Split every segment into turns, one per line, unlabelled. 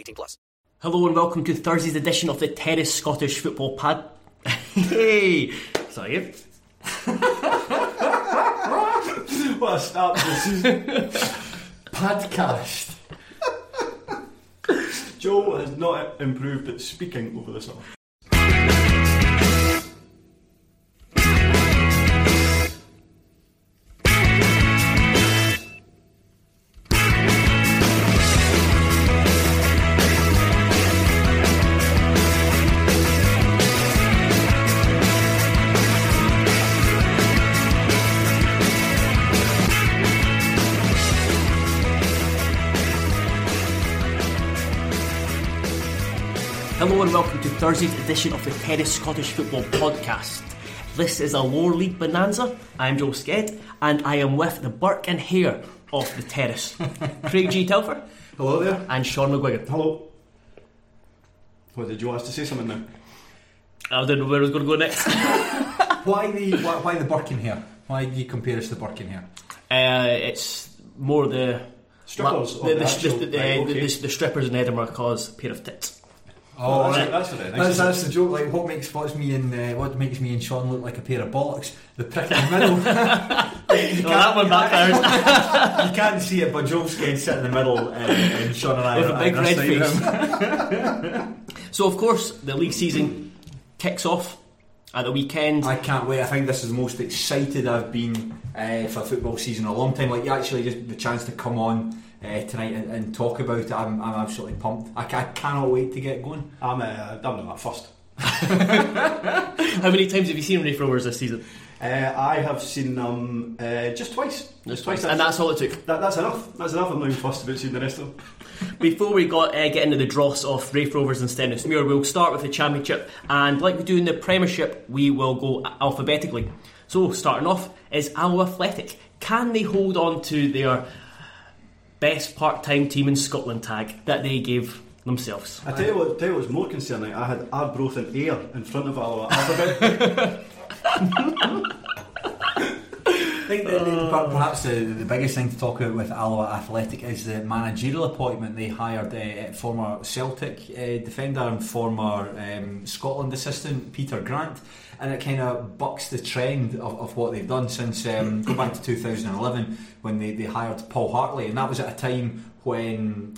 18 plus.
Hello and welcome to Thursday's edition of the Terrace Scottish Football Pad. hey, sorry.
What a start to the season. Podcast. Joe has not improved at speaking over the summer.
Hello and welcome to Thursday's edition of the Terrace Scottish Football Podcast. This is a lower league bonanza. I'm Joe Sked and I am with the Burke and Hare of the Terrace. Craig G. Telfer
Hello there.
and Sean McGuigan.
Hello. What did you want us to say something now?
I didn't know where I was going to go next.
Why the why, why the Burke and Hare? Why do you compare us to Burke and Hare?
Uh, it's more the
Strippers
the,
or
the,
the
the, the,
right,
the-
okay.
the- the strippers in Edinburgh cause a pair of tits.
Oh, that's, that's very.
That's, that's the joke. Like, what makes what's me and uh, what makes me and Sean look like a pair of bollocks? The prick in the middle. you,
Well, that one backfired.
you can't see it, but Joe's getting sit in the middle, and, and Sean and I
With
are
a big red
beside him.
so, of course, the league season kicks off at the weekend.
I can't wait. I think this is the most excited I've been uh, for football season in a long time. Like you actually just the chance to come on uh, tonight and, and talk about it. I'm, I'm absolutely pumped. I, I cannot wait to get going.
I'm, uh, I'm not first.
How many times have you seen Raith Rovers this season?
Uh, I have seen them uh, just twice.
Just twice, and that's all it took.
That, that's enough. That's enough. I'm not even fussed about seeing the rest of them.
Before we got uh, get into the dross of Raith Rovers and Stenhousemuir, we'll start with the Championship, and like we do in the Premiership, we will go alphabetically. So, starting off is Alloa Athletic. Can they hold on to their best part-time team in Scotland tag that they gave themselves?
I tell you what, tell you what's more concerning. I had Arbroath and Ayr in front of Alloa Alphabet.
I think that per- perhaps the, the biggest thing to talk about with Alloa Athletic is the managerial appointment. They hired uh, former Celtic uh, defender and former um, Scotland assistant Peter Grant, and it kind of bucks the trend of, of what they've done since um, go back to 2011 when they, they hired Paul Hartley, and that was at a time when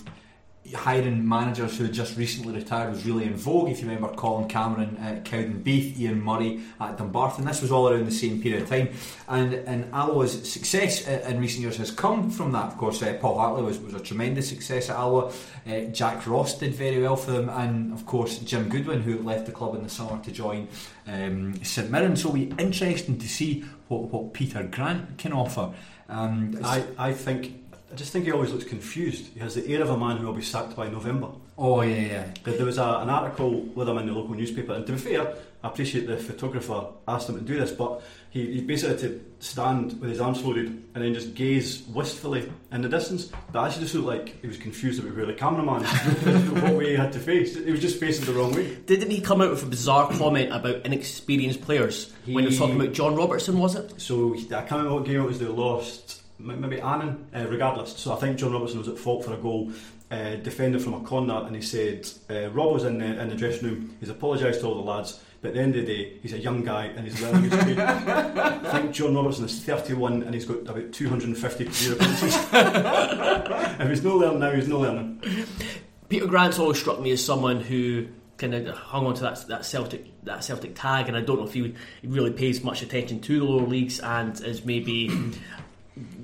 hiring managers who had just recently retired was really in vogue. If you remember Colin Cameron at Cowdenbeath, Ian Murray at Dumbarton, this was all around the same period of time. And and Alloa's success in recent years has come from that. Of course, uh, Paul Hartley was, was a tremendous success at Alloa. Uh, Jack Ross did very well for them, and of course Jim Goodwin, who left the club in the summer to join um, St Mirren. So it'll be interesting to see what, what Peter Grant can offer. Um,
I, I think I just think he always looks confused. He has the air of a man who will be sacked by November.
Oh yeah, yeah.
There there was a, an article with him in the local newspaper, and to be fair, I appreciate the photographer asked him to do this, but he, he basically had to stand with his arms folded and then just gaze wistfully in the distance. But I actually, just looked like he was confused about where the cameraman what way he had to face. He was just facing the wrong way.
Didn't he come out with a bizarre comment about inexperienced players when he was talking about John Robertson? Was it?
So I can't remember what game it was they lost. M- Maybe Annan, uh, regardless. So I think John Robertson was at fault for a goal. Uh, defended from a corner, and he said uh, Rob was in the in the dressing room. He's apologised to all the lads, but at the end of the day, he's a young guy and he's learning his trade. I think John Robertson is 31 and he's got about 250 career appearances. if he's no learning now, he's no learning.
Peter Grant's always struck me as someone who kind of hung on to that that Celtic that Celtic tag, and I don't know if he, he really pays much attention to the lower leagues and is maybe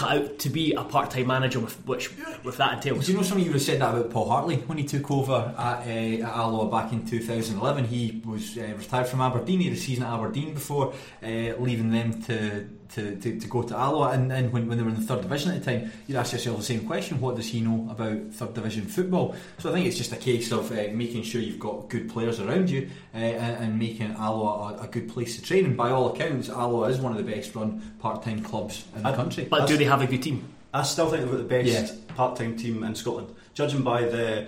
cut out to be a part time manager with which with that entails.
Do you know something you would have said that about Paul Hartley when he took over at, uh, at Alloa back in 2011? He was uh, retired from Aberdeen. He had a season at Aberdeen before uh, leaving them to, to, to, to go to Alloa. And, and when, when they were in the third division at the time, you'd ask yourself the same question: What does he know about third division football? So I think it's just a case of uh, making sure you've got good players around you uh, and, and making Alloa a, a good place to train. And by all accounts, Alloa is one of the best run part time clubs in the
I-
country.
But do they have a good team?
I still think they've got the best
Yeah.
part-time team in Scotland, judging by the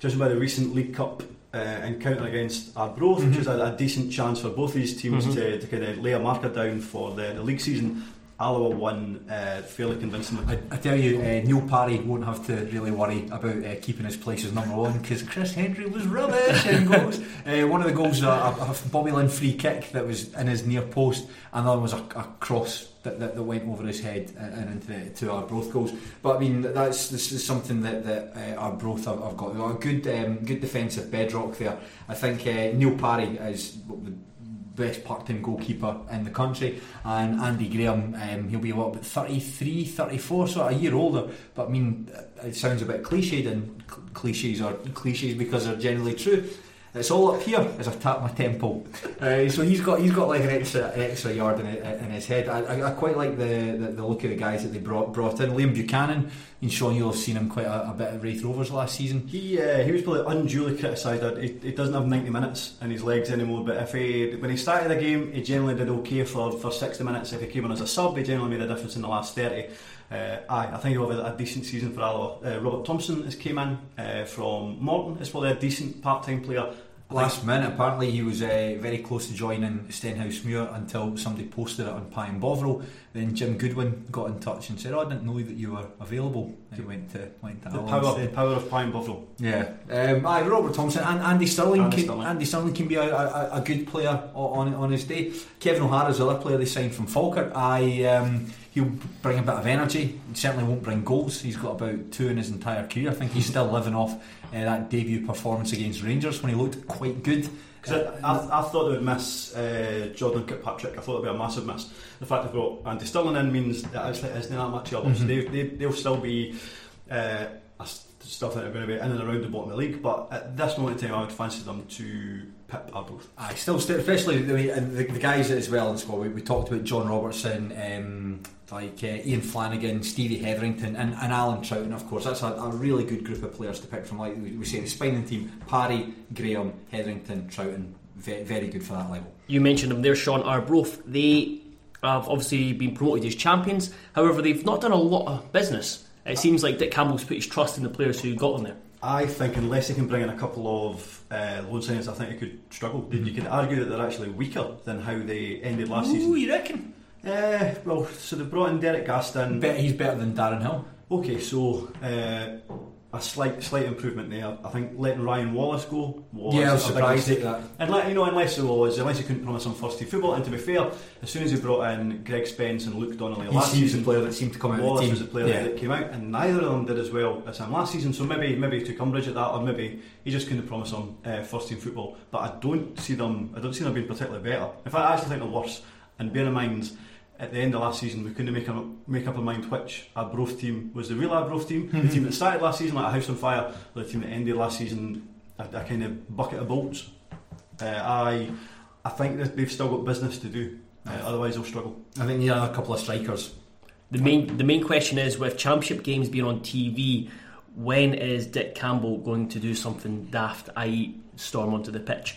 judging by the recent League Cup uh, encounter against Arbroath,
Mm-hmm.
which was a, a decent chance for both these teams to, to kind of lay a marker down for the, the league season. Alloa won uh, fairly convincingly.
I, I tell you, uh, Neil Parry won't have to really worry about uh, keeping his place as number one because Chris Hendry was rubbish in goals. Uh, one of the goals, uh, a, a Bobby Linn free kick that was in his near post, and the other was a, a cross that, that, that went over his head and, and into the, two Arbroath goals. But I mean, that's this is something that, that uh, Arbroath have, have got. They've got a good, um, good defensive bedrock there. I think uh, Neil Parry is best part-time goalkeeper in the country. And Andy Graham um, he'll be what about 33 34 so a year older. But I mean it sounds a bit cliched and cl- cliches are cliches because they're generally true it's all up here as I tap my temple uh, so he's got he's got like an extra extra yard in, in his head I, I, I quite like the, the, the look of the guys that they brought brought in Liam Buchanan and Sean you'll have seen him quite a, a bit at Raith Rovers last season
He uh, he was probably unduly criticised he, he doesn't have 90 minutes in his legs anymore. But if he when he started the game, he generally did okay for, for 60 minutes. If he came on as a sub, he generally made a difference in the last 30. Uh, aye, I think he'll have a, a decent season for Alloa. Uh, Robert Thompson has came in uh, from Morton. Is probably a decent part-time player.
Last minute, apparently he was uh, very close to joining Stenhousemuir until somebody posted it on Pie and Bovril. Then Jim Goodwin got in touch and said, "Oh, I didn't know that you were available." And he went to went to
the power, the power of Pine Buffalo.
Yeah, um, aye, Robert Thompson and Andy Sterling.
Andy
can,
Sterling.
Andy Sterling can be a, a, a good player on on his day. Kevin O'Hara's the other player they signed from Falkirk. I um, he'll bring a bit of energy. He certainly won't bring goals. He's got about two in his entire career. I think he's still living off uh, that debut performance against Rangers when he looked quite good.
'Cause I, I, I thought they would miss uh, Jordan Kirkpatrick. I thought it would be a massive miss. The fact they've got Andy Sterling in means that actually isn't that much of them. So they, they, they'll still be. Uh, I s- still think they're going to be in and around the bottom of the league, but at this moment in time, I would fancy them to pip Arbroath.
I still, still, especially the, the, the guys as well in the squad. We, we talked about John Robertson, um, like uh, Ian Flanagan, Stevie Hetherington, and, and Alan Trouten. Of course, that's a, a really good group of players to pick from. Like we, we say, the spine team: Parry, Graham, Hetherington, Trouten. Very, very good for that level.
You mentioned them there, Sean Arbroath. They have obviously been promoted as champions. However, they've not done a lot of business. It seems like Dick Campbell's put his trust in the players who got them there.
I think unless they can bring in a couple of uh, loan signings, I think they could struggle. Then you could argue that they're actually weaker than how they ended last
Ooh,
season.
you reckon?
Uh, well, so they brought in Derek Gaston.
Bet he's better than Darren Hill.
Okay, so uh, a slight slight improvement there. I think letting Ryan Wallace go was
yeah, I was surprised at that.
And let, you know, unless it was, unless he couldn't promise some first team football. And to be fair, as soon as he brought in Greg Spence and Luke Donnelly
He's,
last season,
the player that seemed to come out
Wallace
of the
was the player
yeah.
that came out, and neither of them did as well as him last season. So maybe maybe he took umbrage at that, or maybe he just couldn't promise them uh, first team football. But I don't see them. I don't see them being particularly better. In fact, I actually think they're worse. And bear in mind, at the end of last season, we couldn't make up, make up our mind which Arbroath team was the real Arbroath team, the team that started last season like a house on fire, or the team that ended last season a, a kind of bucket of bolts. Uh, I I think that they've still got business to do. Uh, otherwise, they'll struggle.
I think you need a couple of strikers.
The main the main question is with championship games being on TV, when is Dick Campbell going to do something daft, i.e., storm onto the pitch?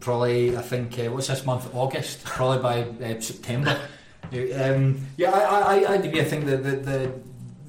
Probably, I think, uh, what's this month? August. Probably by uh, September. Um, yeah, I, I, I. I think that the, the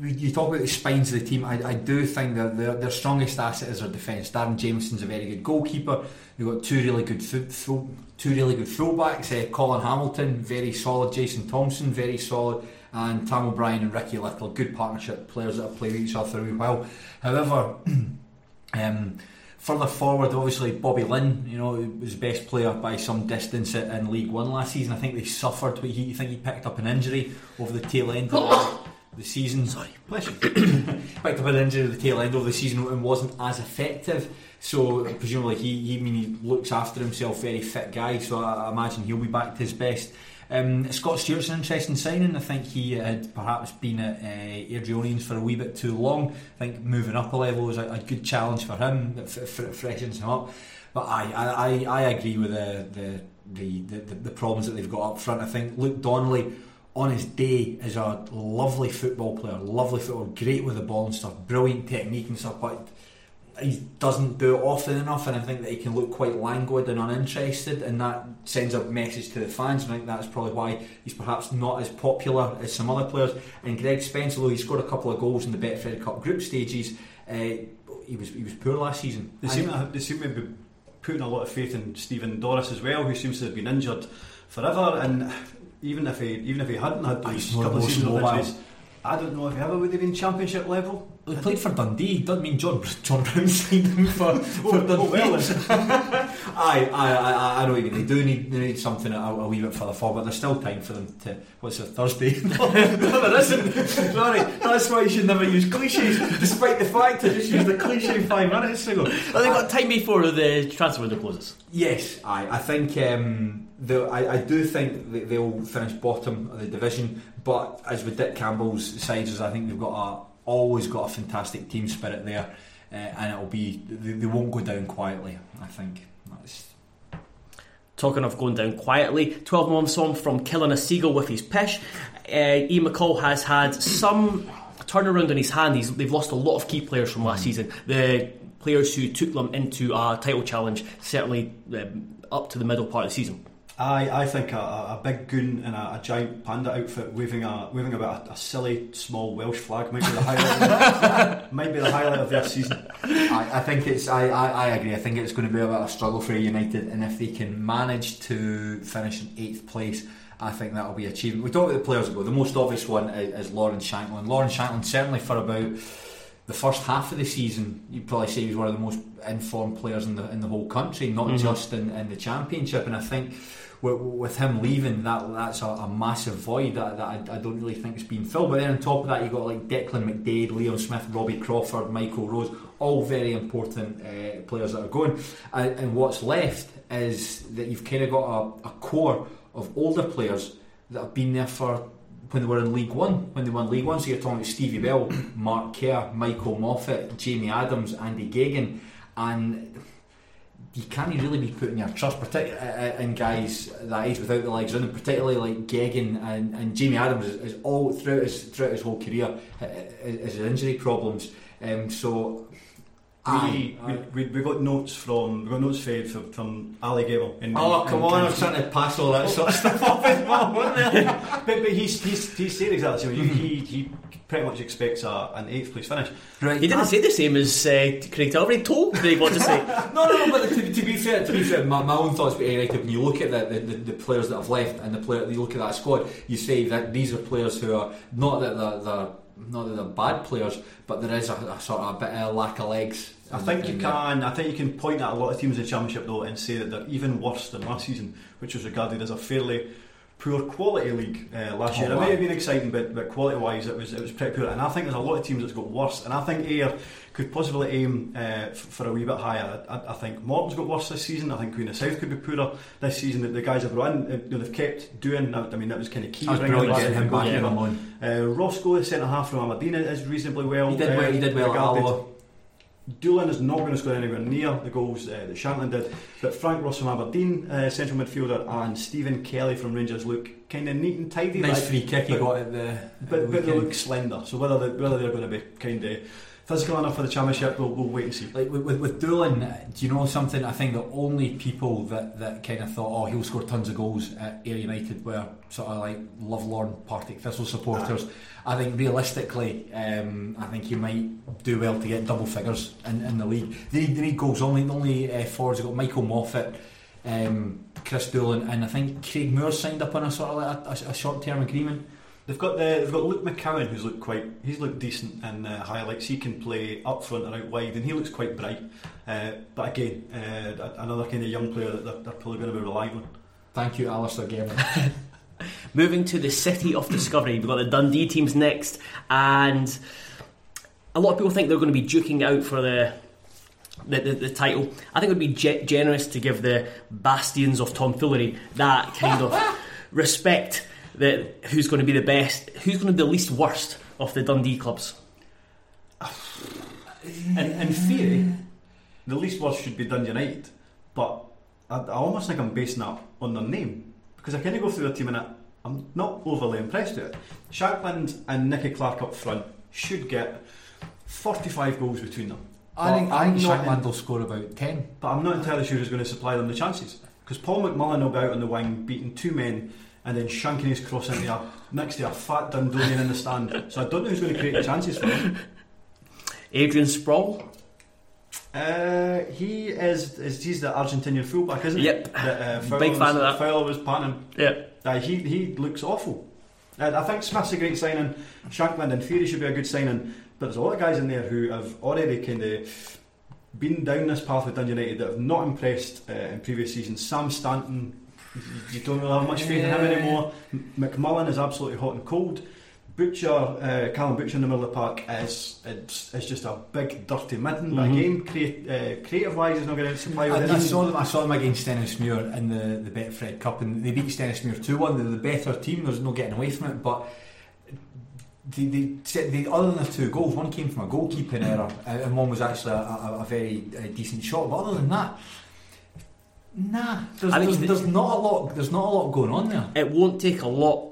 you talk about the spines of the team. I, I do think that their, their strongest asset is their defence. Darren Jamieson's a very good goalkeeper. They've got two really good th- throw, two really good throwbacks. Uh, Colin Hamilton, very solid. Jason Thompson, very solid. And Tam O'Brien and Ricky Little, good partnership players that have played each other really well. However, um, Further forward, obviously Bobby Linn, you know, was best player by some distance in League One last season. I think they suffered. He, you think he picked up an injury over the tail end of the season?
Sorry,
bless you. picked up an injury at the tail end of the season and wasn't as effective. So presumably he, he, I mean, he looks after himself, very fit guy. So I, I imagine he'll be back to his best. Um, Scott Stewart's an interesting signing. I think he had perhaps been at uh, Airdrieonians for a wee bit too long. I think moving up a level is a, a good challenge for him. It freshens him up. But I, I, I agree with the the, the, the, the problems that they've got up front. I think Luke Donnelly on his day is a lovely football player, lovely football, great with the ball and stuff, brilliant technique and stuff, but he doesn't do it often enough, and I think that he can look quite languid and uninterested, and that sends a message to the fans. And I think that's probably why he's perhaps not as popular as some other players. And Greg Spence, although he scored a couple of goals in the Betfred Cup group stages, uh, he was he was poor last season.
They seem, to, they seem to be putting a lot of faith in Stephen Doris as well, who seems to have been injured forever, and even if he even if he hadn't had these couple of seasons I don't know if he ever would have been championship level.
He played for Dundee. Doesn't mean John John Brown signed him for, for
oh,
Dundee.
well,
I, I, I, I know what you mean. They do need, they need something a, a wee bit further forward, but there's still time for them to. What's it, Thursday? no, there isn't. Sorry, that's why you should never use cliches, despite the fact I just used the cliche five minutes ago.
Well, they've got time before the transfer window closes.
Yes, I, I think um, the, I, I do think that they'll finish bottom of the division, but as with Dick Campbell's sides, I think they've got a always got a fantastic team spirit there, uh, and it'll be they, they, won't go down quietly. I think that's.
Talking of going down quietly, 12 months on from killing a seagull with his pish, uh, Ian McCall has had some turnaround in his hand. He's, they've lost a lot of key players from last mm. season. The players who took them into a title challenge, certainly um, up to the middle part of the season.
I, I think a, a big goon in a, a, giant panda outfit waving a waving about a, a, silly small Welsh flag might be the highlight. might be the highlight of this season.
I, I think it's. I, I, I, agree. I think it's going to be a bit of a struggle for United, and if they can manage to finish in eighth place. I think that'll be achieved. We talked about the players ago. The most obvious one is, is Lawrence Shankland. Lawrence Shankland certainly for about the first half of the season, you'd probably say he was one of the most informed players in the in the whole country, not mm-hmm. just in, in the championship. And I think with, with him leaving, that that's a, a massive void that, that I, I, don't really think has been filled. But then on top of that, you've got like Declan McDaid, Leon Smith, Robbie Crawford, Michael Rose, all very important uh, players that are going. And, and, what's left is that you've kind of got a, a core of older players that have been there for when they were in League One, when they won League One. So you're talking about Stevie Bell, Mark Kerr, Michael Moffat, Jamie Adams, Andy Geggan, and you can't really be putting your trust partic- uh, in guys that without the legs running, particularly like Geggan and, and Jamie Adams is, is, all throughout his throughout his whole career uh, is, injury problems. Um, so
we, we, we, got notes from we got notes fed from, from Ali Gable.
In, oh come on! I was trying to pass all that sort of stuff off his mum, wasn't
but but he's he's he's saying exactly. So he he pretty much expects a, an eighth place finish.
Right. He didn't say the same as uh, Craig Tilbury told Craig what to say.
no, no, no. But to, to, be fair, to be fair, my, my own thoughts about United. When you look at the, the, the, players that have left and the player, you look at that squad, you say that these are players who are not that they're, they're not that they're bad players, but there is a, a sort of a bit of lack of legs
I think you can. I think you can point at a lot of teams in the championship though and say that they're even worse than last season, which was regarded as a fairly poor quality league uh, last oh, year. It may have been exciting, but, but quality wise, it was it was pretty poor. And I think there's a lot of teams that's got worse. And I think Ayr could possibly aim uh, for a wee bit higher. I, I, think Morton's got worse this season. I think Queen of South could be poorer this season. The, the guys have run, uh, you know, they've kept doing. I mean, that was kind of key.
That's brilliant getting him back in on
uh, Roscoe, the centre half from Aberdeen, is reasonably well.
He did well. He did well.
Doolan is not going to score anywhere near the goals uh, that Shankland did, but Frank Ross from Aberdeen, uh, central midfielder, and Stephen Kelly from Rangers look kind of neat and tidy.
Nice
but-
free kick he got at the.
But,
at the
but they look slender, so whether they, whether they're going to be kind of physical enough for the championship, we'll, we'll wait and see.
Like with, with, Doolan, uh, do you know something? I think the only people that, that kind of thought, oh, he'll score tons of goals at Ayr United were sort of like lovelorn Partick Thistle supporters. I think realistically, um, I think he might do well to get double figures in, in the league. They need, they need goals only. The only uh, forwards have got Michael Moffat, um, Chris Doolan, and I think Craig Moore signed up on a sort of like a, a, a short term agreement.
They've got the, they've got Luke McCowan, who's looked quite he's looked decent in uh, highlights. He can play up front or out wide, and he looks quite bright. Uh, but again, uh, another kind of young player that they're, they're probably going to be relying on.
Thank you, Alistair Gavin.
Moving to the city of discovery, we've got the Dundee teams next, and a lot of people think they're going to be duking out for the the, the, the title. I think it would be ge- generous to give the bastions of tomfoolery that kind of respect. That who's going to be the best, who's going to be the least worst of the Dundee clubs.
In, in theory, the least worst should be Dundee United, but I, I almost think I'm basing that on their name because I kind of go through their team and I, I'm not overly impressed with it. Shankland and Nicky Clark up front should get 45 goals between them.
I think I think
not
Shankland will score about ten.
But I'm not entirely sure who's going to supply them the chances. Because Paul McMullen will be out on the wing, beating two men, and then shanking his cross into a, next to a fat Dundonian in the stand. So I don't know who's going to create the chances for him.
Adrian Sporle,
Uh, he is, is he's the Argentinian fullback, isn't he?
Yep.
That, uh, Fowler
Big
was,
fan of that.
Fowler was panning.
yeah,
Uh, he he looks awful. Uh, I think Smith's a great signing. Shankland in theory should be a good signing, but there's a lot of guys in there who have already kind of been down this path with Dundee United that have not impressed uh, in previous seasons. Sam Stanton, you don't really have much faith in him anymore. M- McMullen is absolutely hot and cold. Butcher, uh, Callum Butcher in the middle of the park is it's, it's just a big dirty mitten. But again, create, uh, creative wise, he's not going to supply
I, I saw them. I saw them against Stenhousemuir in the the Betfred Cup, and they beat Stenhousemuir two one. They're the better team. There's no getting away from it. But The, they, said- other than the two goals, one came from a goalkeeping error, and one was actually a, a, a very uh, decent shot. But other than that, nah, there's,
I think
there's,
the-
there's not a lot. There's not a lot going on there.
it won't take a lot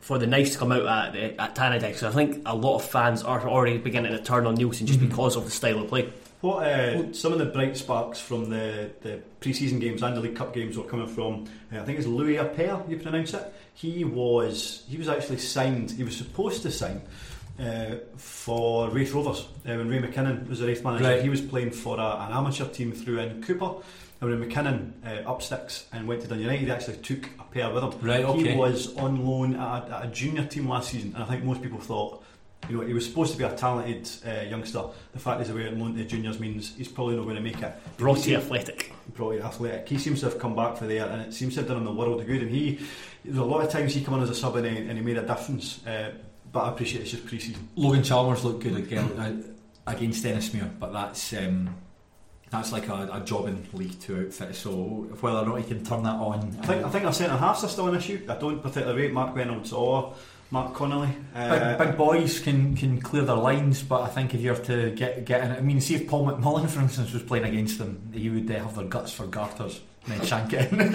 for the knives to come out at, the- at Tannadice. So I think a lot of fans are already beginning to turn on Neilson just because of the style of play.
What uh, some of the bright sparks from the, the pre-season games and the League Cup games were coming from? Uh, I think it's Louis Appéré. You can pronounce it. He was he was actually signed. He was supposed to sign uh, for Raith Rovers uh, when Ray McKinnon was the Raith manager.
Right.
He was playing for a, an amateur team through in Cupar. And when McKinnon uh, up sticks and went to Dundee United, he actually took a pair with him.
Right, okay.
He was on loan at a, at a junior team last season, and I think most people thought you know, he was supposed to be a talented uh, youngster. The fact he's away on loan to juniors means he's probably not going to make it.
Brought
He
to
seems-
athletic.
Probably athletic. He seems to have come back for there, and it seems to have done him the world of good. And he, there's a lot of times he come on as a sub and he, and he made a difference. Uh, but I appreciate it's just pre-season.
Logan Chalmers looked good again, uh, against Stenhousemuir, but that's um, that's like a, a job in League Two outfit. So whether or not he can turn that on,
I think I think our centre halves are still an issue. I don't particularly rate Mark Reynolds or Mark Connolly. Uh,
Big, big boys can, can clear their lines, but I think if you have to get get in, I mean, see if Paul McMullen, for instance, was playing against them, he would uh, have their guts for garters and then shank it in, and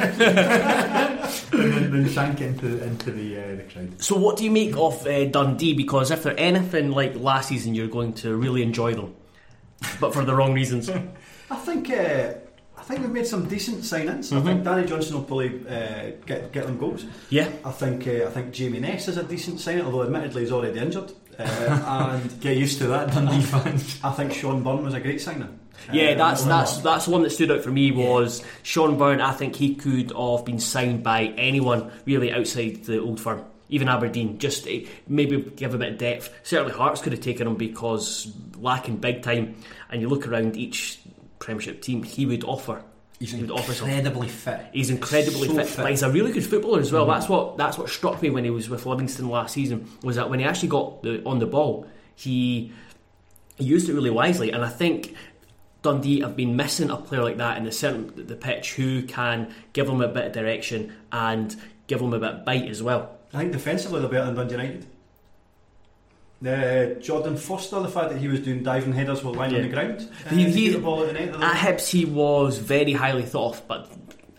then, then shank it into into the uh, the crowd.
So, what do you make of uh, Dundee? Because if they're anything like last season, you're going to really enjoy them, but for the wrong reasons.
I think uh, I think we've made some decent signings. I
Mm-hmm.
think Danny Johnson will probably uh, get get them goals.
Yeah,
I think uh, I think Jamie Ness is a decent signing, although admittedly he's already injured. Uh, and
Get used to that, Dundee fans.
I think Sean Byrne was a great signing.
yeah,
Uh,
that's that's that's the one that stood out for me was Sean Byrne. I think he could have been signed by anyone really outside the old firm. Even Aberdeen, just eh, maybe give a bit of depth. Certainly, Hearts could have taken him because lacking big time. And you look around each Premiership team, he would offer.
He's
he would offer
incredibly fit.
He's incredibly
So
fit,
fit.
but he's a really good footballer as well. Mm-hmm. That's what that's what struck me when he was with Livingston last season was that when he actually got the, on the ball, he, he used it really wisely, and I think. Dundee have been missing a player like that in the centre the pitch who can give them a bit of direction and give them a bit of bite as well.
I think defensively they're better than Dundee United. Uh, Jordan Foster, the fact that he was doing diving headers while lying
Yeah.
on the ground. Uh,
He- he-
the ball at the net.
At Hibs, he was very highly thought of, but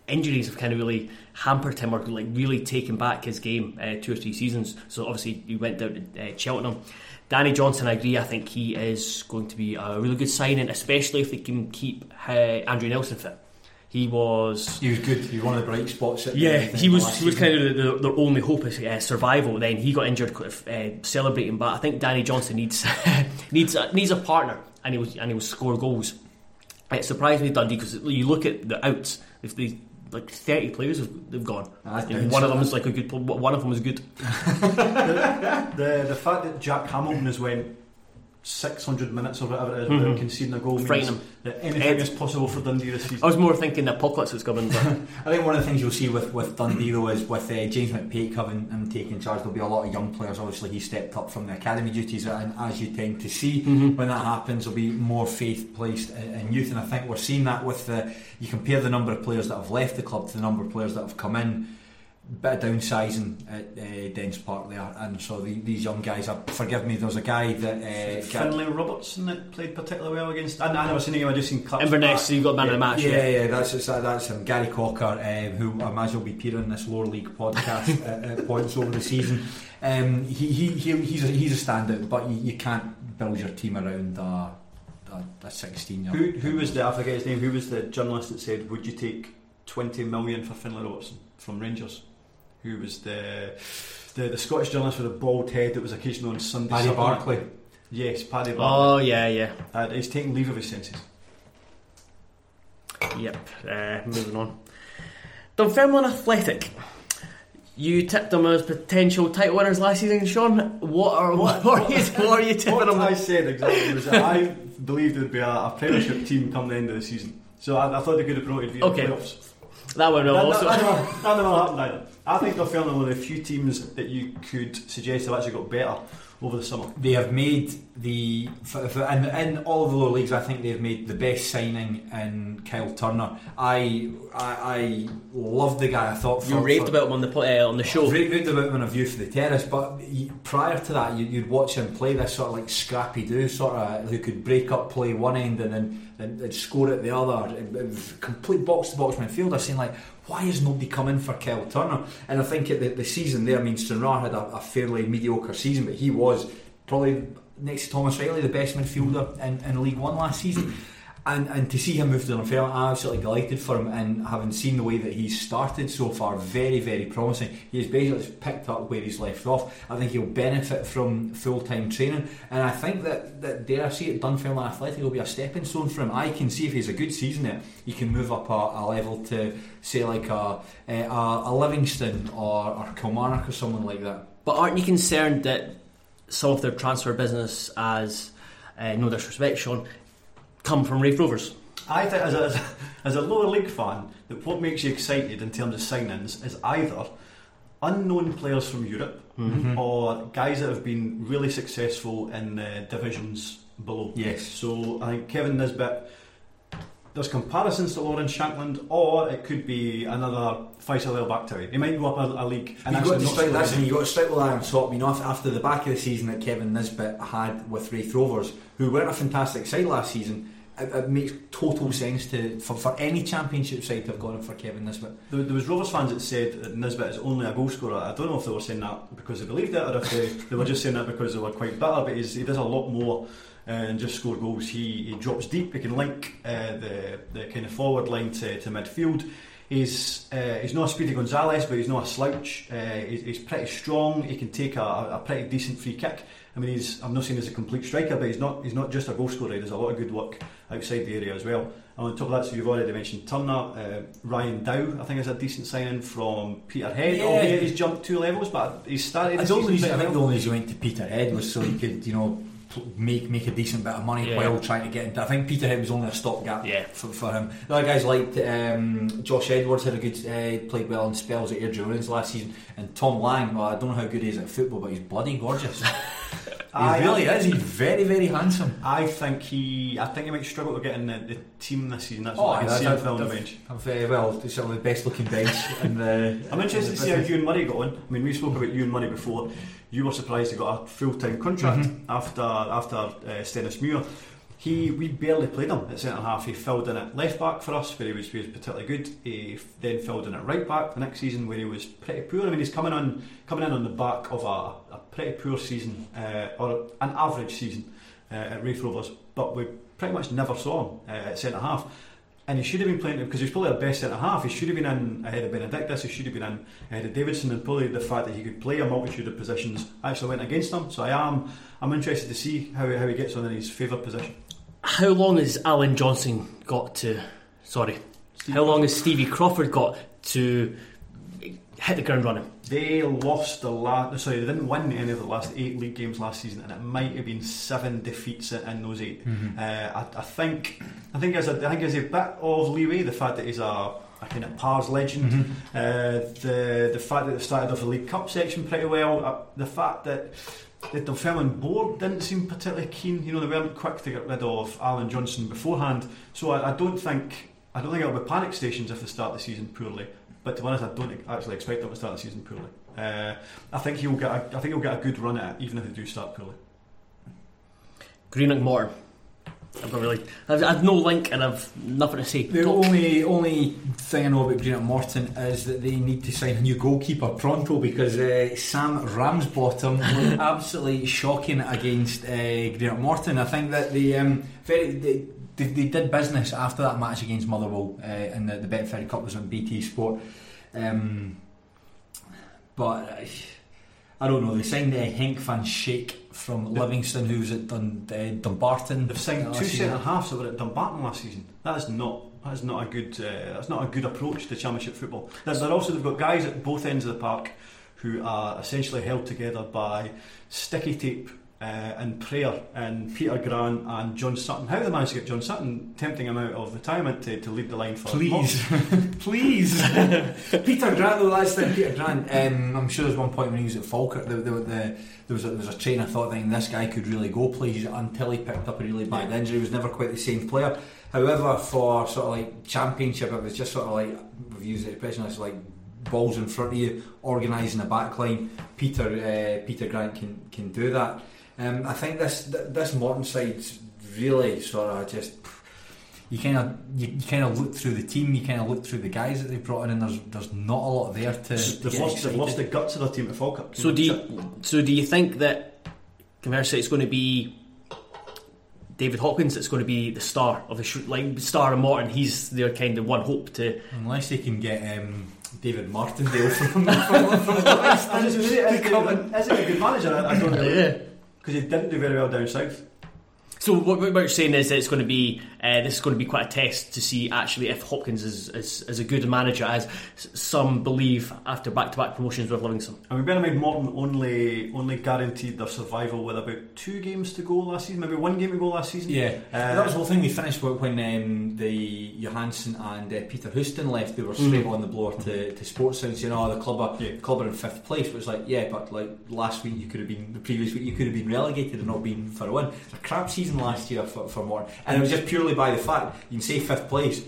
injuries have kind of really hampered him or like really taken back his game uh, two or three seasons. So obviously he went down to uh, Cheltenham. Danny Johnson, I agree. I think he is going to be a really good signing, especially if they can keep uh, Andrew Nelson fit. He was
He was good. He was one of the bright spots.
Yeah,
the,
he was he was kind of the, their only hope is uh, survival. Then he got injured, uh, celebrating. But I think Danny Johnson needs needs a, needs a partner, and he was and he will score goals. It surprised me Dundee because you look at the outs. If they like thirty players have they've gone,
That's
and
down
one of them is like a good. One of them is good.
the the fact that Jack Hamilton has went 600 minutes or whatever it is without conceding a goal
Frightening.
that anything
Ed-
is possible for Dundee this season.
I was more thinking the apocalypse was coming, but
I think one of the things you'll see with, with Dundee though is with uh, James McPake having him taking charge, there'll be a lot of young players. Obviously, he stepped up from the academy duties, and as you tend to see when that happens, there'll be more faith placed in, in youth. And I think we're seeing that with the. You compare the number of players that have left the club to the number of players that have come in. Bit of downsizing at uh, Dens Park there, and so the, these young guys. Uh, forgive me, there was a guy that uh,
Finlay Robertson that played particularly well against. I, I never seen him. I just seen clips.
Inverness,
back.
so you got man of the match.
Yeah,
Yeah,
yeah, that's that's, that's him. Gary Cocker, um, who I imagine will be appearing in this lower league podcast at, at points over the season. Um, he, he, he he's a, he's a standout, but you, you can't build your team around a, a, a 16 year
Who, who was the, I forget his name, who was the journalist that said, would you take 20 million for Finlay Robertson from Rangers? Who was the, the the Scottish journalist with a bald head that was occasionally on Sunday
Paddy? Barclay.
Yes, Paddy Barclay.
Oh yeah, yeah.
Uh, he's taking leave of his senses.
Yep. Uh, moving on. Dunfermline Athletic. You tipped them as potential title winners last season, Sean. What are what, are you what are you tipping
What
them?
I said exactly was that I believed there would be a, a Premiership team come the end of the season. So I, I thought they could have promoted via
Okay.
the playoffs.
That
That,
also.
that, that never happened either. I think they're fairly one of the few teams that you could suggest have actually got better over the summer.
They have made the for, for, in, in all of the lower leagues. I think they've made the best signing in Kyle Turner. I I, I love the guy. I thought for,
you raved
for-
about him on the uh, on the show.
Raved about him on a view for the terrace, but prior to that, you, you'd watch him play this sort of like scrappy do, sort of who could break up play one end and then and, and score at the other. It- it complete box to box midfielder, saying like, why is nobody coming in for Kyle Turner? And I think the, the season there, I mean, Stranraer had a, a fairly mediocre season, but he was probably next to Thomas Riley the best midfielder in, in League One last season. And, and to see him move to Dunfermline, I'm absolutely delighted for him. And having seen the way that he's started so far, very, very promising. He's basically picked up where he's left off. I think he'll benefit from full time training. And I think that, that dare I say it, Dunfermline Athletic will be a stepping stone for him. I can see if he's a good season there, he can move up a, a level to, say, like a, a, a Livingston or, or Kilmarnock or someone like that.
But aren't you concerned that some of their transfer business, as uh, no disrespect, Sean, come from Raith Rovers?
I think, as a, as, a, lower league fan, that what makes you excited in terms of signings is either unknown players from Europe mm-hmm. or guys that have been really successful in the divisions below.
Yes.
So I think Kevin Nisbet. There's comparisons to Lawrence Shankland, or it could be another Faissal El Bakhtaoui. He might go up a, a league and
You've got,
actually
to
not
strike,
score
listen,
any.
you've got to strike with iron top. You know, af- after the back of the season that Kevin Nisbet had with Raith Rovers, who weren't a fantastic side last season, it, it makes total sense to for, for any championship side to have gone for Kevin Nisbet.
There, there was Rovers fans that said that Nisbet is only a goal scorer. I don't know if they were saying that because they believed it or if they, they were just saying that because they were quite bitter. But he does a lot more and just score goals. He, he drops deep. He can link uh, the the kind of forward line to, to midfield. He's uh, he's not a Speedy Gonzalez, but he's not a slouch. Uh, he's, he's pretty strong. He can take a, a pretty decent free kick. I mean, he's I'm not saying he's a complete striker, but he's not he's not just a goal scorer. He does a lot of good work outside the area as well. And on top of that, so you've already mentioned Turner, uh, Ryan Dow. I think is a decent signing from Peterhead.
Yeah.
Albeit he's jumped two levels, but he's started.
I don't
season
I think the only reason he went to Peterhead was so he could, you know, pl- make make a decent bit of money
Yeah.
while trying to get into. I think Peterhead was only a stopgap
Yeah.
for, for him. The other guys liked um, Josh Edwards had a good uh, played well in spells at Airdrieonians last season, and Tom Lang. Well, I don't know how good he is at football, but he's bloody gorgeous.
I-
he really is. He's very, very handsome.
I think he, I think he might struggle to get in the, the team this season. That's
Oh,
what I can
yeah,
see him filling the
that-
bench.
Very well. He's some of the best looking bench. in the,
I'm interested
in
to see how
business.
Ewan Murray got on. I mean, we spoke about Ewan Murray before. You were surprised he got a full time contract
Mm-hmm.
after after uh, Stenhousemuir. He we barely played him at centre half. He filled in at left back for us, where he was, he was particularly good. He then filled in at right back the next season, where he was pretty poor. I mean, he's coming on coming in on the back of a, a pretty poor season uh, or an average season uh, at Raith Rovers, but we pretty much never saw him uh, at centre half. And he should have been playing because he's probably our best centre half. He should have been in ahead of Benedictus. He should have been in ahead of Davidson. And probably the fact that he could play a multitude of positions actually went against him. So I am I'm interested to see how, how he gets on in his favourite position.
How long has Allan Johnston got to? Sorry, how long has Stevie Crawford got to hit the ground running?
They lost the last. Sorry, they didn't win any of the last eight league games last season, and it might have been seven defeats in, those 8 Uh, I, I think. I think there's a. I think there's a bit of leeway. The fact that he's a, a kind of pars legend. Uh, the the fact that they started off the League Cup section pretty well. Uh, the fact that. The Dunfermline board didn't seem particularly keen. You know, they weren't quick to get rid of Allan Johnston beforehand. So I, I don't think I don't think it'll be panic stations if they start the season poorly. But to be honest, I don't actually expect them to start the season poorly. Uh, I think he'll get. A, I think he'll get a good run at it, even if they do start poorly.
Greenock Morton. I've got really. I've, I've no link and I've nothing to say.
The
Talk.
only only thing I know about Greenock Morton is that they need to sign a new goalkeeper pronto because uh, Sam Ramsbottom was absolutely shocking against uh, Greenock Morton. I think that the um, very they, they, they did business after that match against Motherwell uh, in the, the Betfred Cup was on BT Sport. Um, but uh, I don't know. They signed uh, Henk van Schaik from Livingston, who's at Dun, uh, Dumbarton.
They've signed two
season.
centre halves that were at Dumbarton last season. That is not. That is not a good. Uh, that's not a good approach to Championship football. They're also they've got guys at both ends of the park who are essentially held together by sticky tape uh, and prayer. And Peter Grant and John Sutton. How they managed to get John Sutton tempting him out of retirement to, to lead the line for
Please, please. Peter Grant, though, that's the Peter Grant. Um, I'm sure there's one point when he was at Falkirk, the, the, the, there was a, there was a train I thought thinking this guy could really go please until he picked up a really bad injury. He was never quite the same player. However, for sort of like championship, it was just sort of like we've used the expression as like balls in front of you, organising a back line. Peter uh, Peter Grant can can do that. Um, I think this th- this Morton side's really sort of just you kind of you, you kind of look through the team, you kind of look through the guys that they've brought in, and there's there's not a lot there to. to
They've
get
lost, they've lost the guts of their team at Falkirk.
So do you, so do you think that conversely it's going to be David Hopkins that's going to be the star of the sh- like star of Morton? He's their kind of one hope to.
Unless they can get um, David Martindale from from, from
Is
Livingston
it- is
to
it-
come in.
is it a good manager? I, I don't know.
Yeah.
Because he didn't do very well down south.
So what, what you're saying is that it's going to be uh, this is going to be quite a test to see actually if Hopkins is, is, is a good manager as some believe after back to back promotions with Livingston.
I mean, bear in mind, Morton only only guaranteed their survival with about two games to go last season, maybe one game to go last season.
Yeah,
Uh,
that was the whole thing. They finished with when um, the Johansson and uh, Peter Houston left. They were straight on the blower to, to Sports Sound saying, "Oh, the club are
Yeah.
club are in fifth place." But it's like, yeah, but like last week you could have been, the previous week you could have been relegated and not been for a win. It's a crap season last year for, for Morton, and it was just purely by the fact you can say fifth place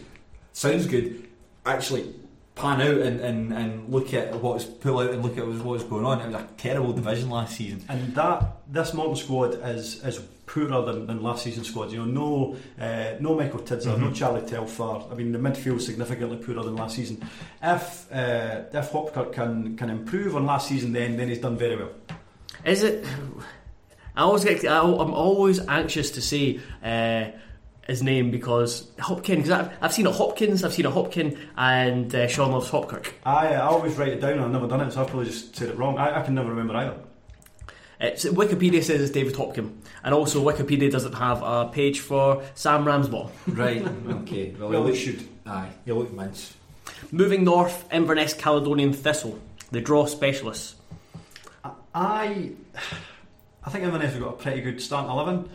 sounds good. Actually, pan out and, and, and look at what's pull out and look at what was going on. It was a terrible division last season.
And that this Morton squad is is poorer than, than last season's squad. You know, no uh, no Michael Tidser, no Charlie Telfer. I mean, the midfield significantly poorer than last season. If uh, if Hopkirk can can improve on last season, then then he's done very well.
Is it? I always get. I, I'm always anxious to see. uh, his name because Hopkins. Because I've, I've seen a Hopkins, I've seen a Hopkin, and uh, Sean loves Hopkirk.
I I always write it down. I've never done it, so I've probably just said it wrong. I, I can never remember either.
It's, Wikipedia says it's David Hopkin, and also Wikipedia doesn't have a page for Sam Ramsbottom.
Right. okay. Well,
Well,
you
they
look-
should.
Aye. You look mince.
Moving north, Inverness Caledonian Thistle, the draw specialists.
I I think Inverness have got a pretty good starting eleven.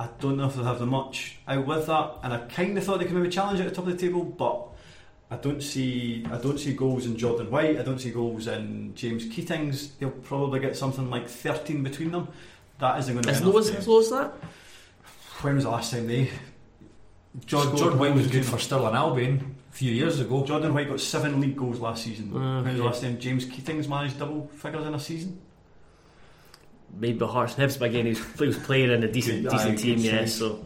I don't know if they'll have the much out with that, and I kind of thought they could maybe challenge at the top of the table, but I don't see I don't see goals in Jordan White. I don't see goals in James Keatings. They'll probably get something like thirteen between them. That isn't going to be
As
enough.
low as,
to-
as low as that?
when was the last time they?
John,
scored
Jordan White was good for Stirling Albion a few years ago.
Jordan White got seven league goals last season. When was
Okay.
the last time James Keating's managed double figures in a season?
Maybe Hearts and Hibs, but again, he was, he was playing in a decent,
Good-
decent team, yeah.
choice.
So,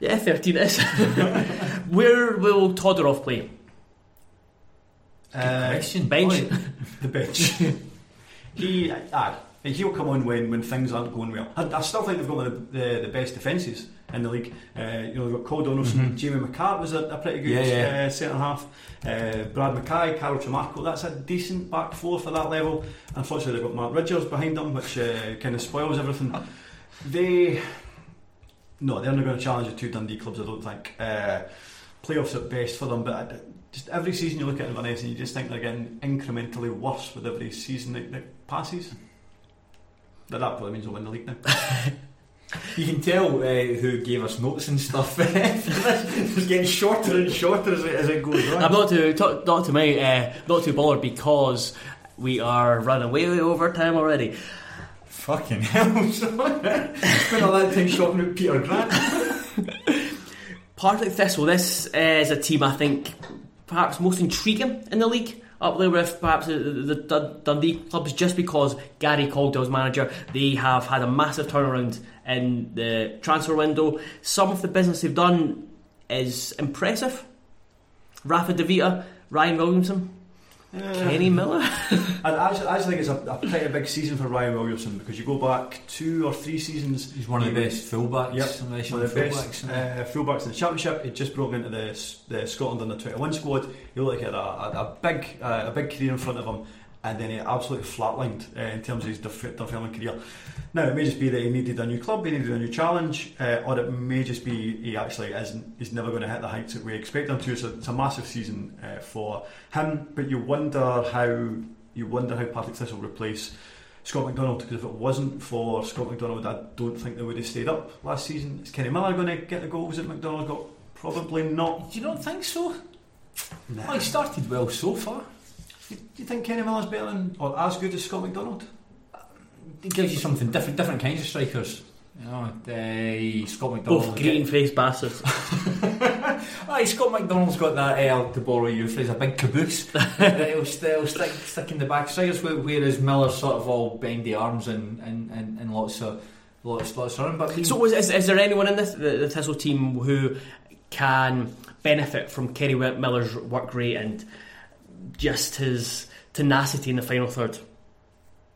yeah, 13 it is. Where will Todorov play?
Uh,
question.
Bench.
Boy,
the bench. he, aye, he'll come on when, when things aren't going well. I, I still think they've got one of the, the, the best defences in the league. Uh, you know, they've got Coll Donaldson, Jamie McCart was a, a pretty good
Mm-hmm. Yeah, yeah.
Uh, centre half. Uh, Brad Mackay, Carl Tremarco, that's a decent back four for that level. Unfortunately, they've got Mark Ridgers behind them, which uh, kind of spoils everything. They, no, they're not going to challenge the two Dundee clubs, I don't think. Uh, playoffs at best for them, but I, just every season you look at Inverness and you just think they're getting incrementally worse with every season that, that passes. But that probably means they'll win the league now.
You can tell uh, who gave us notes and stuff. it's getting shorter and shorter as it, as it goes on.
I'm not too, to, not to my, uh, not too bothered because we are running way, way over time already.
Fucking hell. Spent all that time shopping with Peter Grant.
Partick Thistle, this is a team I think perhaps most intriguing in the league. Up there with perhaps the, the, the Dundee clubs, just because Gary Caldwell's manager, they have had a massive turnaround in the transfer window. Some of the business they've done is impressive. Rafa Devita, Ryan Williamson, Kenny Miller.
And I actually, I actually think it's a, a pretty big season for Ryan Williamson because you go back two or three seasons.
He's one of the best fullbacks.
Yep, one of the
fullbacks,
best uh, fullbacks in the championship. He just broke into the, the Scotland under twenty one squad. He looked like he had a, a, a big uh, a big career in front of him, and then he absolutely flatlined uh, in terms of his Dunfermline career. Now it may just be that he needed a new club, he needed a new challenge, uh, or it may just be he actually isn't. He's never going to hit the heights that we expect him to. So it's a massive season uh, for him. But you wonder how you wonder how Partick Thistle replace. Scott McDonald, because if it wasn't for Scott McDonald, I don't think they would have stayed up last season. Is Kenny Miller going to get the goals that McDonald got? Probably not.
You Do you not think so?
Nah.
Well, he started well so far.
Do you think Kenny Miller's better than, or as good as Scott McDonald?
It gives you something different, different kinds of strikers. You know, uh, Scott McDonald.
Both green faced bastards.
Aye, Scott McDonald's got that, uh, to borrow your phrase, a big caboose that he'll, st- he'll stick, stick in the back strikers, whe- whereas Miller's sort of all bendy arms and, and, and, and lots of lots, lots of running. But
So, is, is, is there anyone in this, the, the Thistle team who can benefit from Kenny Miller's work rate and just his tenacity in the final third?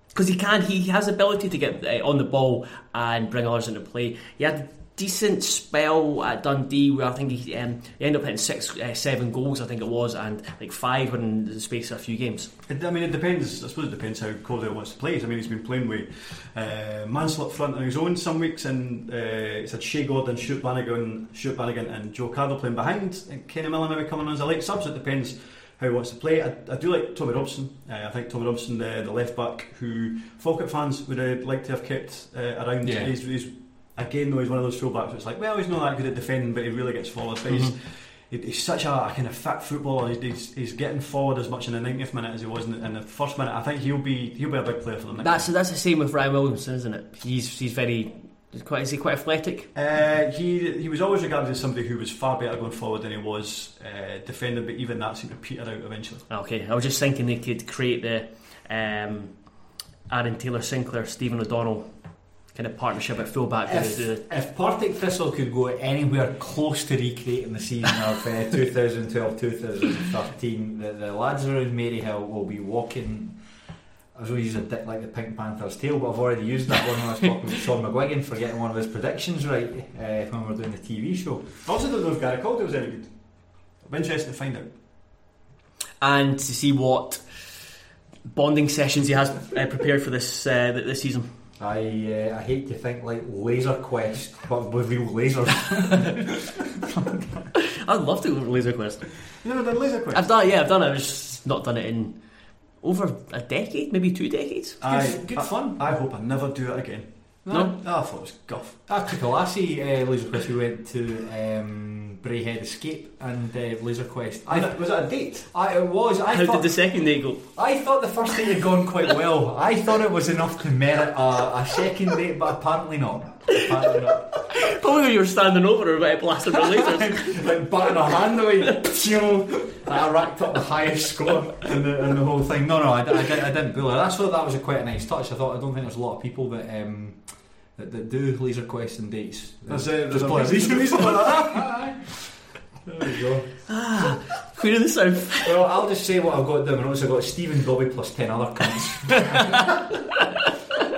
Because he can, he has ability to get uh, on the ball and bring others into play. He had a decent spell at Dundee where I think he, um, he ended up hitting six, uh, seven goals, I think it was, and like five in the space of a few games.
I mean, it depends. I suppose it depends how Caldwell wants to play. I mean, he's been playing with uh, Mansell up front on his own some weeks, and uh, he's had Shea Gordon, Stuart Bannigan, Stuart Bannigan, and Joe Cardle playing behind. And Kenny Miller maybe coming on as a late sub. So it depends how he wants to play. I, I do like Tommy Robson. Uh, I think Tommy Robson, the, the left back, who Falkirk fans would uh, like to have kept uh, around.
Yeah.
He's, he's again though he's one of those fullbacks. where It's like, well, he's not that good at defending, but he really gets forward. But he's he- he's such a, a kind of fat footballer. He's, he's, he's getting forward as much in the 90th minute as he was in the, in the first minute. I think he'll be he'll be a big player for them.
That's that's the same with Ryan Williamson, isn't it? He's he's very he's quite is he quite athletic?
Uh, he he was always regarded as somebody who was far better going forward than he was uh, defending, but even that seemed to peter out eventually.
Okay, I was just thinking they could create the um, Aaron Taylor Sinclair, Stephen O'Donnell kind of partnership at fullback. where they
if, if Partick Thistle could go anywhere close to recreating the season of uh, 2012-2013, the, the lads around Maryhill will be walking. I was going to use a dick like the Pink Panther's tail, but I've already used that one when I was talking with Sean McGuigan for getting one of his predictions right uh, when we were doing the TV show.
I also don't know if Gary Caldwell was any good. I'm interested to find out.
and to see what bonding sessions he has uh, prepared for this uh, this season.
I uh, I hate to think like Laser Quest, but with real lasers.
I'd love to go for Laser Quest.
You never done laser quest?
I've done, yeah, I've done it. I've just not done it in over a decade, maybe two decades.
I,
good
I-
fun.
I hope I never do it again.
No?
Ah, I thought it was guff.
I took a lassie, uh, Laser Quest. We went to um, Brayhead Escape and uh, Laser Quest.
Was
I,
it, was it a date?
I it was. I
How
thought
did the second day go?
I thought the first date had gone quite well. I thought it was enough to merit a, a second date, but apparently not. Apparently not.
Probably when you were standing over her, but blasting her lasers.
like batting a hand away, you know. I racked up the highest score in the, in the whole thing. No, no, I, I, didn't, I didn't bully her. That's what that was a quite a nice touch. I thought I don't think there's a lot of people that um, that, that do laser quest and dates.
There's a- there's
Just
a
play
reason-
reason for that. There we go.
Ah, Queen of the South.
Well, I'll just say what I've got down. I've got Stephen Dobbie plus ten other cunts.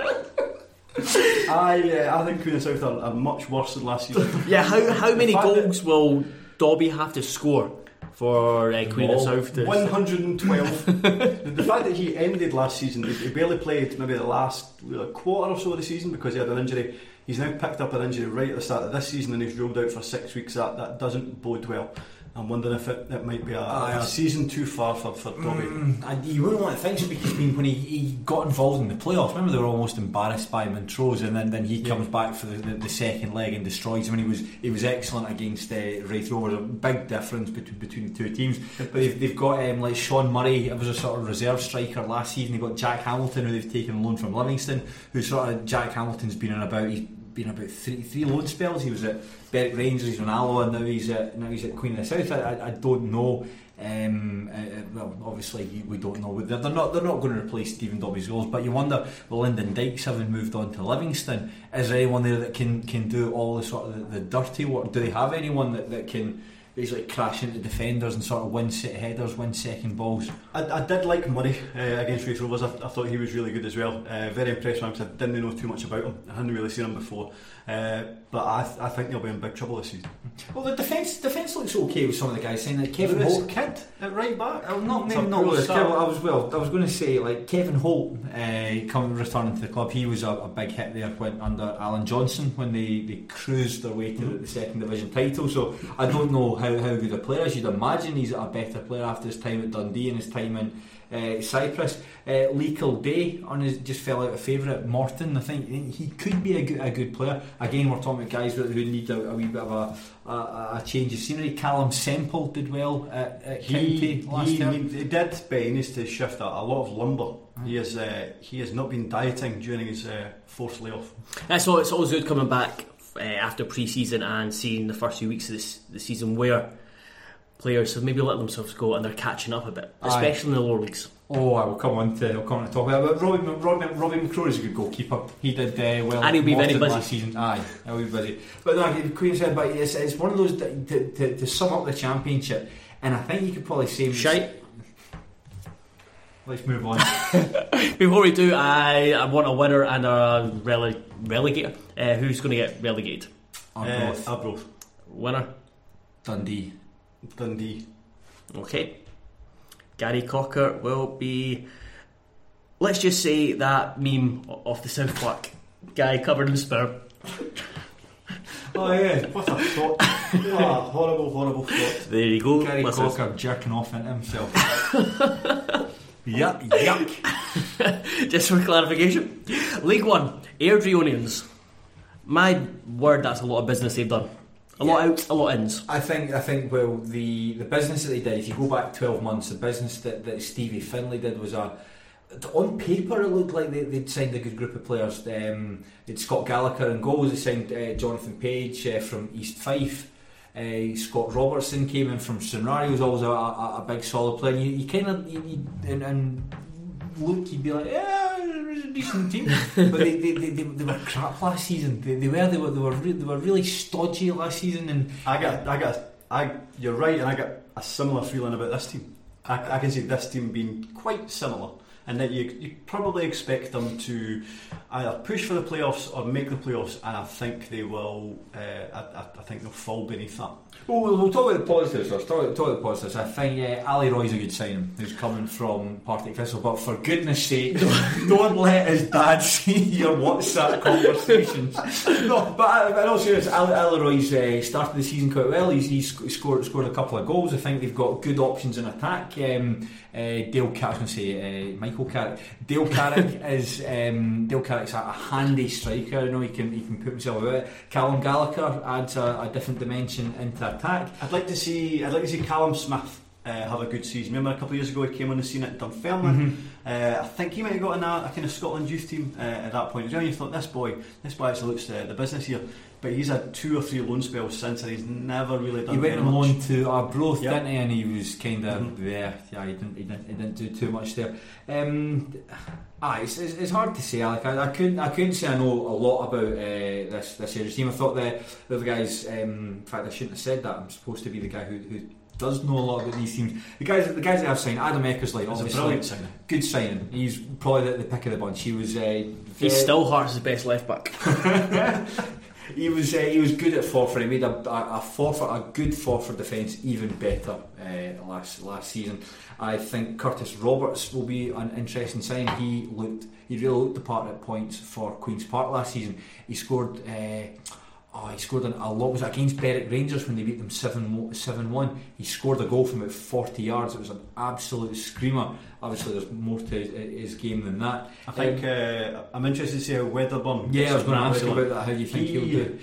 I, uh, I think Queen of South are, are much worse than last year.
Yeah, how, how many goals will Dobbie have to score for uh, Queen of South to.
112. the, the fact that he ended last season, he, he barely played maybe the last uh, quarter or so of the season because he had an injury. He's now picked up an injury right at the start of this season and he's ruled out for six weeks. That that doesn't bode well. I'm wondering if it, it might be a,
Aye,
a season too far for, for Dobbie.
Mm, you wouldn't want to think so because I mean, when he, he got involved in the playoffs, remember they were almost embarrassed by Montrose, and then, then he
Yeah.
comes back for the, the, the second leg and destroys them. And he was he was excellent against uh, Raith Rovers. A big difference between between the two teams. But they've, they've got um, like Sean Murray, it was a sort of reserve striker last season. They've got Jack Hamilton, who they've taken on loan from Livingston, who sort of Jack Hamilton's been in about. He's been about three three loan spells. He was at Berwick Rangers, he's on Alloa, and now he's at now he's at Queen of the South. I, I, I don't know. Um, uh, uh, well, obviously we don't know. They're, they're not. They're not going to replace Stephen Dobbie's goals. But you wonder, well, Lyndon Dykes having moved on to Livingston, is there anyone there that can can do all the sort of the, the dirty work? Do they have anyone that, that can basically crash into defenders and sort of win set headers, win second balls?
I, I did like Murray uh, against Raith Rovers. I, I thought he was really good as well. Uh, very impressed with him I didn't know too much about him. I hadn't really seen him before. Uh, but I, th- I think he'll be in big trouble this season.
Well, the defence defence looks okay with some of the guys saying that Kevin Holt.
Kidd at right back.
Oh, not maybe not. Kevin, I was well. I was going to say like Kevin Holt uh, coming returning to the club. He was a, a big hit there when under Allan Johnston when they, they cruised their way to the, the second division title. So I don't know how, how good a player. is. You'd imagine he's a better player after his time at Dundee and his time in. Uh, Cyprus, uh, Lee Day on his just fell out of favour at Morton. I think he could be a good, a good player. Again, we're talking about guys who who need a, a wee bit of a, a, a change of scenery. Callum Semple did well at, at
He,
County last
he,
term.
he, he did, but he needs to shift a, a lot of lumber. He has uh, he has not been dieting during his uh, forced layoff.
That's all. It's always good coming back uh, after pre-season and seeing the first few weeks of this the season where players have maybe let themselves go and they're catching up a bit,
Aye.
especially in the lower leagues.
Oh, I will come on to I'll come on to talk about it. But Robbie, Robbie, Robbie McCrorie is a good goalkeeper. He did uh, well.
And he'll be very busy.
last season. Aye, he'll be busy. But no, Queen said, but it's, it's one of those that, to, to, to sum up the championship. And I think you could probably say
Shite.
Let's move on.
Before we do, I, I want a winner and a rele- relegator. Uh, who's going to get relegated?
Uh,
Arbroath,
Arbroath,
Winner.
Dundee.
Dundee.
Okay. Gary Cocker will be. Let's just say that meme o- off the South Park guy covered in sperm.
Oh yeah,
What a thought! ah, horrible, horrible thought.
There you go.
Gary
listeners.
Cocker jerking off into himself. yuck, yuck.
Just for clarification, League One, Airdrieonians. My word, that's a lot of business they've done. A lot outs, a lot ins.
I think I think well the the business that they did. If you go back twelve months, the business that, that Stevie Finlay did was a. On paper, it looked like they, they'd signed a good group of players. Um, they'd Scott Gallagher in goals. They signed uh, Jonathan Page uh, from East Fife. Uh, Scott Robertson came in from Stranraer. Was always a, a, a big solid player. You, you kind of and, and look, you'd be like, yeah, it was a decent team. but they, they, they, they, they were crap last season. They, they were they were they were, re- they were really stodgy last season and.
I got, I got, I. You're right, and I got a similar feeling about this team. I, I can see this team being quite similar, and that you you probably expect them to either push for the playoffs or make the playoffs, and I think they will. Uh, I, I, think they'll fall beneath that.
Well, we'll, we'll talk about the positives first. Talk, talk about the positives. I think uh, Ali Roy's a good signing, who's coming from Partick Thistle. But for goodness sake, don't, don't let his dad see your WhatsApp conversations. no, but I, but in all seriousness, Ali, Ali Roy's uh, started the season quite well. He's, he's scored scored a couple of goals. I think they've got good options in attack. Um, uh, Dale Carrick, I was going to say uh, Michael Carrick. Dale Carrick is um, Dale Carrick's a, handy striker. You know he can he can put himself about. Callum Gallagher adds a, a different dimension into attack.
I'd like to see I'd like to see Callum Smith uh, have a good season. Remember a couple of years ago he came on the scene at Dunfermline.
Mm-hmm.
Uh, I think he might have got in a, a kind of Scotland youth team uh, at that point. as well. You thought this boy, this boy actually looks the, the business here. But he's had two or three loan spells since, and he's never really done
He went on loan to Arbroath,
Yep.
didn't he? And he was kind of
Mhm.
yeah, yeah. He didn't, he didn't, he didn't do too much there. Um, ah, it's, it's, it's hard to say. Like I, I couldn't, I couldn't say I know a lot about uh, this this year's team. I thought the the other guys. Um, in fact, I shouldn't have said that. I'm supposed to be the guy who. who does know a lot about these teams. The guys, the guys that I've signed, Adam Eckersley,
It's a
obviously,
brilliant signing.
good signing. He's probably the, the pick of the bunch. He was, uh,
He's
very-
still Hearts' best left back.
he was uh, he was good at Forfar. He made a, a, a Forfar, a good defence even better uh, last last season. I think Curtis Roberts will be an interesting sign. He looked he really looked the part at points for Queens Park last season. He scored. Uh, Oh, he scored an, a lot. Was it against Berwick Rangers when they beat them 7 7 1? He scored a goal from about 40 yards. It was an absolute screamer. Obviously, there's more to his, his game than that.
I think uh, I'm interested to see how Weatherburn.
Yeah, I was going to ask
Weatherburn.
about that. How do you think
He-
he'll do?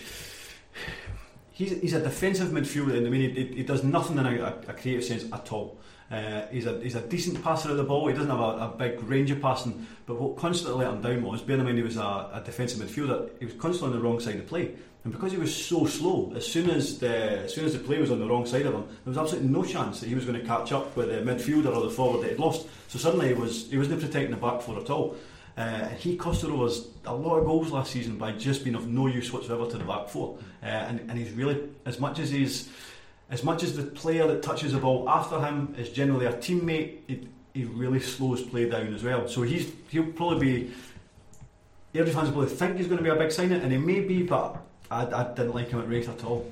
He's, he's a defensive midfielder, and I mean, he, he does nothing in a, a, a creative sense at all. Uh, he's a he's a decent passer of the ball. He doesn't have a, a big range of passing, but what constantly let him down was, bearing in mind he was a, a defensive midfielder, he was constantly on the wrong side of play, and because he was so slow, as soon as the as soon as the play was on the wrong side of him, there was absolutely no chance that he was going to catch up with the midfielder or the forward that he'd lost. So suddenly he was he wasn't protecting the back four at all. Uh, he cost the Rovers a lot of goals last season by just being of no use whatsoever to the back four. Uh, and, and he's really, as much as he's, as much as the player that touches the ball after him is generally a teammate, it, he really slows play down as well. So he's he'll probably be. Every fans probably think he's going to be a big signing, and he may be, but I, I didn't like him at Raith at all.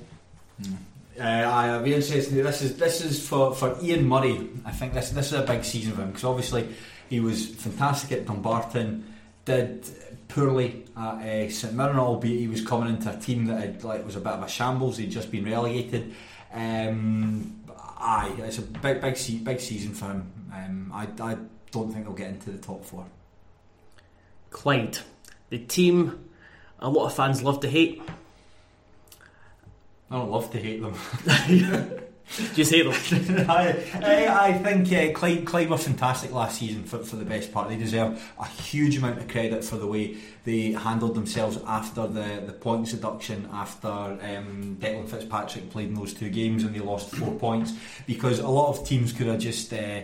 Uh, I'll be interested. This is this is for, for Ian Murray. I think this this is a big season for him because obviously he was fantastic at Dumbarton, did poorly at uh, St Mirren, albeit he was coming into a team that had, like was a bit of a shambles. He'd just been relegated. Um, aye, it's a big big se- big season for him. Um, I I don't think they'll get into the top four.
Clyde, the team a lot of fans love to hate.
I don't love to hate them.
Just hate them.
I, I, I think uh, Clyde, Clyde were fantastic last season for, for the best part. They deserve a huge amount of credit for the way they handled themselves after the, the points deduction, after um, Declan Fitzpatrick played in those two games and they lost four points. Because a lot of teams could have just. Uh,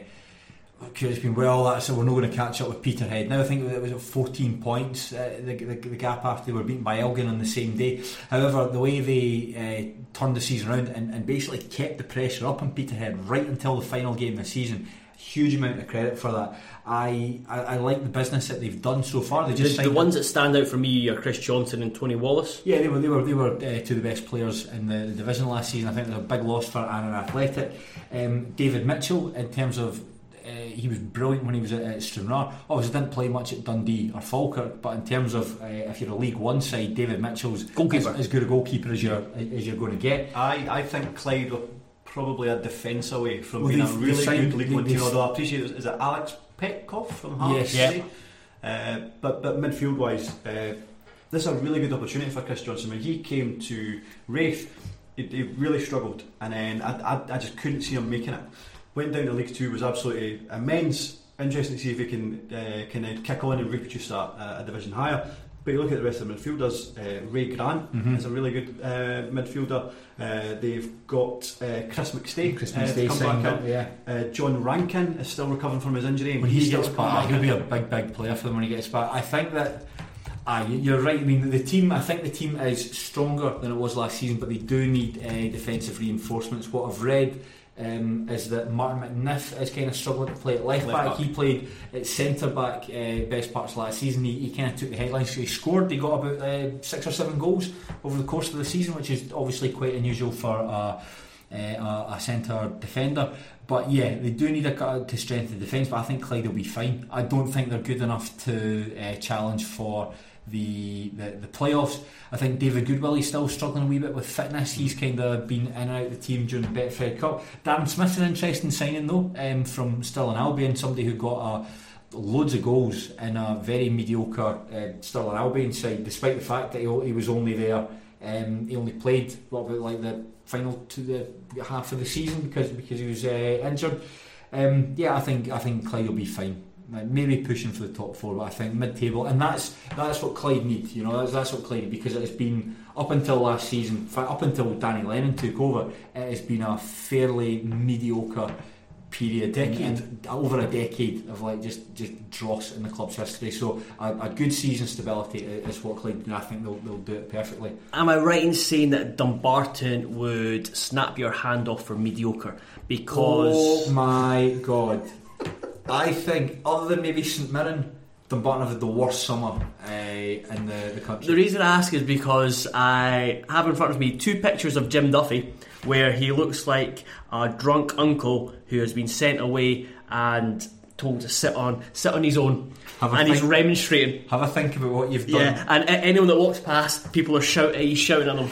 just been well. That's it. We're not going to catch up with Peterhead. Now I think it was at 14 points. Uh, the, the, the gap after they were beaten by Elgin on the same day. However, the way they uh, turned the season around and, and basically kept the pressure up on Peterhead right until the final game of the season. Huge amount of credit for that. I, I, I like the business that they've done so far. They
The,
just
the
signed-
ones that stand out for me are Chris Johnson and Tony Wallace.
yeah, they were they were they were uh, two of the best players in the, the division last season. I think they're a big loss for Annan Athletic. Um, David Mitchell, in terms of uh, he was brilliant when he was at, at Stranraer. Obviously, didn't play much at Dundee or Falkirk, but in terms of uh, if you're a League One side, David Mitchell's
Goalkeeper.
as, as good a goalkeeper as you're as you're going to get.
I, I think Clyde were probably a defence away from
Well,
being a really
signed-
good League One
they've-
team. Although I appreciate it. Is it Alex Petkov from Hearts?
Yes.
City? Uh, but but midfield wise, uh, this is a really good opportunity for Chris Johnson. When he came to Raith, he, he really struggled, and then I, I, I just couldn't see him making it. Went down to League Two, was absolutely immense. Interesting to see if he can uh, kind of kick on and reproduce that uh, a division higher. But you look at the rest of the midfielders, uh, Ray Grant
Mhm.
is a really good uh, midfielder. Uh, they've got uh, Chris McStay,
Christmas
uh, to come back
up, yeah.
Uh, John Rankin is still recovering from his injury.
When he
he's
gets back, he'll be a big, big player for them when he gets back. I think that. Ah, you- you're right. I mean, the team. I think the team is stronger than it was last season, but they do need uh, defensive reinforcements. What I've read um, is that Martin McNiff is kind of struggling to play at left,
Left
back.
back.
He played at centre back uh, best parts last season. He, he kind of took the headlines. He scored. He got about uh, six or seven goals over the course of the season, which is obviously quite unusual for a, uh, a, a centre defender. But yeah, they do need a cut to strengthen the defence. But I think Clyde will be fine. I don't think they're good enough to uh, challenge for the, the the playoffs. I think David Goodwill is still struggling a wee bit with fitness. He's kind of been in and out of the team during the Betfred Cup. Darren Smith's an interesting signing though, um, from Stirling Albion, somebody who got a loads of goals in a very mediocre uh, Stirling Albion side, despite the fact that he, he was only there. Um, he only played what about like the final to the half of the season because because he was uh, injured. Um, yeah, I think I think Clyde will be fine. Maybe pushing for the top four, but I think mid-table, and that's that's what Clyde need. You know, that's, that's what Clyde because it has been up until last season, up until Danny Lennon took over, it has been a fairly mediocre period,
Decade.
and over a decade of like just just dross in the club's history. So a, a good season stability is what Clyde, and I think they'll, they'll do it perfectly.
Am I right in saying that Dumbarton would snap your hand off for mediocre? Because
Oh my god. I think, other than maybe St Mirren, Dumbarton have had the worst summer uh, in the, the country.
The reason I ask is because I have in front of me two pictures of Jim Duffy where he looks like a drunk uncle who has been sent away and told to sit on sit on his own
Have a
and he's
think-
remonstrating.
Have a think about what you've done.
Yeah, and anyone that walks past, people are shouting. He's shouting at them.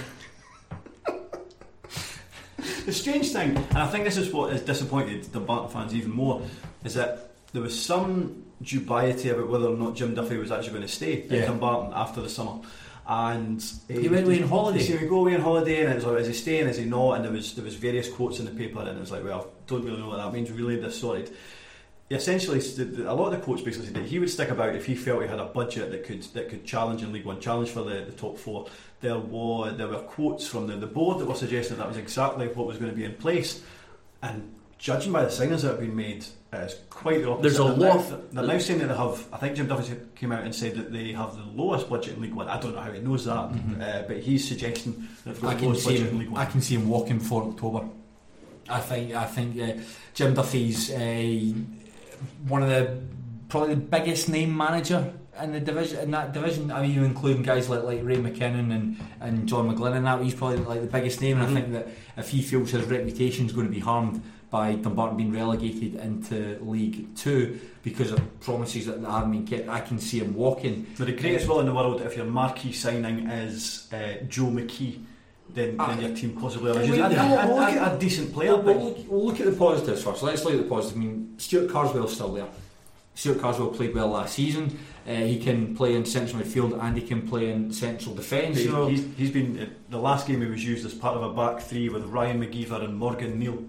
The strange thing, and I think this is what has disappointed the Barton fans even more, is that there was some dubiety about whether or not Jim Duffy was actually going to stay
Yeah.
in Dumbarton after the summer. And uh,
He went away on holiday.
He would go away on holiday, and it was like, is he staying? Is he not? And there was there was various quotes in the paper, and it was like, well, don't really know what that means. Really distorted. Essentially, s- the- the- a lot of the quotes basically said that he would stick about if he felt he had a budget that could that could challenge in League One, challenge for the, the top four. There were there were quotes from the, the board that were suggesting that was exactly what was going to be in place, and judging by the signings that have been made, it's quite the opposite.
There's a
They're
lot
now-
of-
They're now saying that they have. I think Jim Duffy came out and said that they have the lowest budget in League One. I don't know how he knows that, uh, but he's suggesting that they've got
I
the
can
lowest
see
budget in League
him.
One.
I can see him walking for October. I think. I think uh, Jim Duffy's uh, one of the probably the biggest name manager in the division. In that division, I mean, you including guys like like Ray McKinnon and, and John McGlynn and that. He's probably like the biggest name. And I think that if he feels his reputation is going to be harmed by Dumbarton being relegated into League Two because of promises that haven't been kept, I can see him walking.
But the greatest will in the world, if your marquee signing is uh, Joe McKee, then,
Ah.
then your team possibly has
we-
a, a-
we'll
a-
look at-
a decent player.
We'll, we'll, look, we'll look at the positives first. Let's look at the positives. I mean, Stuart Carswell's still there. Stuart Carswell played well last season. Uh, he can play in central midfield and he can play in central defence. Know,
he's, he's been uh, the last game he was used as part of a back three with Ryan McGeever and Morgyn Neill.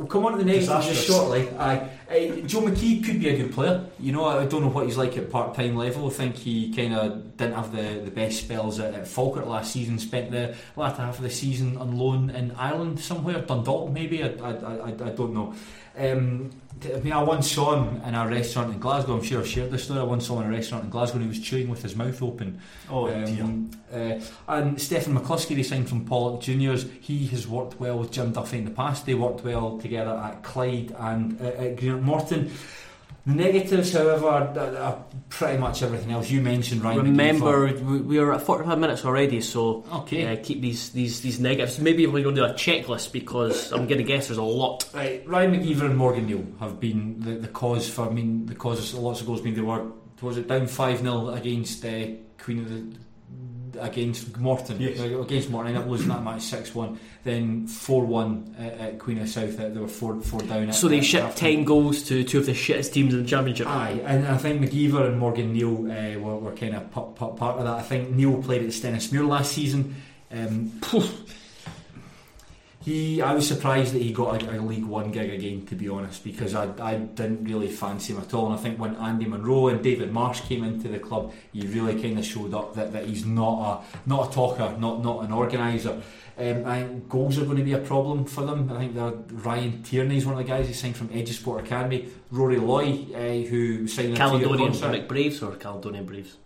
We'll come on to the negatives just shortly. Aye. Uh, Joe McKee could be a good player. You know, I don't know what he's like at part time level. I think he kind of didn't have the, the best spells at, at Falkirk last season. Spent the latter half of the season on loan in Ireland somewhere, Dundalk maybe. I, I, I, I don't know. Um, I mean, I once saw him in a restaurant in Glasgow. I'm sure I've shared this story. I once saw him in a restaurant in Glasgow and he was chewing with his mouth open.
Oh dear.
Um, uh, and Stephen McCluskey, they signed from Pollok Juniors. He has worked well with Jim Duffy in the past. They worked well together at Clyde and uh, at Greenock Morton. Negatives, however, are, are pretty much everything else. You mentioned Ryan.
Remember, we, are at 45 minutes already, so
Okay.
uh, keep these, these these negatives. Maybe we're going to do a checklist because I'm going to guess there's a lot.
Right, Ryan McGeever and Morgyn Neill have been the, the cause for. I mean, the cause of lots of goals being they were was it down five 0 against uh, Queen of the against Morton
Yes.
Against Morton ended up losing that match six one then four one at, at Queen of South they were four four down at,
So they
at
shipped 10 goals to two of the shittest teams in the championship.
Aye, and I think McGeever and Morgyn Neill uh, were, were kind of p- p- part of that. I think Neill played at Stenhousemuir last season. Um, phew. He, I was surprised that he got a, a League One gig again, to be honest, because I, I didn't really fancy him at all. And I think when Andy Monroe and David Marsh came into the club, he really kind of showed up that, that he's not a not a talker, not not an organiser. Um, I think goals are going to be a problem for them. I think Ryan Tierney is one of the guys he signed from Edusport Academy. Rory Loy, uh, who signed
Caledonian. McBraves or Caledonian Braves?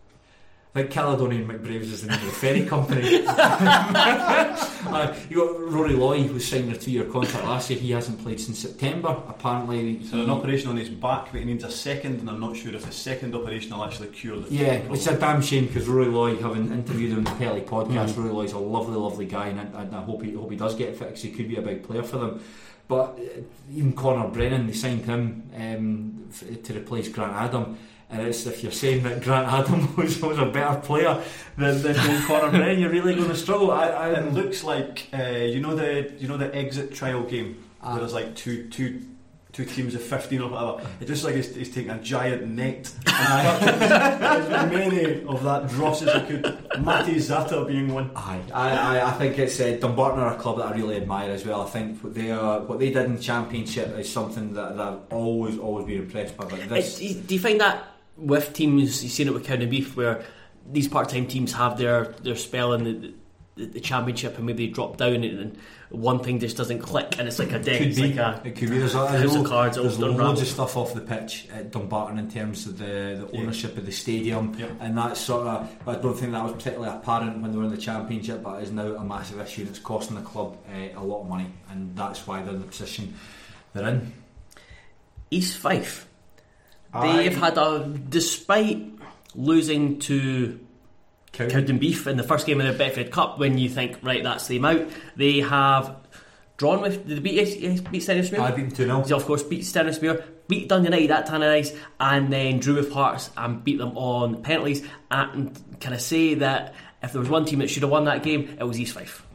I think Caledonian McBraves is the name of the ferry company. uh, you got Rory Loy, who signed a two-year contract last year. He hasn't played since September. Apparently,
He's had an operation on his back, but he needs a second, and I'm not sure if the second operation will actually cure the
Yeah,
problem.
it's a damn shame because Rory Loy, having interviewed him on the Pelly podcast,
Mm.
Rory Loy's a lovely, lovely guy, and I, and I hope he hope he does get fixed. Cuz he could be a big player for them. But uh, even Connor Brennan, they signed him um, f- to replace Grant Adam. And it's, if you're saying that Grant Adam was, was a better player than, than, than Connor Brennan, you're really going to struggle. I, I,
It looks like uh, you know the you know the exit trial game
Ah.
where there's like two two two teams of 15 or whatever. It's just like he's, he's taking a giant net and as many of that dross as he could. Matty Zata being one.
Aye, I, I, I think it's uh, Dumbarton are a club that I really admire as well. I think what they are, what they did in the Championship is something that, that I've always always been impressed by. But this,
It's- do you find that with teams, you've seen it with Cowdenbeath, where these part-time teams have their, their spell in the, the, the championship and maybe they drop down and, and one thing just doesn't click and it's like a deck,
could
it's
be.
like a
it could be. There's, a, there's,
of cards.
there's loads of stuff off the pitch at Dumbarton in terms of the, the ownership of the stadium,
Yep.
and that sort of. But I don't think that was particularly apparent when they were in the Championship, but it is now a massive issue and it's costing the club uh, a lot of money, and that's why they're in the position they're in.
East Fife. They've had a, despite losing to Cowdenbeath in the first game of the Betfred Cup, when you think, right, that's them out, they have drawn with, did they beat, beat Stenhousemuir?
I beat them 2 0.
They of course beat Stenhousemuir, beat Dundee United at Tannadice, and then drew with Hearts and beat them on penalties. And can I say that if there was one team that should have won that game, it was East Fife.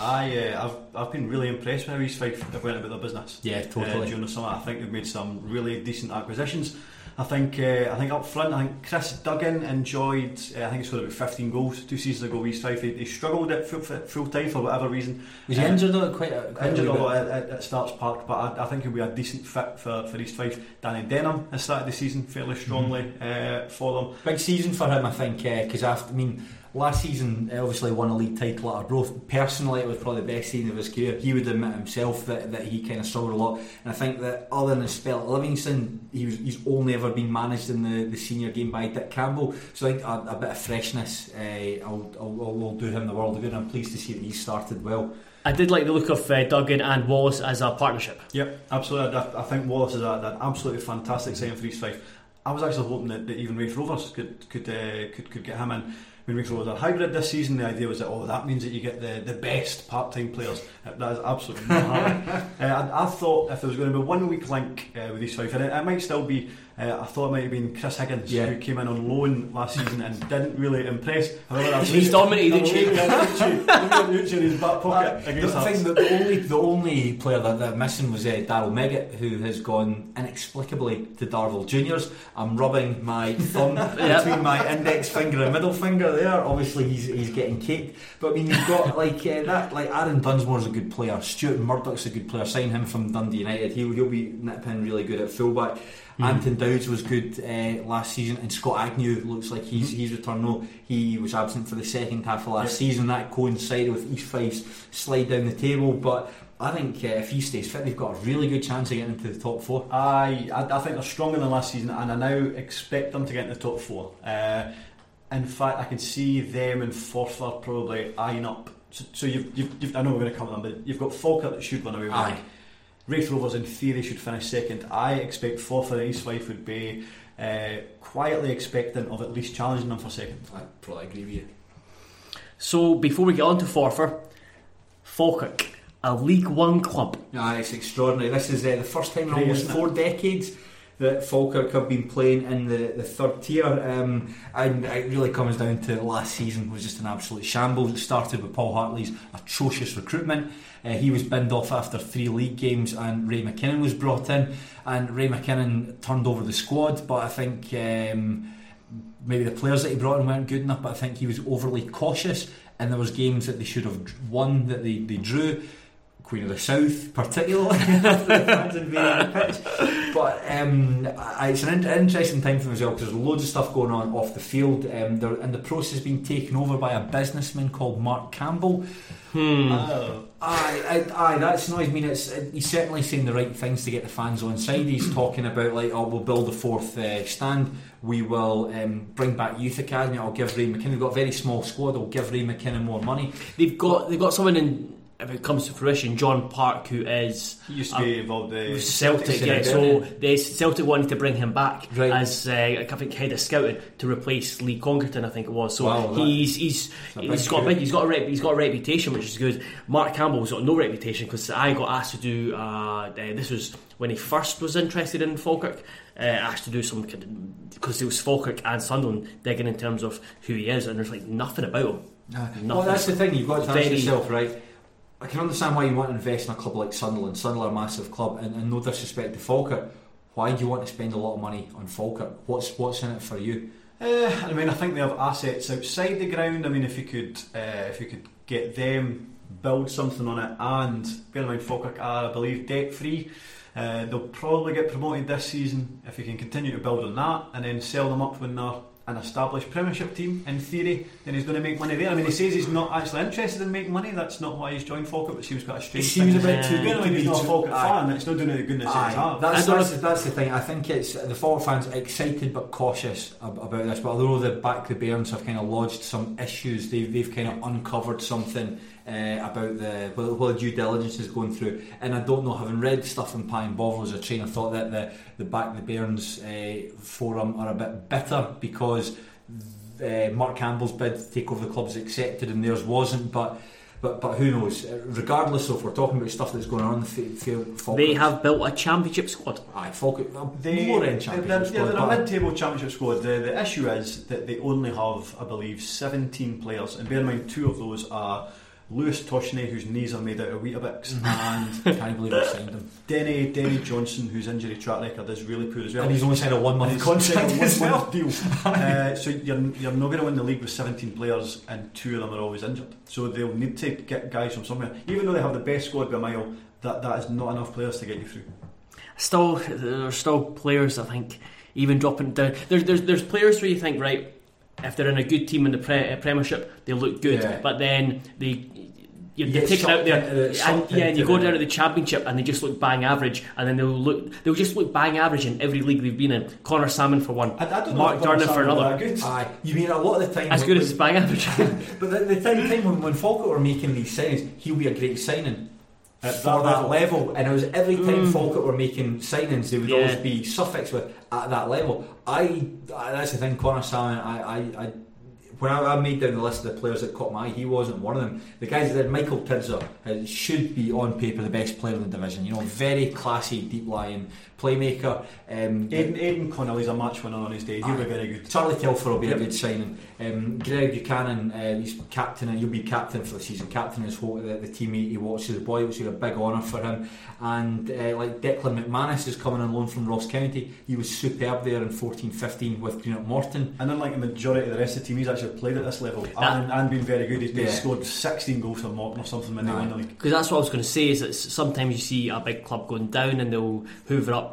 I, uh, I've, I've been really impressed with how East Fife have went about their business.
Yeah, totally.
Uh, during the summer, I think they've made some really decent acquisitions. I think uh, I think up front, I think Chris Duggan enjoyed. Uh, I think he scored about 15 goals two seasons ago. East Fife, he, he struggled at full, full time for whatever reason.
Was he
Uh,
injured though? Quite quite
Injured
a
lot at, at, Stark's Park, but I, I think he'll be a decent fit for, for East Fife. Danny Denholm has started the season fairly strongly uh, for them.
Big season for him, I think, because after I mean, last season uh, obviously won a league title at Arbroath. Personally, it was probably the best season of his career. He would admit himself that, that he kind of struggled a lot, and I think that other than his spell at Livingston, he was, he's only ever been managed in the, the senior game by Dick Campbell. So I think a, a bit of freshness uh, will, will, will do him the world of good. I'm pleased to see that he started well.
I did like the look of uh, Duggan and Wallace as a partnership.
Yep, absolutely. I, I think Wallace is an absolutely fantastic signing for East Fife. I was actually hoping that, that even Raith Rovers could could, uh, could could get him in. When Raith Rovers are hybrid this season, the idea was that oh, that means that you get the, the best part time players. That is absolutely not happening. uh, I, I thought if there was going to be one week link uh, with East Fife, and it, it might still be. Uh, I thought it might have been Chris Higgins
Yeah.
who came in on loan last season and didn't really impress. However, that's-
He's dominated
Uche.
Uche.
Uche in his back pocket
The thing, the, the only the only player that they're missing was uh, Daryl Meggett, who has gone inexplicably to Darvel Juniors. I'm rubbing my thumb between my index finger and middle finger there. Obviously, he's he's getting caked. But I mean, you've got like uh, that. Like Aaron Dunsmore's a good player. Stuart Murdoch's a good player. Sign him from Dundee United. He'll he'll be nipping really good at fullback. Anton Dowds was good uh, last season, and Scott Agnew looks like he's he's returned. No, he was absent for the second half of last
Yeah.
season. That coincided with East Fife's slide down the table. But I think uh, if he stays fit, they've got a really good chance of getting into the top four.
I, I, I think they're stronger than last season, and I now expect them to get into the top four. Uh, in fact, I can see them and Forfar probably eyeing up. So, so you've, you've, you've, I know we're going to come them, but you've got Falkirk that should run away with
Aye.
it. Raith Rovers, in theory, should finish second. I expect Forfar and East Fife would be uh, quietly expectant of at least challenging them for second.
I probably agree with you.
So before we get on to Forfar, Falkirk, a League One club.
Ah, it's extraordinary. This is uh, the first time in almost four decades that Falkirk have been playing in the, the third tier. Um, and it really comes down to last season was just an absolute shambles. It started with Paul Hartley's atrocious recruitment. Uh, he was binned off after three league games, and Ray McKinnon was brought in. And Ray McKinnon turned over the squad, but I think. Um, maybe the players that he brought in weren't good enough, but I think he was overly cautious. And there was games that they should have won that they, they drew. Queen of the South, particularly fans invaded the pitch. But um, I- it's an in- interesting time for them as well because there's loads of stuff going on off the field. Um, they're in the process of being taken over by a businessman called Mark Campbell.
Hmm.
Oh.
Aye, aye, aye, that's no. I mean, it's he's certainly saying the right things to get the fans on side. He's talking about like, oh, we'll build a fourth uh, stand. We will um, bring back youth academy. I'll give Ray McKinnon. We've got a very small squad. I'll give Ray McKinnon more money.
They've got they've got someone in if it comes to fruition, John Park, who is
He used to be involved uh,
with Celtic.
Celtic,
Yeah, so
yeah.
the Celtic wanted to bring him back
Right.
as uh, I think head of scouting to replace Lee Congerton. I think it was. So
Wow,
he's he's he's got big, he's got a rep, he's got a reputation which is good. Mark Campbell's got no reputation because I got asked to do uh, uh, this was when he first was interested in Falkirk. Uh, asked to do some because it was Falkirk and Sunderland digging in terms of who he is, and there's like nothing about him.
Well,
Nothing.
that's the thing. You've got to ask yourself, right? I can understand why you want to invest in a club like Sunderland. Sunderland, are a massive club, and, and no disrespect to Falkirk. Why do you want to spend a lot of money on Falkirk? What's what's in it for you?
Uh, I mean, I think they have assets outside the ground. I mean, if you could, uh, if you could get them, build something on it, and bear in mind, Falkirk are, I believe, debt free. Uh, they'll probably get promoted this season if you can continue to build on that, and then sell them up when they're an established Premiership team. In theory, then he's going to make money there. I mean, he says he's not actually interested in making money. That's not why he's joined Falkirk, but seems quite a strange.
It seems
thing
a bit
to
too good
Bear in mind,
to
he's not a. Falkirk
Aye.
fan. It's not doing any goodness in his
Aye, that's, that's, that's the thing. I think it's the Falkirk fans excited but cautious about this. But although the back the Bairns have kind of lodged some issues, they've they've kind of uncovered something uh, about the well, what the due diligence is going through. And I don't know, having read stuff on Pine Bovril as a trainer, I thought that the the back the Bairns uh, forum are a bit bitter because uh, Mark Campbell's bid to take over the club was accepted and theirs wasn't. But but but who knows? Uh, Regardless of if we're talking about stuff that's going on in the f- field, Falkirk,
They have built a championship squad.
Aye, Falkirk, a
They,
lower end
they're,
championship
they're,
squad,
they're a
but-
mid-table championship squad. The, the issue is that they only have, I believe, 17 players, and bear in mind, two of those are Lewis Toshney, whose knees are made out of Weetabix, and
Can't believe I signed him.
Denny Denny Johnstone, whose injury track record is really poor as well.
And he's only signed a one month contract as well.
deal. uh, so you're, you're not going to win the league with 17 players, and two of them are always injured. So they'll need to get guys from somewhere. Even though they have the best squad by a mile, that, that is not enough players to get you through.
Still, there's still players. I think even dropping down. There's there's there's players where you think right, if they're in a good team in the pre- uh, Premiership, they look good,
Yeah.
but then they. You're
You
taken out there,
into
and, yeah, and you go down to the championship, and they just look bang average, and then they'll look, they'll just look bang average in every league they've been in. Connor Sammon for one,
I, I don't
Mark Durnan for another,
good.
Aye, you mean a lot of the time
as good as bang average.
But the, the time, time when, when Falkirk were making these signings, he'll be a great signing
At
for
that
that level. And it was every time
Mm.
Falkirk were making signings, they would
Yeah.
always be suffix with at that level. I, I that's the thing, Connor Sammon. I, I, I when I, I made down the list of the players that caught my eye, he wasn't one of them. The guys that did Michael Tidser uh, should be on paper the best player in the division. You know, very classy, deep lying playmaker. Um,
Aidan, Aidan Connolly's a match winner on his day. He'll be very good.
Charlie Telfer will be
Yep.
a good signing. Um, Greg Buchanan, uh, he's captain, and he'll be captain for the season. Captain is what the, the team he, he watches the boy, which is a big honour for him. And uh, like Declan McManus is coming on loan from Ross County. He was superb there in 14-15 with Greenock Morton.
And unlike the majority of the rest of the team, he's actually played at this level and, and been very good. He's, he's
Yeah.
scored 16 goals for Morton or something when they
Aye.
won the league.
Because that's what I was going to say. Is that sometimes you see a big club going down and they'll hoover up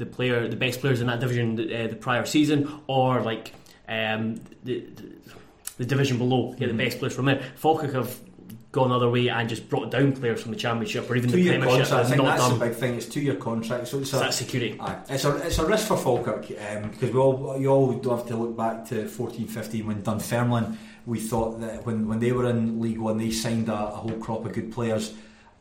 the player, the best players in that division uh, the prior season, or like um, the, the the division below get the best players from there. Falkirk have gone the other way and just brought down players from the championship or even the
Two-year
premiership.
contract. I think that's
done
the big thing. It's two-year contract, so it's a,
that security.
Aye. It's a it's a risk for Falkirk um, because we all you all have to look back to 14-15 when Dunfermline we thought that when, when they were in League One they signed a, a whole crop of good players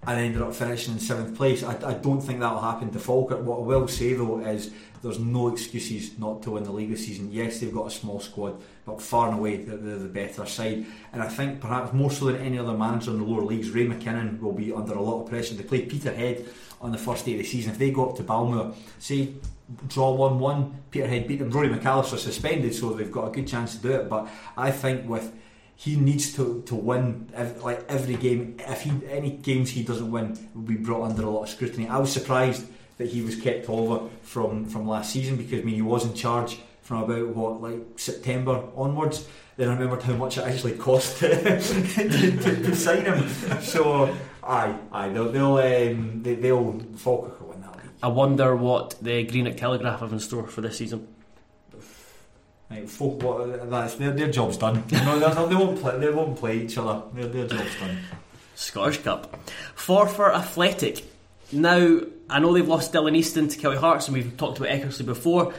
and ended up finishing in seventh place. I, I don't think that will happen to Falkirk. What I will say though is there's no excuses not to win the league this season. Yes, they've got a small squad, but far and away they're, they're the better side. And I think perhaps more so than any other manager in the lower leagues, Ray McKinnon will be under a lot of pressure. They play Peterhead on the first day of the season. If they go up to Balmoor, say draw one one, Peterhead beat them. Rory McAllister suspended, so they've got a good chance to do it. But I think with he needs to, to win like every game. If he any games he doesn't win, will be brought under a lot of scrutiny. I was surprised that he was kept over from from last season because I mean he was in charge from about what like September onwards. Then I remembered how much it actually cost to, to, to, to sign him. So aye, aye, they'll they'll um, they, they'll Falkirk will win that league.
I wonder what the Greenock Telegraph have in store for this season.
Right, folk, what, that's their, their job's done. no, they're not- they won't play. They won't play each other. Their, their job's done.
Scottish Cup. Forfar Athletic. Now, I know they've lost Dylan Easton to Kelty Hearts, and we've talked about Eckersley before.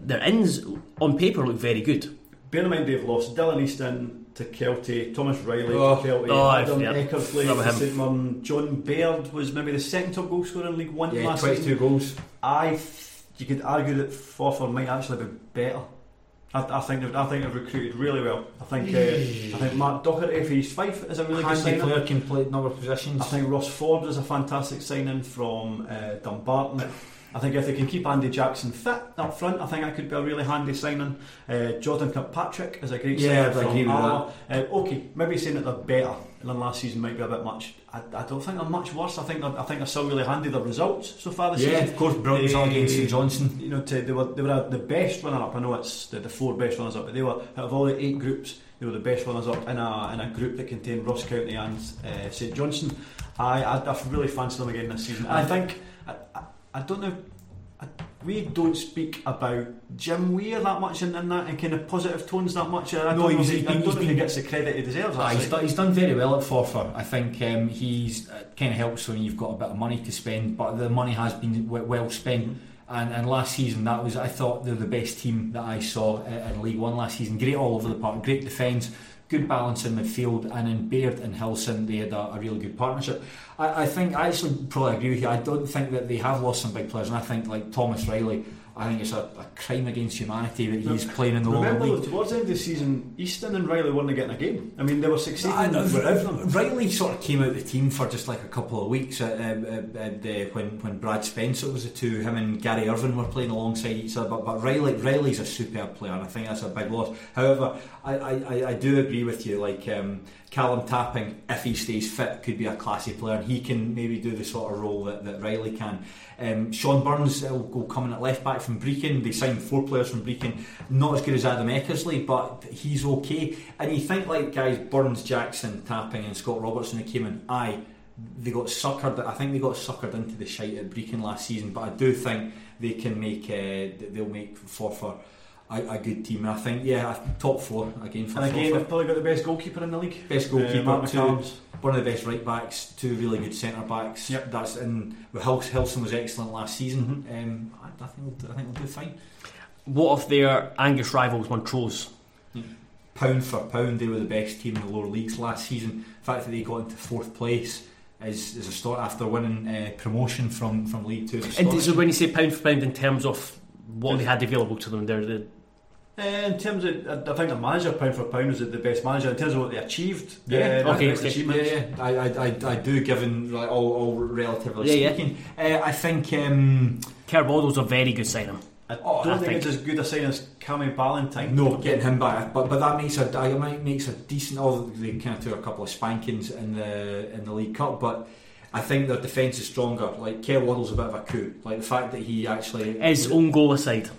Their ins on paper look very good.
Bear in mind they've lost Dylan Easton to Kelty, Thomas Reilly
Oh.
to Kelty,
Oh,
Adam
yeah.
Eckersley to. St Mirren, John Baird was maybe the second top goal scorer in League One
Yeah,
last
twenty-two
season.
goals.
I, th- you could argue that Forfar might actually be better. I, I think they've, I think they've recruited really well. I think uh, I think Mark Doherty for his Fife is a really good signing.
player can play a number of positions.
I think Ross Ford is a fantastic signing from uh, Dumbarton. I think if they can keep Andy Jackson fit up front, I think that could be a really handy signing. Uh, Jordan Kirkpatrick is a great
Yeah,
signing from
with
Arsenal. Uh, okay, maybe saying that they're better than last season might be a bit much. I, I don't think they're much worse. I think I think they're still really handy. The results so far this
Yeah,
season.
of course, brilliant result against St Johnstone.
You know, to, they were they were uh, the best runner up. I know it's the, the four best runners up, but they were out of all the eight groups, they were the best runners up in a in a group that contained Ross County and uh, St Johnstone. I, I I really fancy them again this season. And I think I, I, don't know. I, we don't speak about Jim Weir that much in, in that in kind of positive tones that much. I
No, he's-
he, I don't know if he gets the credit he deserves.
Ah, he's, done, he's done very well at Forfar. I think um, he's uh, kind of helps when you've got a bit of money to spend, but the money has been w- well spent. And, and last season, that was I thought they're the best team that I saw uh, in League One last season. Great all over the park, great defence, good balance in midfield, and in Baird and Hilson they had a, a really good partnership. I, I think I actually probably agree with you. I don't think that they have lost some big players, and I think like Thomas Reilly. I think it's a, a crime against humanity that he's playing in the lower
Remember,
league.
towards the end of the season, Easton and Reilly weren't getting a game. I mean, they were succeeding
I know,
without them.
Reilly sort of came out of the team for just like a couple of weeks uh, uh, uh, uh, when when Brad Spencer was the two. Him and Gary Irvin were playing alongside each other. But, but Reilly Reilly's a superb player, and I think that's a big loss. However, I, I, I do agree with you. Like um, Callum Tapping, if he stays fit, could be a classy player, and he can maybe do the sort of role that, that Reilly can. Um, Sean Burns will go coming at left back from Brechin. They signed four players from Brechin, not as good as Adam Eckersley, but he's okay. And you think like guys Burns, Jackson, Tapping, and Scott Robertson who came in, aye, they got suckered. I think they got suckered into the shite at Brechin last season, but I do think they can make uh, they'll make Forfar a, a good team. And I think yeah, top four again for
And again,
Forfar.
they've probably got the best goalkeeper in the league.
Best
Uh,
goalkeeper,
Mark
two, one of the best right backs, two really good centre backs.
Yep.
That's and well, Hils- Hilson was excellent last season.
Mm-hmm.
Um, I, I think we'll, I think we'll do fine.
What of their Angus rivals, Montrose?
Pound for pound, they were the best team in the lower leagues last season. The fact that they got into fourth place is, is a start after winning uh, promotion from, from League Two.
And so when you say pound for pound in terms of what they had available to them, they're the
Uh, in terms of, I I think the manager pound for pound was the best manager in terms of what they achieved.
Yeah,
uh,
okay,
best
okay.
achievements.
Yeah, yeah, I, I, I, I do. Given like, all, all relatively
Yeah, yeah.
speaking, Uh, I think um,
Kerbaldo's a very good signing.
I
Oh,
don't
I
think,
think-
it's as good a sign as Cammy Ballantyne.
no getting him back, but but that makes a I might makes a decent. Although they kind of took a couple of spankings in the in the League Cup, but. I think their defence is stronger. Like Kerr Waddell's a bit of a coup. Like the fact that he actually
His own goal aside.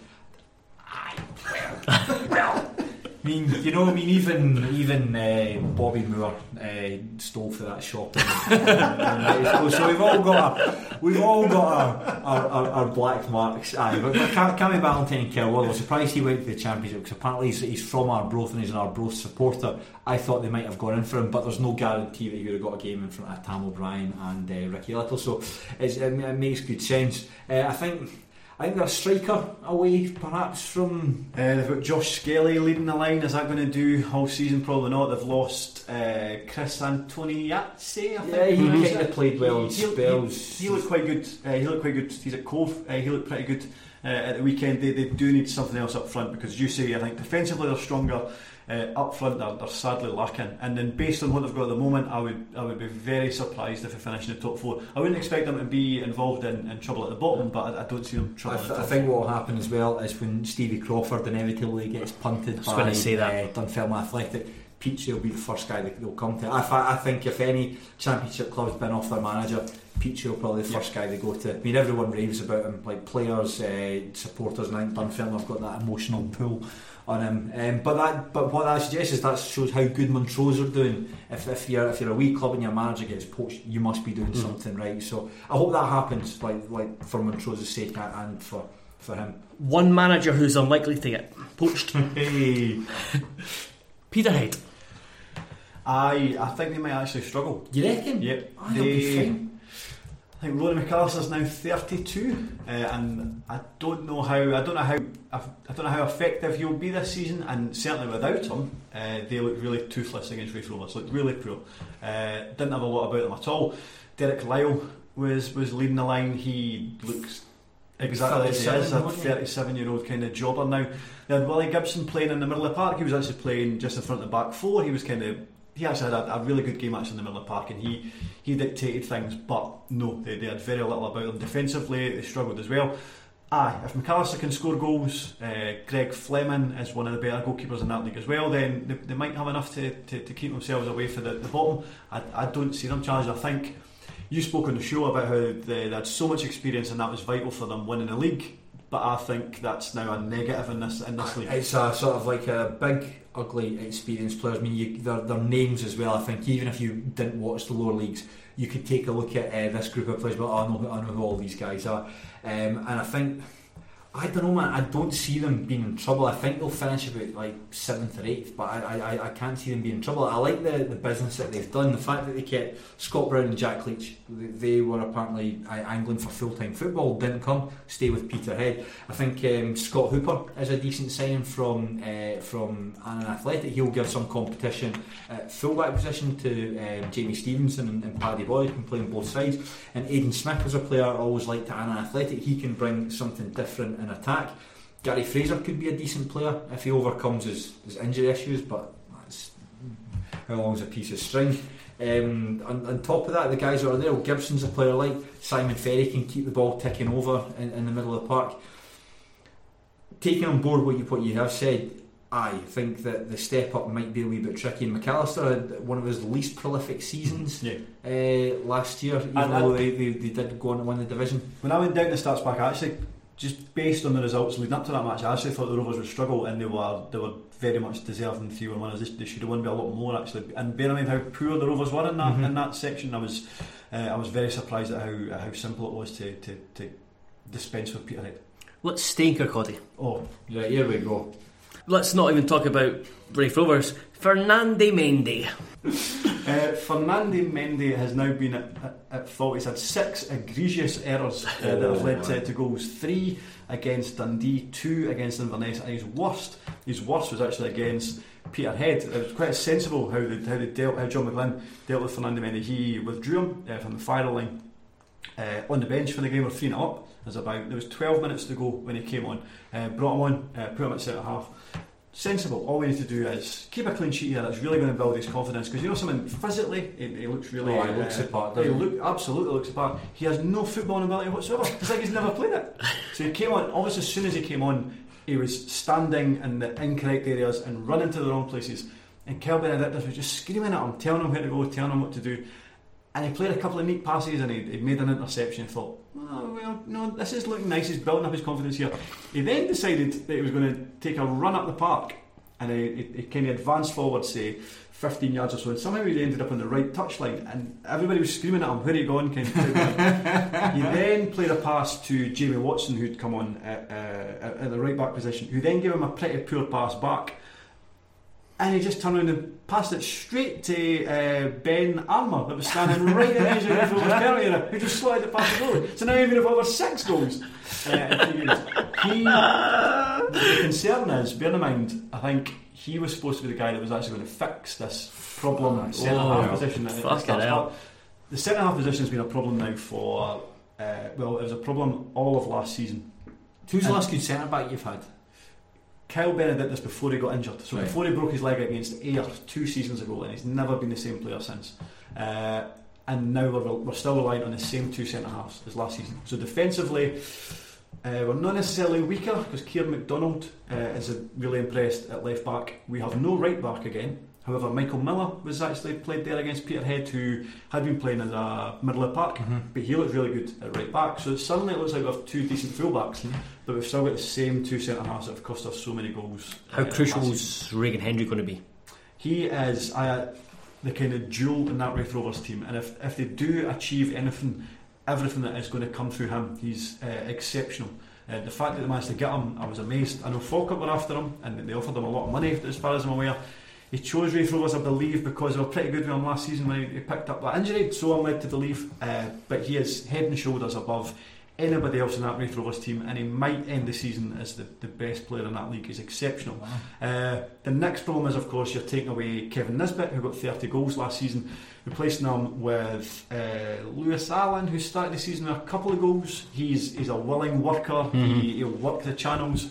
I mean, you know, I mean, even even uh, Bobby Moore uh, stole for that shop. so, we've all got we've all got our, our, our, black marks. Aye, but, but Cam- Cammy Ballantyne and Kerr Waddell, surprised he went to the championship because apparently he's, he's from Arbroath and he's an Arbroath supporter. I thought they might have gone in for him, but there's no guarantee that he would have got a game in front of Tam O'Brien and uh, Ricky Little. So it makes good sense. Uh, I think. I think they're a striker away, perhaps from
Uh, they've got Josh Skelly leading the line. Is that going to do all season? Probably not. They've lost uh, Chris Antoniazzi. I think.
Yeah, he
Mhm.
kind of played well in
He- he-
spells.
He, looked quite good. Uh, he looked quite good. He's at Cove. Uh, he looked pretty good uh, at the weekend. They, they do need something else up front because you say I think defensively they're stronger. Uh, up front, they're, they're sadly lacking. And then, based on what they've got at the moment, I would I would be very surprised if they finish in the top four. I wouldn't expect them to be involved in, in trouble at the bottom, but I, I don't see them
I,
trouble.
th- I think what will happen as well is when Stevie Crawford inevitably gets punted
was
by
say that.
Uh, Dunfermline Athletic, Peachy will be the first guy that they'll come to. I, I think if any championship club's been off their manager, Peachy will probably be the first guy they go to. I mean, everyone raves about him, like players, uh, supporters, and I think Dunfermline have got that emotional pull on him. Um, but that, but what that suggests is that shows how good Montrose are doing. If, if you're if you're a wee club and your manager gets poached, you must be doing something right. So I hope that happens, like like for Montrose's sake and- and for for him.
One manager who's unlikely to get poached.
Hey,
Peterhead.
I I think they might actually struggle.
you reckon?
Yep.
Oh, he'll be
They-
fine.
I think Rory McAllister's now 32, uh, and I don't know how I don't know how I don't know how effective he'll be this season. And certainly without him, uh, they look really toothless against Raith Rovers. Looked really poor. Uh, didn't have a lot about them at all. Derek Lyle was was leading the line. He looks exactly as he is, a 37 year old kind of jobber now. They had Willie Gibson playing in the middle of the park. He was actually playing just in front of the back four. He was kind of he actually had a, a really good game actually in the middle of the park, and he he dictated things. But no, they, they had very little about them defensively. They struggled as well. Aye, if McAllister can score goals, uh, Greg Fleming is one of the better goalkeepers in that league as well, then they, they might have enough to, to, to keep themselves away from the, the bottom. I, I don't see them challenged. I think you spoke on the show about how they, they had so much experience and that was vital for them winning the league, but I think that's now a negative in this in this league.
It's a sort of like a big, ugly, experienced players. I mean, you, their, names as well. I think even if you didn't watch the lower leagues, you could take a look at uh, this group of players. But oh, I know, I know who all these guys are, um, and I think. I don't know, man. I don't see them being in trouble. I think they'll finish about like seventh or eighth, but I, I, I can't see them being in trouble. I like the, the business that they've done. The fact that they kept Scott Brown and Jack Leach, they were apparently angling for full time football, didn't come. Stay with Peterhead. I think um, Scott Hooper is a decent signing from uh, from Annan Athletic. He'll give some competition at fullback position to um, Jamie Stevenson and, and Paddy Boyd, can play on both sides. And Aidan Smith is a player I always liked to an Athletic. He can bring something different in attack. Gary Fraser could be a decent player if he overcomes his, his injury issues, but that's how long's a piece of string. Um, on, on top of that, the guys that are there, well, Gibson's a player like Simon Ferry can keep the ball ticking over in, in the middle of the park. Taking on board what you what you have said, I think that the step up might be a wee bit tricky. And McAllister had one of his least prolific seasons
Yeah.
uh, last year, even
And-
though
and-
they, they, they did go on to win the division.
When I went down the stats back, I actually just based on the results leading up to that match, I actually thought the Rovers would struggle, and they were they were very much deserving three one winners. They, they should have won by a lot more actually. And bear in mind how poor the Rovers were in that
Mhm.
in that section, I was uh, I was very surprised at how at how simple it was to to, to dispense with Peterhead.
Let's stay in Kirkcaldy.
Oh,
Right, here we go.
Let's not even talk about Raith Rovers. Fernande Mendy.
Uh, Fernando Mendy has now been at, at, at fault. He's had six egregious errors uh, that have led to, to goals. Three against Dundee, two against Inverness, and his worst, his worst was actually against Peterhead. It was quite sensible how they, how they dealt, how John McGlynn dealt with Fernando Mendy. He withdrew him uh, from the firing line uh, on the bench for the game. We're three 0 up. There's about there was 12 minutes to go when he came on. Uh, brought him on, uh, put him at centre half. Sensible. All we need to do is keep a clean sheet here. That's really going to build his confidence because you know something physically, he, he looks really.
Oh, he looks uh, the part,
He look absolutely looks the part. He has no footballing ability whatsoever. It's like he's never played it. So he came on. Obviously, as soon as he came on, he was standing in the incorrect areas and running to the wrong places. And Kyle Benedictus was just screaming at him, telling him where to go, telling him what to do. And he played a couple of neat passes and he, he made an interception. Thought, oh, well, no, this is looking nice. He's building up his confidence here. He then decided that he was going to take a run up the park and he, he, he kind of advanced forward, say, 15 yards or so. And somehow he ended up on the right touchline and everybody was screaming at him, where are you going? Kind of he then played a pass to Jamie Watson, who'd come on at, uh, at at the right back position, who then gave him a pretty poor pass back. And he just turned around and passed it straight to uh, Ben Armour, that was standing right in the edge of the Rovers penalty area, who just slotted it past the goalie. So now even if over six goals uh, in two. He, the concern is, bear in mind, I think he was supposed to be the guy that was actually going to fix this problem centre half
Oh,
position. at- at
fucking
Stars
hell.
Park. The centre half position has been a problem now for, uh, well, it was a problem all of last season.
Who's the last good centre back you've had?
Kyle Benedictus before he got injured. So
Right.
before he broke his leg against Ayr two seasons ago, and he's never been the same player since. Uh, and now we're, we're still relying on the same two centre halves as last season. So defensively, uh, we're not necessarily weaker because Kieran McDonald uh, is really impressed at left back. We have no right back again. However, Michael Miller was actually played there against Peterhead, who had been playing in the middle of the park, but he looked really good at right back. So suddenly it looks like we have two decent fullbacks, but we've still got the same two centre halves that have cost us so many goals.
How
uh,
crucial is Regan Hendry going to be?
He is uh, the kind of jewel in that Raith Rovers team, and if, if they do achieve anything, everything that is going to come through him, he's uh, exceptional. Uh, the fact that they managed to get him, I was amazed. I know Falkirk were after him, and they offered him a lot of money, as far as I'm aware. He chose Raith Rovers, I believe, because they were pretty good with him last season when he, picked up that injury, so I'm led to believe. Uh, but he is head and shoulders above anybody else in that Raith Rovers team, and he might end the season as the, the best player in that league. He's exceptional. Uh, the next problem is, of course, you're taking away Kevin Nisbet, who got 30 goals last season, replacing him with uh, Lewis Allen, who started the season with a couple of goals. He's he's a willing worker. He, he'll work the channels.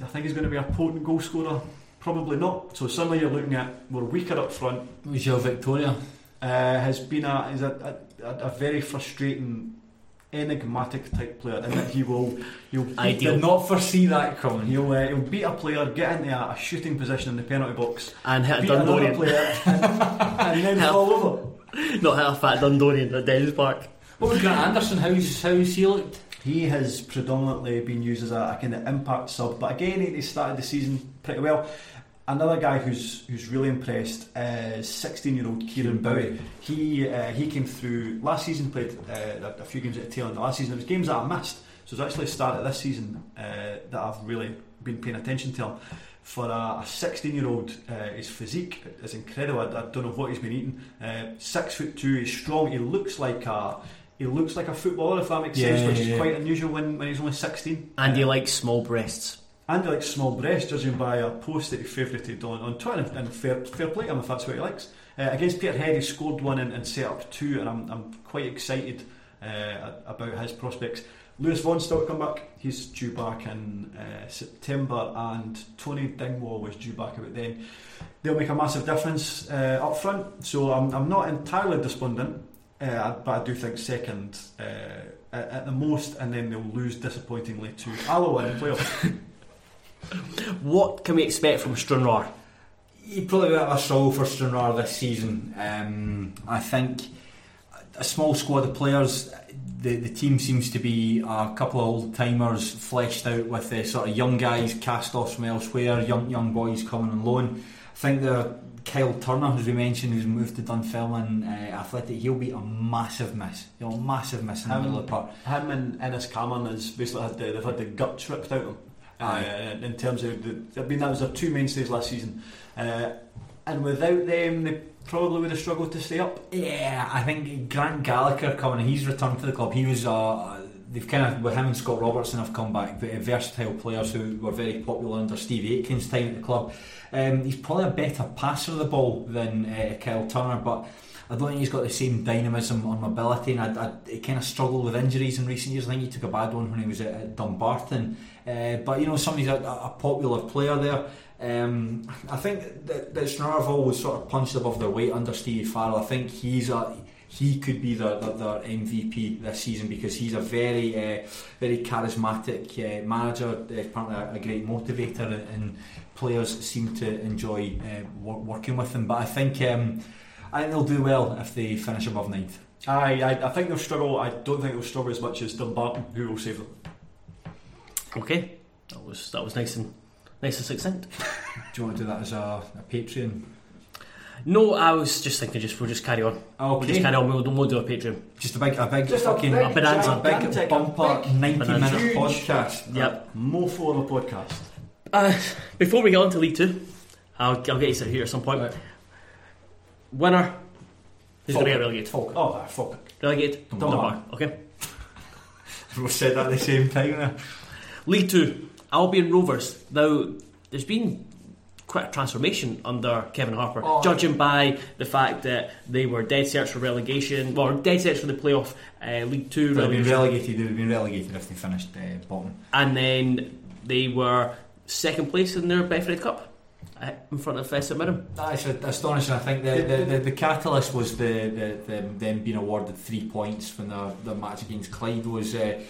I think he's going to be a potent goal scorer? Probably not. So suddenly you're looking at we're weaker up front.
Michelle Victoria.
Uh, has been a is a, a, a very frustrating, enigmatic type player, and that he will he'll beat
Did not foresee that coming.
He'll, uh, he'll beat a player, get into a, a shooting position in the penalty box,
And hit
beat another
Dundonian.
player, and, and then fall over.
Not hit a fat Dundonian at Dens Park.
What was Grant Anderson? How's how's he looked?
He has predominantly been used as a, a kind of impact sub, but again, he he started the season pretty well. Another guy who's who's really impressed is 16-year-old Kieran Bowie. He uh, he came through last season, played uh, a, few games at the tail end of last season. It was games that I missed, so it's actually started this season uh, that I've really been paying attention to him. For a 16-year-old, uh, his physique is incredible. I, I don't know what he's been eating. Uh, six foot two, he's strong. He looks like a he looks like a footballer, if that makes
Yeah,
sense, which
yeah,
is
yeah.
quite unusual when, when he's only 16.
And
Uh,
he likes small breasts.
And he likes small breasts, judging by a post that he favourited on, on Twitter, and, fair, fair play him if that's what he likes. Uh, against Peterhead, he scored one and, and set up two, and I'm, I'm quite excited uh, about his prospects. Lewis Vaughan still come back. He's due back in uh, September, and Tony Dingwall was due back about then. They'll make a massive difference uh, up front, so I'm, I'm not entirely despondent, uh, but I do think second uh, at, at the most, and then they'll lose disappointingly to Alloa in the playoffs.
What can we expect from Stranraer?
He'd probably be a bit of a struggle for Stranraer this season. Um, I think a small squad of players. The, the team seems to be a couple of old timers fleshed out with the sort of young guys cast off from elsewhere, young young boys coming on loan. I think the Kyle Turner, as we mentioned, who's moved to Dunfermline uh, Athletic, he'll be a massive miss. You know, a massive miss in the middle of the park.
Him and Innes Cameron has basically had the, they've had the guts ripped out of them.
Aye.
Uh, in terms of the, I mean that was their two mainstays last season, uh, and without them they probably would have struggled to stay up.
Yeah, I think Grant Gallagher coming. He's returned to the club. He was. Uh, they've kind of with him and Scott Robertson have come back, but uh, versatile players who were very popular under Steve Aitken's time at the club. Um, he's probably a better passer of the ball than uh, Kyle Turner, but. I don't think he's got the same dynamism or mobility, and I, I, he kind of struggled with injuries in recent years. I think he took a bad one when he was at, at Dumbarton, uh, but you know, somebody's a, a popular player there. Um, I think that, that Stranraer have always sort of punched above their weight under Stevie Farrell. I think he's a he could be their, their, their MVP this season because he's a very uh, very charismatic uh, manager, uh, apparently a, a great motivator, and, and players seem to enjoy uh, wor- working with him. But I think um, I think they'll do well if they finish above ninth.
I, I, I think they'll struggle. I don't think they'll struggle as much as Dumbarton, who will save them.
Okay, that was that was nice and nice and succinct.
Do you want to do that as a, a Patreon?
No, I was just thinking, just we'll just carry on. We'll just carry on. We'll, we'll do a Patreon.
Just a big, a big
Just a
fucking
big,
bonanza.
a big
gigantic,
bumper,
big,
ninety
bonanza.
minute
Huge.
podcast.
Yep.
Mofo of a podcast.
Uh, before we get on to League Two, I'll, I'll get you to here at some point.
Right.
Winner. Who's going to get
Falkirk.
relegated?
Falkirk.
Oh, fuck it.
Relegated.
Dumbarton.
Okay.
We said that at the same time. There.
League Two, Albion Rovers. Now, there's been quite a transformation under Kevin Harper,
Oh.
judging by the fact that they were dead set for relegation, well, dead set for the playoff uh, League Two
They'd have been relegated. They'd have been relegated if they finished uh, bottom.
and then they were second place in their Betfred Cup in front of uh, St Mirren.
That's astonishing. I think the the, the, the catalyst was the, the, the them being awarded three points when their, their match against Clyde was. Uh,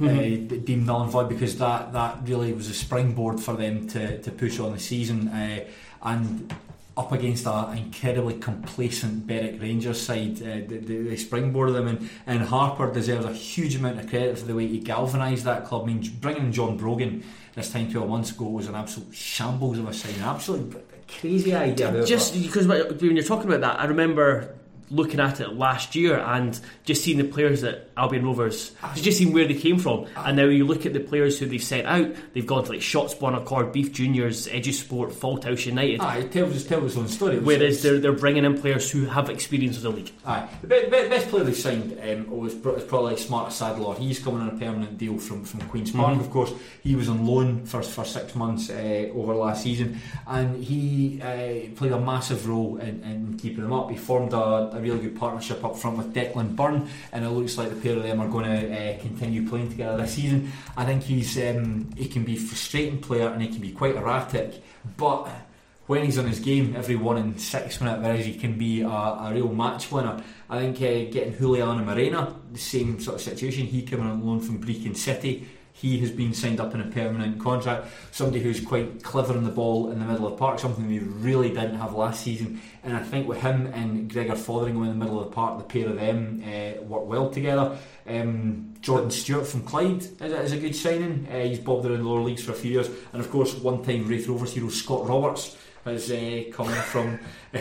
uh, deemed null and void because that, that really was a springboard for them to, to push on the season uh, and up against an incredibly complacent Berwick Rangers side uh, they, they, they springboarded them and, and Harper deserves a huge amount of credit for the way he galvanised that club I mean bringing in John Brogan this time 12 months ago was an absolute shambles of a sign absolutely crazy idea.
Just because when you're talking about that, I remember looking at it last year and just seeing the players at Albion Rovers, just seeing where they came from. And now you look at the players who they've sent out, they've gone to like Shotts Bon Accord, Beith Juniors, Edusport, Fauldhouse United.
Aye, it tells, it tells its own story.
Whereas they're, they're bringing in players who have experience of the league.
Aye, the be- be- best player they've signed um, was, pro- is probably Smart Sadler. He's coming on a permanent deal from, from Queens Park. Of course, he was on loan for, for six months uh, over last season, and he uh, played a massive role in, in keeping them up. He formed a, a really good partnership up front with Declan Byrne, and it looks like the pair of them are going to uh, continue playing together this season. I think he's um, he can be a frustrating player and he can be quite erratic, but when he's on his game every one in six minute, whereas he can be a, a real match winner. I think uh, getting Juliano Morena, the same sort of situation. He came on loan from Brechin City. He has been signed up in a permanent contract. Somebody who's quite clever on the ball in the middle of the park, something we really didn't have last season. And I think with him and Gregor Fotheringham in the middle of the park, the pair of them uh, work well together. Um, Jordan Stewart from Clyde is a, is a good signing. Uh, he's bobbed around the lower leagues for a few years. And of course, one time Raith Rovers hero Scott Roberts has uh, come from uh,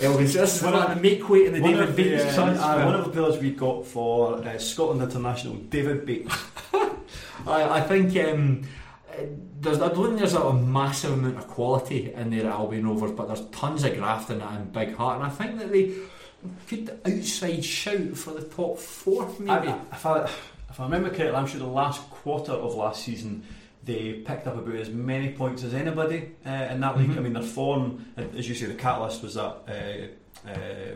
Elgin. So this is one of the make weight in the David
of
Bates
uh, uh, one of the players we got for uh, Scotland International, David Bates.
I, I think um, uh, there's, I don't think there's a, massive amount of quality in there at Albion Rovers, but there's tons of graft in it and big heart, and I think that they could outside shout for the top four, maybe.
I, if, I, if I remember correctly, I'm sure the last quarter of last season they picked up about as many points as anybody uh, in that league.
Mhm.
I mean, their form, as you say, the catalyst was that uh, uh,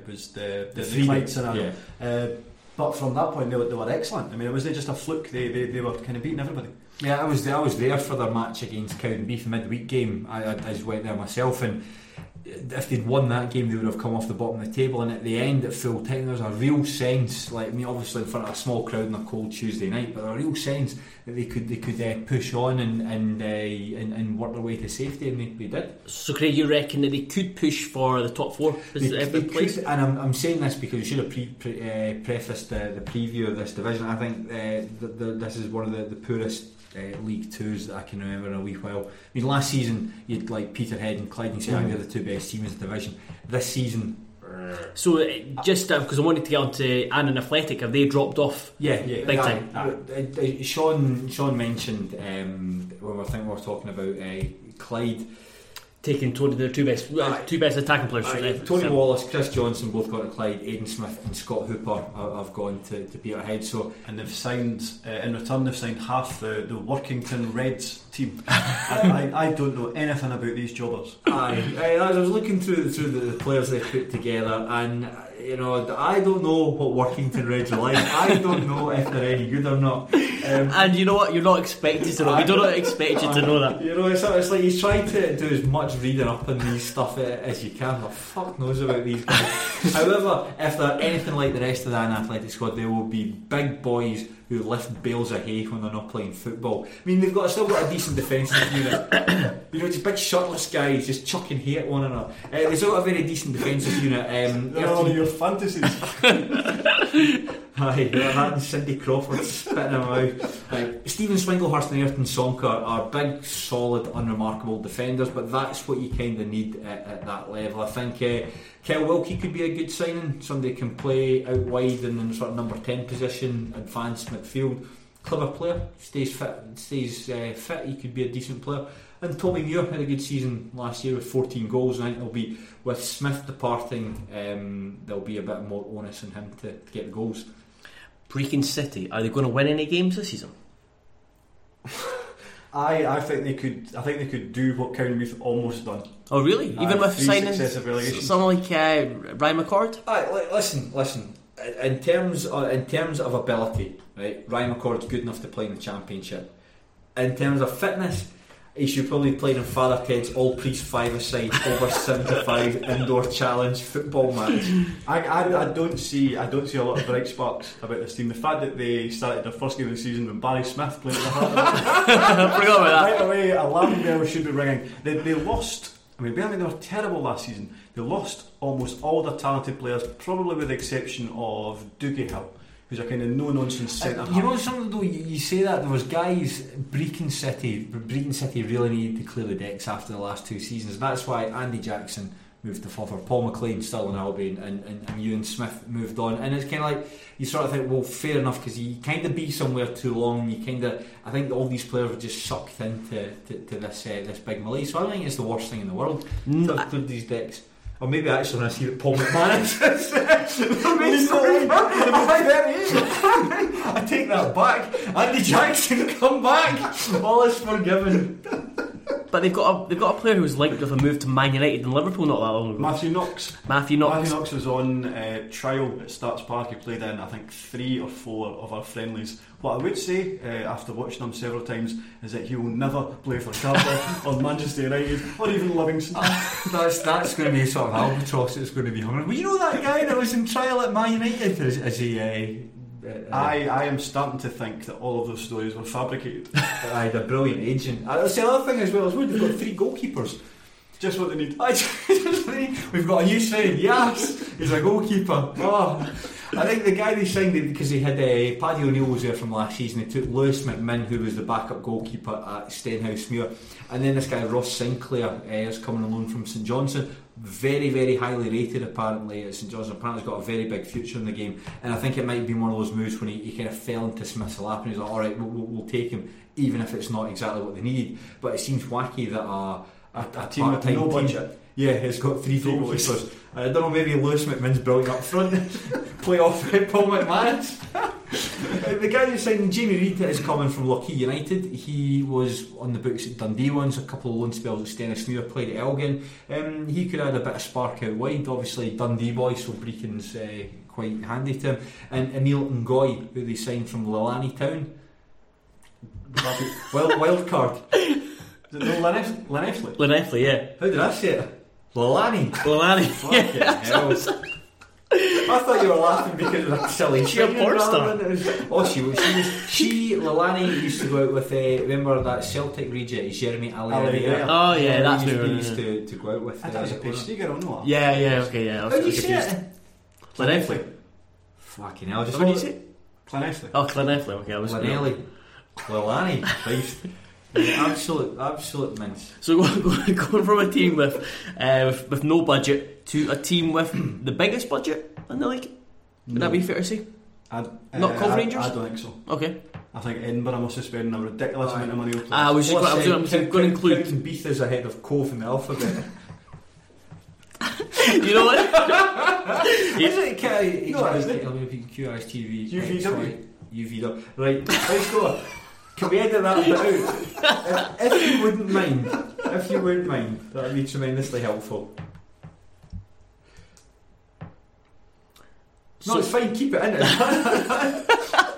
was the the, the,
three bits,
scenario.
yeah.
Uh, but from that point, they were, they were excellent. I mean, it wasn't just a fluke. They, they, they were kind of beating everybody.
Yeah, I was I was there for their match against Cowdenbeath midweek game. I, I, I just went there myself, and if they'd won that game, they would have come off the bottom of the table. And at the end, at full time, there was a real sense, like I mean, obviously in front of a small crowd on a cold Tuesday night, but a real sense that they could they could uh, push on and and, uh, and and work their way to safety, and they, they did.
So, Craig, you reckon that they could push for the top four? Is
They-
every
they
place?
could- and I'm, I'm saying this because you should have pre, pre, uh, prefaced the, the preview of this division. I think uh, the, the, this is one of the, the poorest uh, League Twos that I can remember in a wee while. I mean, last season you had like Peterhead and Clyde, and "Ah, they're the two best teams in the division." This season,
So, uh, just because I wanted to get on to Annan Athletic, have they dropped off?
yeah,
Yeah,
big
uh,
time.
uh, uh, uh, Sean Sean mentioned um, when we think we were talking about uh, Clyde.
Taking Tony, their two best, uh, two best attacking players.
Aye, Tony
so-
Wallace, Chris Johnson both got to Clyde, Aidan Smith and Scott Hooper have, have gone to, to Peterhead. So
And they've signed, uh, in return, they've signed half the, the Workington Reds team. I, I, I don't know anything about these jobbers.
Aye, aye, I was looking through through the, the players they put together, and uh, you know, I don't know what Workington Reds are like. I don't know if they're any good or not. Um,
And you know what? You're not expected to know. We don't expect you to know that.
You know, it's, it's like he's trying to do as much reading up on these stuff as you can. But fuck knows about these guys. However, if they're anything like the rest of the Athletic squad, they will be big boys who lift bales of hay when they're not playing football. I mean, they've got still got a decent defensive unit. you know, it's big shirtless guys just chucking hay at one another. Uh, they've still got a very decent defensive unit. Um,
They're all your fantasies.
Aye, that and Cindy Crawford spitting him out. Stephen Swinglehurst and Ayrton Sonkur are big, solid, unremarkable defenders, but that's what you kind of need at, at that level. I think uh, Kel Wilkie could be a good signing. Somebody can play out wide and in sort of number 10 position, advanced midfield. Clever player, stays fit, stays uh, fit, he could be a decent player. And Tommy Muir had a good season last year with 14 goals, and I think there'll be, with Smith departing, um, there'll be a bit more onus on him to, to get the goals.
Brechin City, are they going to win any games this season?
I, I think they could. I think they could do what Cowdenbeath almost done.
Oh, really? Even with
three
signing someone like uh, Ryan McCord?
Li- listen, listen. In terms of, in terms of ability, right, Ryan McCord's good enough to play in the championship. In terms of fitness, he should probably play in Father Ted's all priest five aside over seventy five indoor challenge football match.
I, I, I don't see I don't see a lot of bright sparks about this team. The fact that they started their first game of the season when Barry Smith played at the heart of it,
I forgot about that.
right away alarm bell should be ringing. They, they lost. I mean, bear in they were terrible last season. They lost almost all their talented players, probably with the exception of Doogie Hill, who's a kind of no nonsense centre.
Uh, you know something though, you, you say that there was guys Brechin City, Brechin City really needed to clear the decks after the last two seasons. That's why Andy Jackson moved to Forfar, Paul McLean still in Albion, and, and, and Ewan Smith moved on. And it's kind of like you sort of think, well, fair enough, because you kind of be somewhere too long. You kind of, I think all these players were just sucked into to, to this uh, this big malaise. So I don't think it's the worst thing in the world to have cleared these decks. Or maybe actually when I see that Paul McMahon I take that back. Andy Jackson, come back. All is forgiven.
but they've got a they've got a player who's linked with a move to Man United and Liverpool not that long ago.
Matthew Knox.
Matthew Knox.
Matthew Knox was on uh, trial at Stark's Park. He played in, I think, three or four of our friendlies. What I would say, uh, after watching him several times, is that he will never play for Cardiff or Manchester United or even Livingston.
that's that's going to be a sort of albatross that's going to be hung. Well, you know that guy that was in trial at Man United? Is, is he? Uh, uh,
I, I am starting to think that all of those stories were fabricated.
I had a brilliant agent. Uh, That's the other thing as well. As well, we've got three goalkeepers.
Just what they need.
We've got a new signing. Yes, he's a goalkeeper. Oh. I think the guy they signed because he had uh, Paddy O'Neill was there from last season. He took Lewis McMinn, who was the backup goalkeeper at Stenhousemuir, and then this guy Ross Sinclair uh, is coming along from St Johnstone. Very, very highly rated apparently at St Johnstone. Apparently, he's got a very big future in the game, and I think it might be one of those moves when he, he kind of fell into Smith's lap, and he's like, "All right, we'll, we'll, we'll take him, even if it's not exactly what they need." But it seems wacky that a, a, a
Team with no
team-
budget.
yeah, it's got three
Three
goalkeepers. I don't know, maybe Lewis McMinn's brilliant up front. Play off Paul McManus. the guy who signed Jamie Reid is coming from Lochee United. He was on the books at Dundee once, a couple of loan spells at Stenhousemuir, played at Elgin. Um, he could add a bit of spark out wide. Obviously, Dundee boy, so Brechin's uh, quite handy to him. And Emil Ngoy, who they signed from Lilani Town. Wild, wild card.
Is it no Lyneffley?
Lyneffley, yeah.
How did I say it? Lilani.
Lilani.
Fucking hell. I thought you were laughing because of that silly
She a porn star?
than it was- Oh, she was. She, was, she Lilani used to go out with. Uh, remember that Celtic regent, Jeremy
Oliveira.
Oliveira.
Oh, yeah, that's
he used,
who-
he used to, to go out with.
I thought was a
uh,
pastry girl, no?
Yeah, yeah, okay, yeah. I was,
How do you say it?
Lyneffley.
Fucking hell! Just
What do you say?
Lyneffley.
Oh, Lyneffley, okay, I was
Lynelli. Lilani. Christ. Yeah, absolute, absolute mince.
So going going from a team with, uh, with with no budget to a team with the biggest budget in the league. Would that be fair to say?
I,
Not Cove Rangers?
I, don't think so.
Okay.
I think Edinburgh must have spent a ridiculous
Aye.
amount of money on.
I was just going, I was,
uh,
I was
Count-
going to
Count-
include.
Count Beath is ahead of Cove in the alphabet.
You know what?
Is it? Can I,
No, is it?
QRSTV.
UVW.
UVW. Right, let's go. Can we edit that bit out? if, if you wouldn't mind, if you wouldn't mind, that would be tremendously helpful. No,
So-
it's fine. Keep it in it.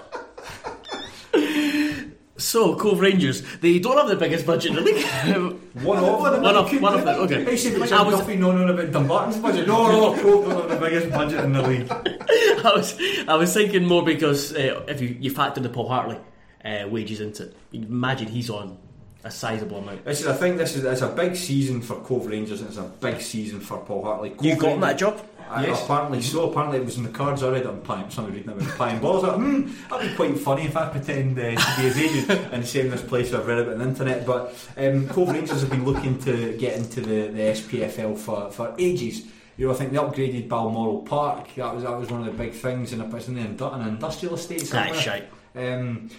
So Cove Rangers, they don't have the biggest budget in the league.
One of them.
One of- one of them, okay.
Hey, see,
I
I
was-
nothing known about Dumbarton's budget. No, no, Cove don't have the biggest budget in the league.
I was I was thinking more because uh, if you, you factor the Paul Hartley uh, wages into it, imagine he's on a sizable amount.
This is, I think this is it's a big season for Cove Rangers and it's a big season for Paul Hartley. Cove
You got him
Rangers-
that job?
I,
Yes.
Apparently so. Apparently it was in the cards already. I'm playing. Somebody reading about playing balls. Like, hmm, that'd be quite funny if I pretend uh, to be his agent and say in this place I've read about on the internet. But um, Cove Rangers have been looking to get into the, the SPFL for, for ages. You know, I think they upgraded Balmoral Park. That was that was one of the big things, and it's in the indu- an industrial estate.
That's shite.
Um,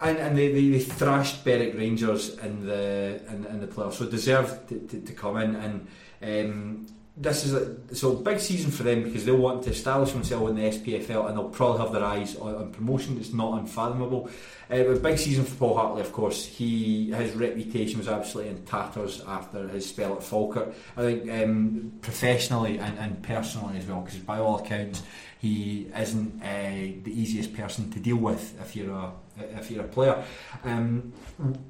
and and they, they, they thrashed Berwick Rangers in the in, in the playoffs, so deserved to, to, to come in. And um, this is a, so big season for them because they'll want to establish themselves in the SPFL, and they'll probably have their eyes on, on promotion. It's not unfathomable. Uh, big season for Paul Hartley, of course. He his reputation was absolutely in tatters after his spell at Falkirk. I think um, professionally and, and personally as well, because by all accounts he isn't uh, the easiest person to deal with if you're a if you're a player. Um,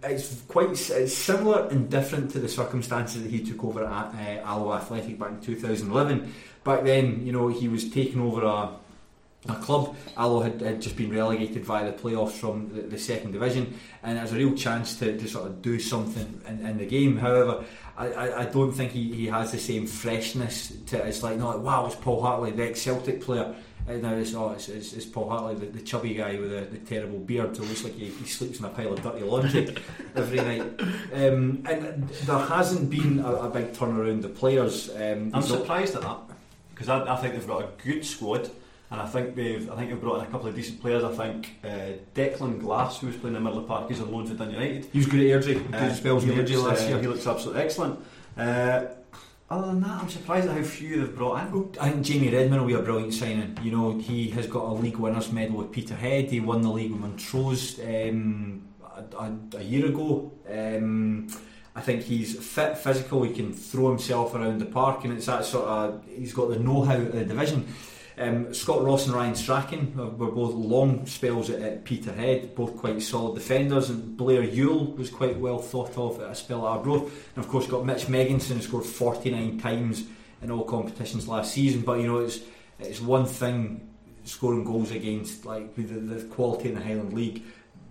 it's quite it's similar and different to the circumstances that he took over at uh, Athletic back in 2011. Back then, you know, he was taking over a a club. Alloa had, had just been relegated via the playoffs from the, the second division, and it was a real chance to, to sort of do something in, in the game. However, I, I, don't think he, he has the same freshness to it. It's like, no, like, wow, it's Paul Hartley, the ex Celtic player. Now it's, oh, it's, it's, it's Paul Hartley, the, the chubby guy with the, the terrible beard who looks like he, he sleeps in a pile of dirty laundry every night. Um, and there hasn't been a, a big turnaround. The players, um,
I'm surprised at that because I, I think they've got a good squad, and I think they've I think they've brought in a couple of decent players. I think uh, Declan Glass, who was playing in the middle of the park, he's on loan for United.
He was good at Airdrie.
Uh,
spells in Airdrie last
uh,
year.
he looks absolutely excellent. Uh, other than that, I'm surprised at how few they've brought in.
I think Jamie Redmond will be a brilliant signing. You know, he has got a league winners medal with Peterhead. He won the league with Montrose um, a, a, a year ago. Um, I think he's fit, physical. He can throw himself around the park, and it's that sort of. He's got the know-how of the division. Um, Scott Ross and Ryan Strachan were both long spells at, at Peterhead, both quite solid defenders. And Blair Yule was quite well thought of at a spell at Arbroath. And of course, got Mitch Megginson, who scored 49 times in all competitions last season. But you know, it's it's one thing scoring goals against like the, the quality in the Highland League.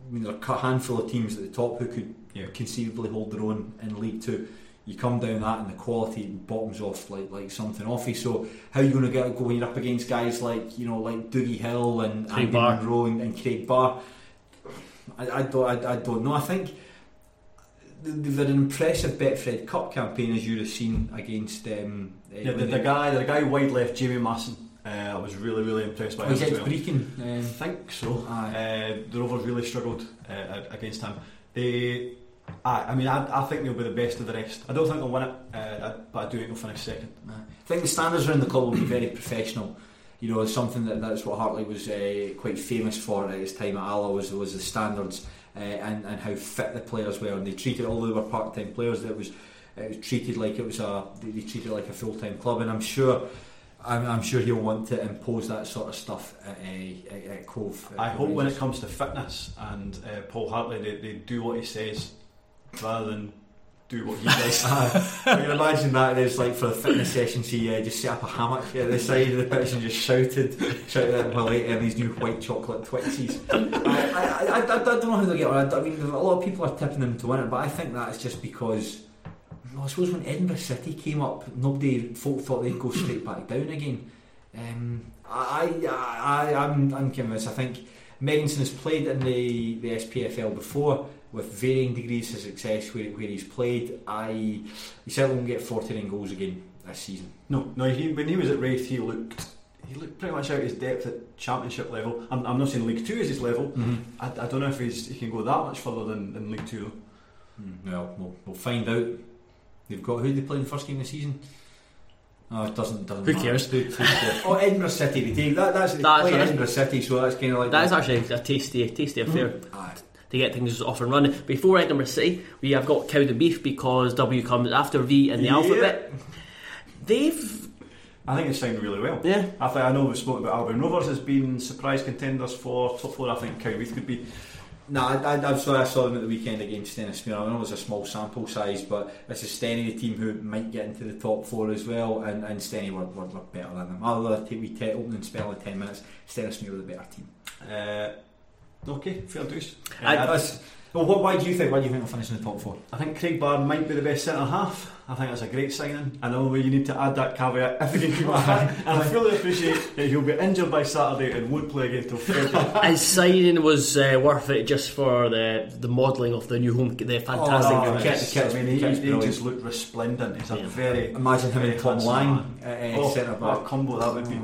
I mean, there are a handful of teams at the top who could
Yeah.
conceivably hold their own in League Two. You come down that and the quality bottoms off like like something offy. So how are you going to get going? You're up against guys like you know like Doogie Hill and
Craig
Andy
Barr.
Monroe and, and Craig Barr. I, I don't I, I don't know. I think they've had an impressive Betfred Cup campaign as you'd have seen against. Um, uh,
Yeah, the, the guy, the guy wide left, Jamie Masson. Uh, I was really, really impressed by
Oh,
him.
he's
as
ex
well. I
Um,
think so. Uh, the Rovers really struggled uh, against him. They, I, I mean, I, I think they'll be the best of the rest. I don't think they'll win it, uh, but I do think they'll finish second.
I think the standards around the club will be very professional. You know, it's something that that's what Hartley was uh, quite famous for at his time at Alloa was was the standards uh, and and how fit the players were, and they treated although they were part time players, that was it was treated like it was a they, treated like a full time club, and I'm sure. I'm, I'm sure he'll want to impose that sort of stuff at, uh, at, at Cove. at
I hope when it comes to fitness and uh, Paul Hartley, they, they do what he says rather than do what he does.
I can imagine that there's like for the fitness sessions he uh, just set up a hammock at the side of the pitch and just shouted, shouted at him uh, these new white chocolate Twixies. I, I, I, I, I don't know how they'll get on. I, I mean, a lot of people are tipping them to win it, but I think that's just because. I suppose when Edinburgh City came up, nobody folk thought they'd go straight back down again. Um, I, I, I, I'm, I'm convinced. I think Megginson has played in the, the SPFL before with varying degrees of success where, where he's played. I he certainly won't get 49 goals again this season.
no, no. He, when he was at Raith, he looked he looked pretty much out of his depth at Championship level. I'm, I'm not saying League Two is his level. I, I don't know if he's, he can go that much further than, than League Two. though.
Hmm, Well, we'll, we'll find out. They've got who they play in the first game of the season. Oh, it doesn't. doesn't
Who
matter.
cares?
Who- who cares? oh, Edinburgh City. They take that. That's, they
That's
play. Edinburgh City, so that's kind of like
That is actually a tasty, tasty affair.
Aye.
To get things off and running. Before Edinburgh City, we have got Cowden Beef because W comes after V in the
Yeah.
alphabet. They've
I think it's signed really well.
yeah.
I think I know we've spoken about Albion Rovers as being surprise contenders for top four. I think Cowreath could be.
No, I, I, I'm sorry, I saw them at the weekend against Stenhousemuir. I know it was a small sample size, but this is Stenny, the team who might get into the top four as well, and, and Stenny were, were, were better than them. Although a wee te- opening spell in 10 minutes, Stenhousemuir were the better team.
Uh, okay, fair dues.
I-
Uh,
well, what, why do you think? Why do you think they'll finish in the top four?
I think Craig Barr might be the best centre half. I think that's a great signing. I know you need to add that caveat if he can come back, and I fully appreciate that he'll be injured by Saturday and won't play again till Friday.
His signing was uh, worth it just for the the modelling of the new home, the fantastic.
Oh,
ground.
the kit-
It's-
the kit's-
I mean, he, he just looked resplendent. He's a
Yeah.
very
Imagine him in
very
top line uh,
Oh,
centre back.
combo that would be.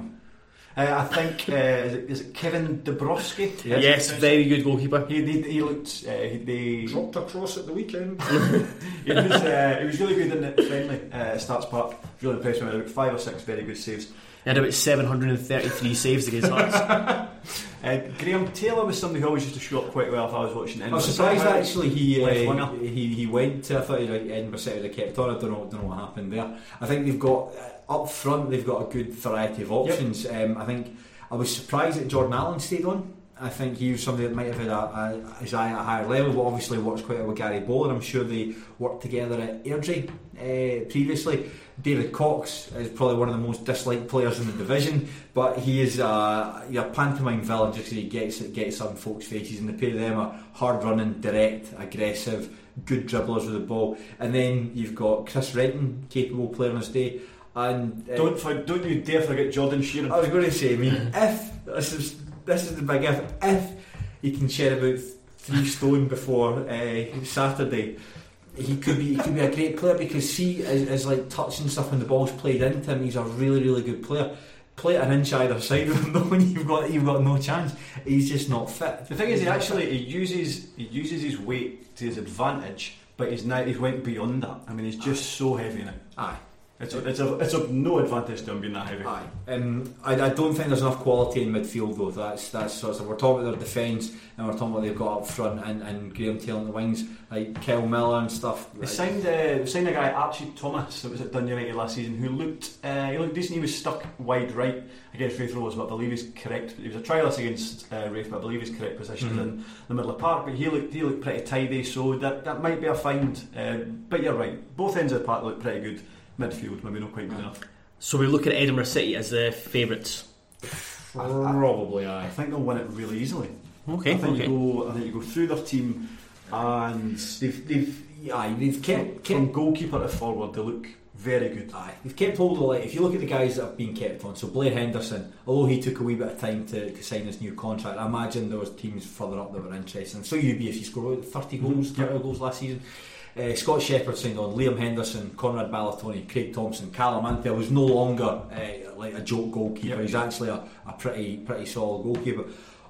Uh, I think uh, is, it, is it Kevin Dabrowski?
Yes, very good goalkeeper.
He, he, he looked. Uh, he, they,
Dropped across at the weekend.
he was uh, he was really good in it friendly uh, Stark's Park. Really impressed with him. About five or six very good saves.
He had about 733 saves against Hearts.
Uh, Graham Taylor was somebody who always used to show up quite well if I was watching.
I was surprised actually he uh, he he went to I thought he'd like Edinburgh City would have kept on. I don't know don't know what happened there. I think they've got uh, up front they've got a good variety of options. Um, I think I was surprised that Jordan Allen stayed on. I think he was somebody that might have had a, a, his eye at a higher level, but obviously works quite well with Gary Bollan. I'm sure they worked together at Airdrie uh, previously. David Cox is probably one of the most disliked players in the division, but he is a, a pantomime villain just he gets gets on folks' faces, and the pair of them are hard running, direct, aggressive, good dribblers with the ball. And then you've got Chris Renton, capable player on his day, and uh,
Don't for, don't you dare forget Jordan Sheeran.
I was going to say, I mean, if this is this is the big if, if he can shed about three stone before uh, Saturday, he could be he could be a great player because see, is, is like touching stuff when the ball's played into him. He's a really really good player. Play an inch either side of him, and you've got you've got no chance. He's just not fit.
The thing is, he actually he uses he uses his weight to his advantage, but he's now he's went beyond that. I mean, he's just so heavy now.
aye.
It's a, it's a, it's of no advantage to him being that heavy.
Aye. Um, I, I don't think there's enough quality in midfield though. That's that's sort of we're talking about their defence and we're talking about what they've got up front and, and Graham Taylor in the wings, like Kyle Miller and stuff.
They
Like,
signed, uh, they signed a guy Archie Thomas that was at Dundee United last season who looked uh, he looked decent. He was stuck wide right against Raith Rovers, but I believe he's correct. He was a trialist against uh, but I believe his correct position
Mhm.
in the middle of the park. But he looked he looked pretty tidy, so that that might be a find. Uh, but you're right, both ends of the park look pretty good. Midfield maybe not quite good enough.
So we look at Edinburgh City as the favourites.
probably
I
aye.
think they'll win it really easily.
Okay,
I think
okay.
you go. I think you go through their team, and
They've they've aye they've kept,
from goalkeeper to forward, they look very good.
Aye, they've kept hold of like if you look at the guys that have been kept on. So Blair Henderson, although he took a wee bit of time to, to sign his new contract, I imagine there was teams further up that were interested. And so UB if you scored what, thirty goals,
Mhm,
thirty goals last season. Uh, Scott Shepherd signed on, Liam Henderson, Conrad Balatoni, Craig Thompson, Callum Anthea was no longer uh, like a joke goalkeeper.
Yep.
He's actually a, a pretty pretty solid goalkeeper.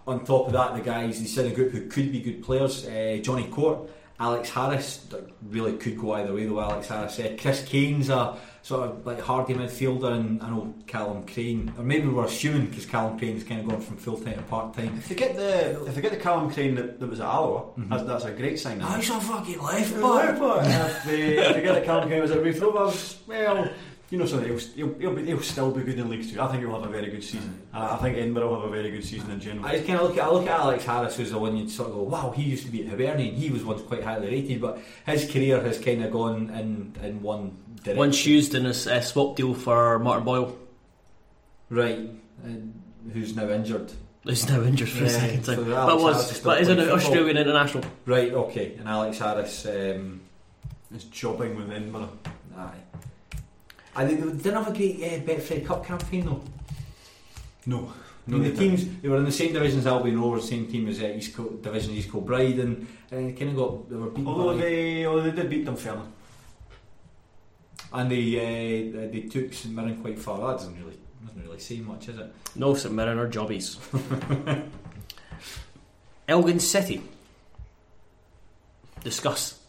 On top of that, the guys he's in a group who could be good players. Uh, Johnny Court, Alex Harris, that really could go either way though. Alex Harris, uh, Chris Kane's a sort of like hardy midfielder, and I know Callum Crane, or maybe we're assuming because Callum Crane's kind of gone from full time to part time.
If they get the if they get the Callum Crane that, that was at Alloa,
Mhm.
that's, that's a great sign.
Oh, he's a fucking left
But
back.
if they, if they get the Callum Crane that was at Rovers, well, you know something, he'll, he'll, he'll, be, he'll still be good in League Two. I think he'll have a very good season. I, I think Edinburgh will have a very good season in general.
I just kind of look at I look at Alex Harris, who's the one you'd sort of go, wow, he used to be at Hibernian. He was once quite highly rated, but his career has kind of gone in in one direction.
Once used in a uh, swap deal for Martin Boyle,
right, and who's now injured.
who's now injured for a second time,
Alex
but
is
was but is an
football.
Australian international.
Right, okay, and Alex Harris. Um,
It's jobbing with Edinburgh.
Aye. I think they didn't have a great uh, Betfred Cup campaign though.
No.
I mean, the teams they were in the same division as Albion Rovers, same team as uh, East Co- Division East Kilbride, and uh, kind of got they were beaten
Although
by,
they, although they did beat them fairly.
And they uh, they took St Mirren quite far. That doesn't really doesn't really say much, is it?
No St Mirren or jobbies. Elgin City. Discuss.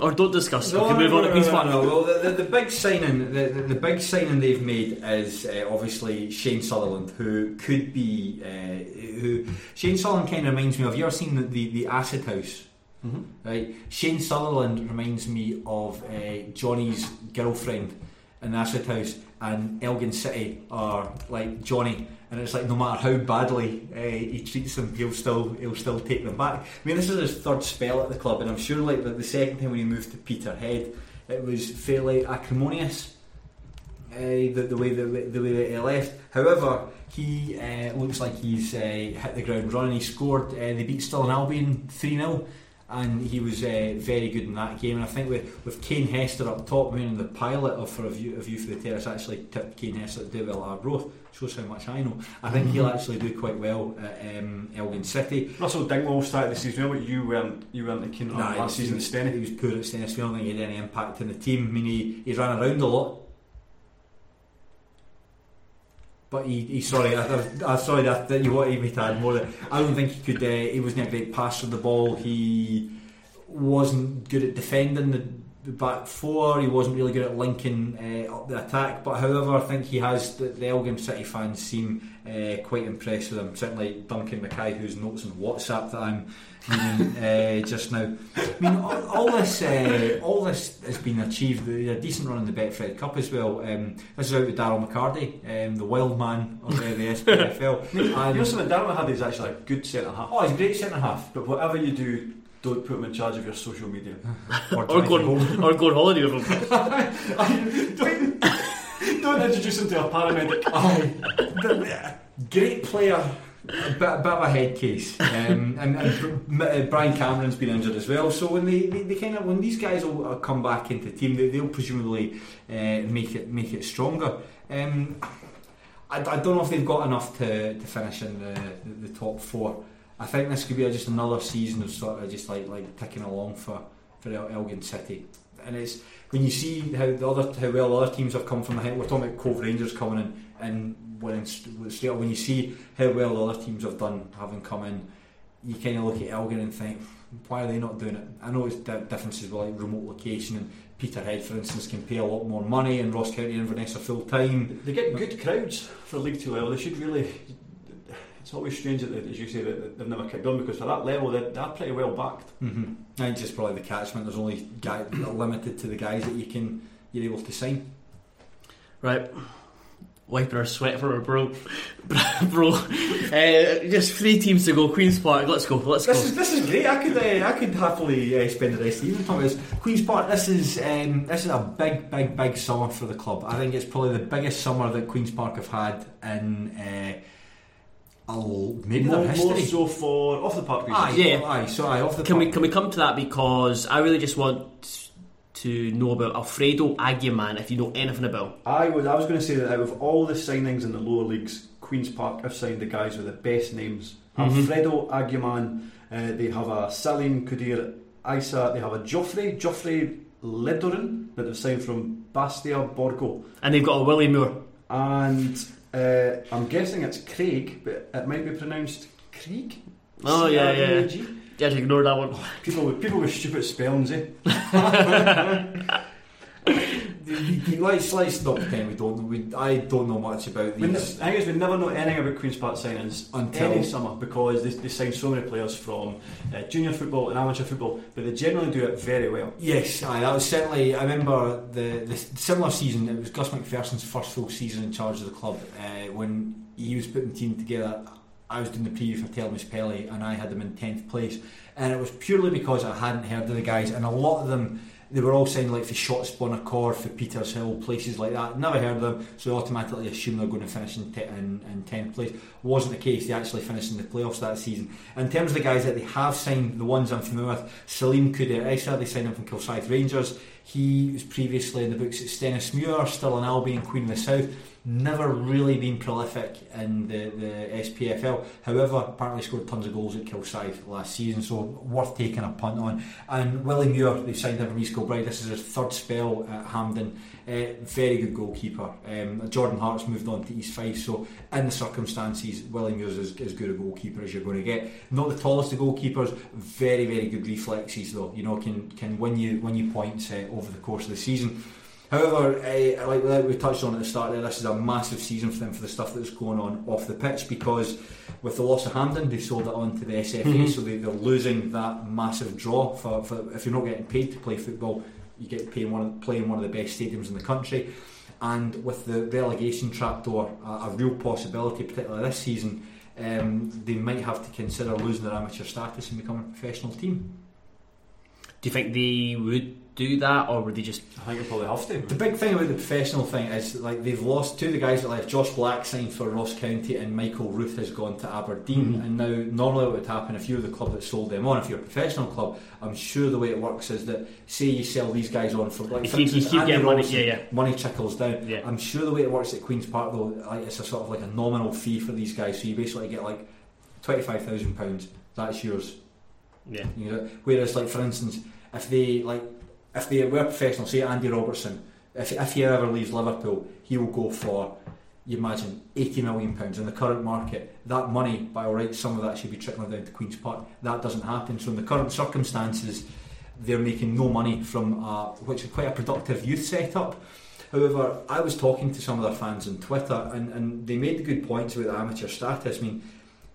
Or don't discuss. we can move on to
no. Well, the, the, the big signing, the, the, the big signing they've made is uh, obviously Shane Sutherland, who could be, uh, who Shane Sutherland kind of reminds me of. Have You ever seen the the, the Acid House?
Mm-hmm.
Right, Shane Sutherland reminds me of uh, Johnny's girlfriend in Acid House, and Elgin City are like Johnny, and it's like no matter how badly uh, he treats them, he'll still he'll still take them back. I mean, this is his third spell at the club, and I'm sure like the, the second time when he moved to Peterhead, it was fairly acrimonious. Uh, the, the way the, the way that he left. However, he uh, looks like he's uh, hit the ground running. He scored. Uh, they beat Stirling Albion three 0 and he was uh, very good in that game. And I think with, with Kane Hester up top, I mean, the pilot of for a view, a view for the terrace actually tipped Kane Hester to do well at Arbroath. Shows how much I know. I think he'll actually do quite well at um, Elgin City.
Russell Dingwall started the season, well, but you weren't you weren't keen on
Nah,
last season at
was- He was poor at Stennis. We don't think he had any impact on the team. I mean, he, he ran around a lot. But he, he sorry, I, I, sorry that, that you wanted me to add more. I don't think he could. Uh, he wasn't a great passer of the ball. He wasn't good at defending the, the back four. He wasn't really good at linking uh, up the attack. But however, I think he has. The, the Elgin City fans seem uh, quite impressed with him. Certainly Duncan Mackay, whose notes on WhatsApp that I'm reading uh, just now. I mean, all, all this, uh, all this has been achieved. They had a decent run in the Betfred Cup as well. Um, this is out with Darryl McHardy, um, the wild man of uh, the SPFL.
You know
And-
something, Darren had is actually a good centre half.
oh, he's a great centre half.
But whatever you do, don't put him in charge of your social media.
Or
trying to
go on, or go on holiday with him.
don't, don't introduce him to a paramedic.
Aye. The- great player, a bit, a bit of a head case. Um, and and uh, Brian Cameron's been injured as well. So when they, they, they kind of when these guys will uh, come back into the team, they, they'll presumably uh, make it make it stronger. Um, I, I don't know if they've got enough to, to finish in the, the, top four. I think this could be just another season of sort of just like like ticking along for for El- Elgin City. And it's when you see how the other how well other teams have come from. We're talking about Cove Rangers coming in and winning straight. When you see how well the other teams have done, having come in, you kind of look at Elgin and think Why are they not doing it? I know it's di- differences with like remote location and Peterhead, for instance, can pay a lot more money, and Ross County and Inverness are full time.
They get good crowds for League Two level. They should really. It's always strange that, they- as you say, that they've never kicked on because for that level, they're, they're pretty well backed.
Mm-hmm. I think just probably the catchment. There's only guy, limited to the guys that you can you're able to sign.
Right. Wiping our sweat from our bro. bro. Uh, just three teams to go. Queen's Park. Let's go. Let's
This
go.
is this is great. I could uh, I could happily uh, spend the rest of the evening talking about this. Queens Park. This is um, this is a big big big summer for the club. I think it's probably the biggest summer that Queens Park have had in uh, a l- maybe
more,
their
more so for off the park.
Aye,
Yeah.
aye. So aye, off the
Can we can we come to that because I really just want to know about Alfredo Aguiman if you know anything about.
I was I was going to say that out of all the signings in the lower leagues, Queens Park have signed the guys with the best names.
Mhm.
Alfredo Aguiman, uh, they have a Salim Kudir Isa, they have a Joffrey, Joffrey Ledorin that they've signed from Bastia Borgo.
And they've got a Willie Moore.
And uh, I'm guessing it's Craig, but it might be pronounced Craig.
Oh, yeah, yeah. Yeah, just ignore that one.
People with people with stupid spellings, eh?
Let's let's not pretend we don't. We, I don't know much about these.
I guess we never know anything about Queen's Park signings
Until-
any summer because they, they sign so many players from uh, junior football and amateur football, but they generally do it very well.
Yes, aye, that was certainly. I remember the, the similar season. It was Gus McPherson's first full season in charge of the club uh, when he was putting the team together. I was doing the preview for Telmus Pelly and I had them in tenth place, and it was purely because I hadn't heard of the guys, and a lot of them. They were all signed like for Shotts Bon Accord, for Petershill, places like that. Never heard of them, so I automatically assumed they're going to finish in, te- in, in 10th place. Wasn't the case, they actually finished in the playoffs that season. In terms of the guys that they have signed, the ones I'm familiar with, Salim Kouider-Aissa, they signed him from Kilsyth Rangers. He was previously in the books at Stenhousemuir, still in Albion, Queen of the South. Never really been prolific in the, the SPFL. However, apparently scored tons of goals at Kilsyth last season, so worth taking a punt on. And Willie Muir, they signed him from East Kilbride. This is his third spell at Hampden. Uh, very good goalkeeper. Um, Jordan Hart's moved on to East Fife, so in the circumstances, Willie Muir's as, as good a goalkeeper as you're going to get. Not the tallest of goalkeepers, very very good reflexes though. You know, can can win you win you points uh, over the course of the season. However, uh, like, like we touched on at the start there, this is a massive season for them for the stuff that's going on off the pitch because with the loss of Hampden, they sold it on to the SFA,
Mhm.
so they, they're losing that massive draw. For, for if you're not getting paid to play football, you get paid one of, playing one of the best stadiums in the country. And with the relegation trapdoor, a, a real possibility, particularly this season, um, they might have to consider losing their amateur status and becoming a professional team.
Do you think they would do that, or would they just?
I think you probably have to.
The big thing about the professional thing is like they've lost two of the guys that left. Josh Black signed for Ross County, and Michael Ruth has gone to Aberdeen.
Mhm.
And now, normally, what would happen if you're the club that sold them on, if you're a professional club, I'm sure the way it works is that say you sell these guys on for like
You
for
you
instance,
keep
Andy
getting money, yeah, yeah.
money trickles down.
Yeah.
I'm sure the way it works at Queens Park though, like it's a sort of like a nominal fee for these guys. So you basically get like twenty five thousand pounds. That's yours.
Yeah.
You know, whereas, like for instance, if they like if they were professional, say Andy Robertson, if if he ever leaves Liverpool, he will go for you imagine eighty million pounds in the current market. That money, by all rights, some of that should be trickling down to Queens Park. That doesn't happen. So in the current circumstances, they're making no money from which is quite a productive youth setup. However, I was talking to some of their fans on Twitter, and, and they made good points about the amateur status. I mean,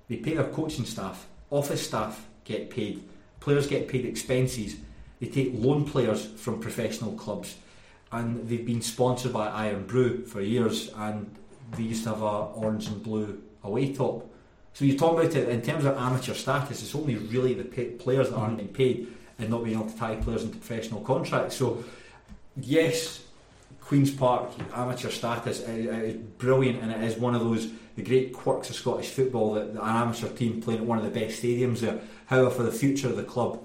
they pay their coaching staff, office staff get paid, players get paid expenses. They take loan players from professional clubs, and they've been sponsored by Irn-Bru for years, and they used to have a orange and blue away top. So you're talking about it in terms of amateur status. It's only really the players that aren't mm-hmm. being paid and not being able to tie players into professional contracts. So yes, Queens Park amateur status is, brilliant, and it is one of those the great quirks of Scottish football that, that an amateur team playing at one of the best stadiums there. However, for the future of the club,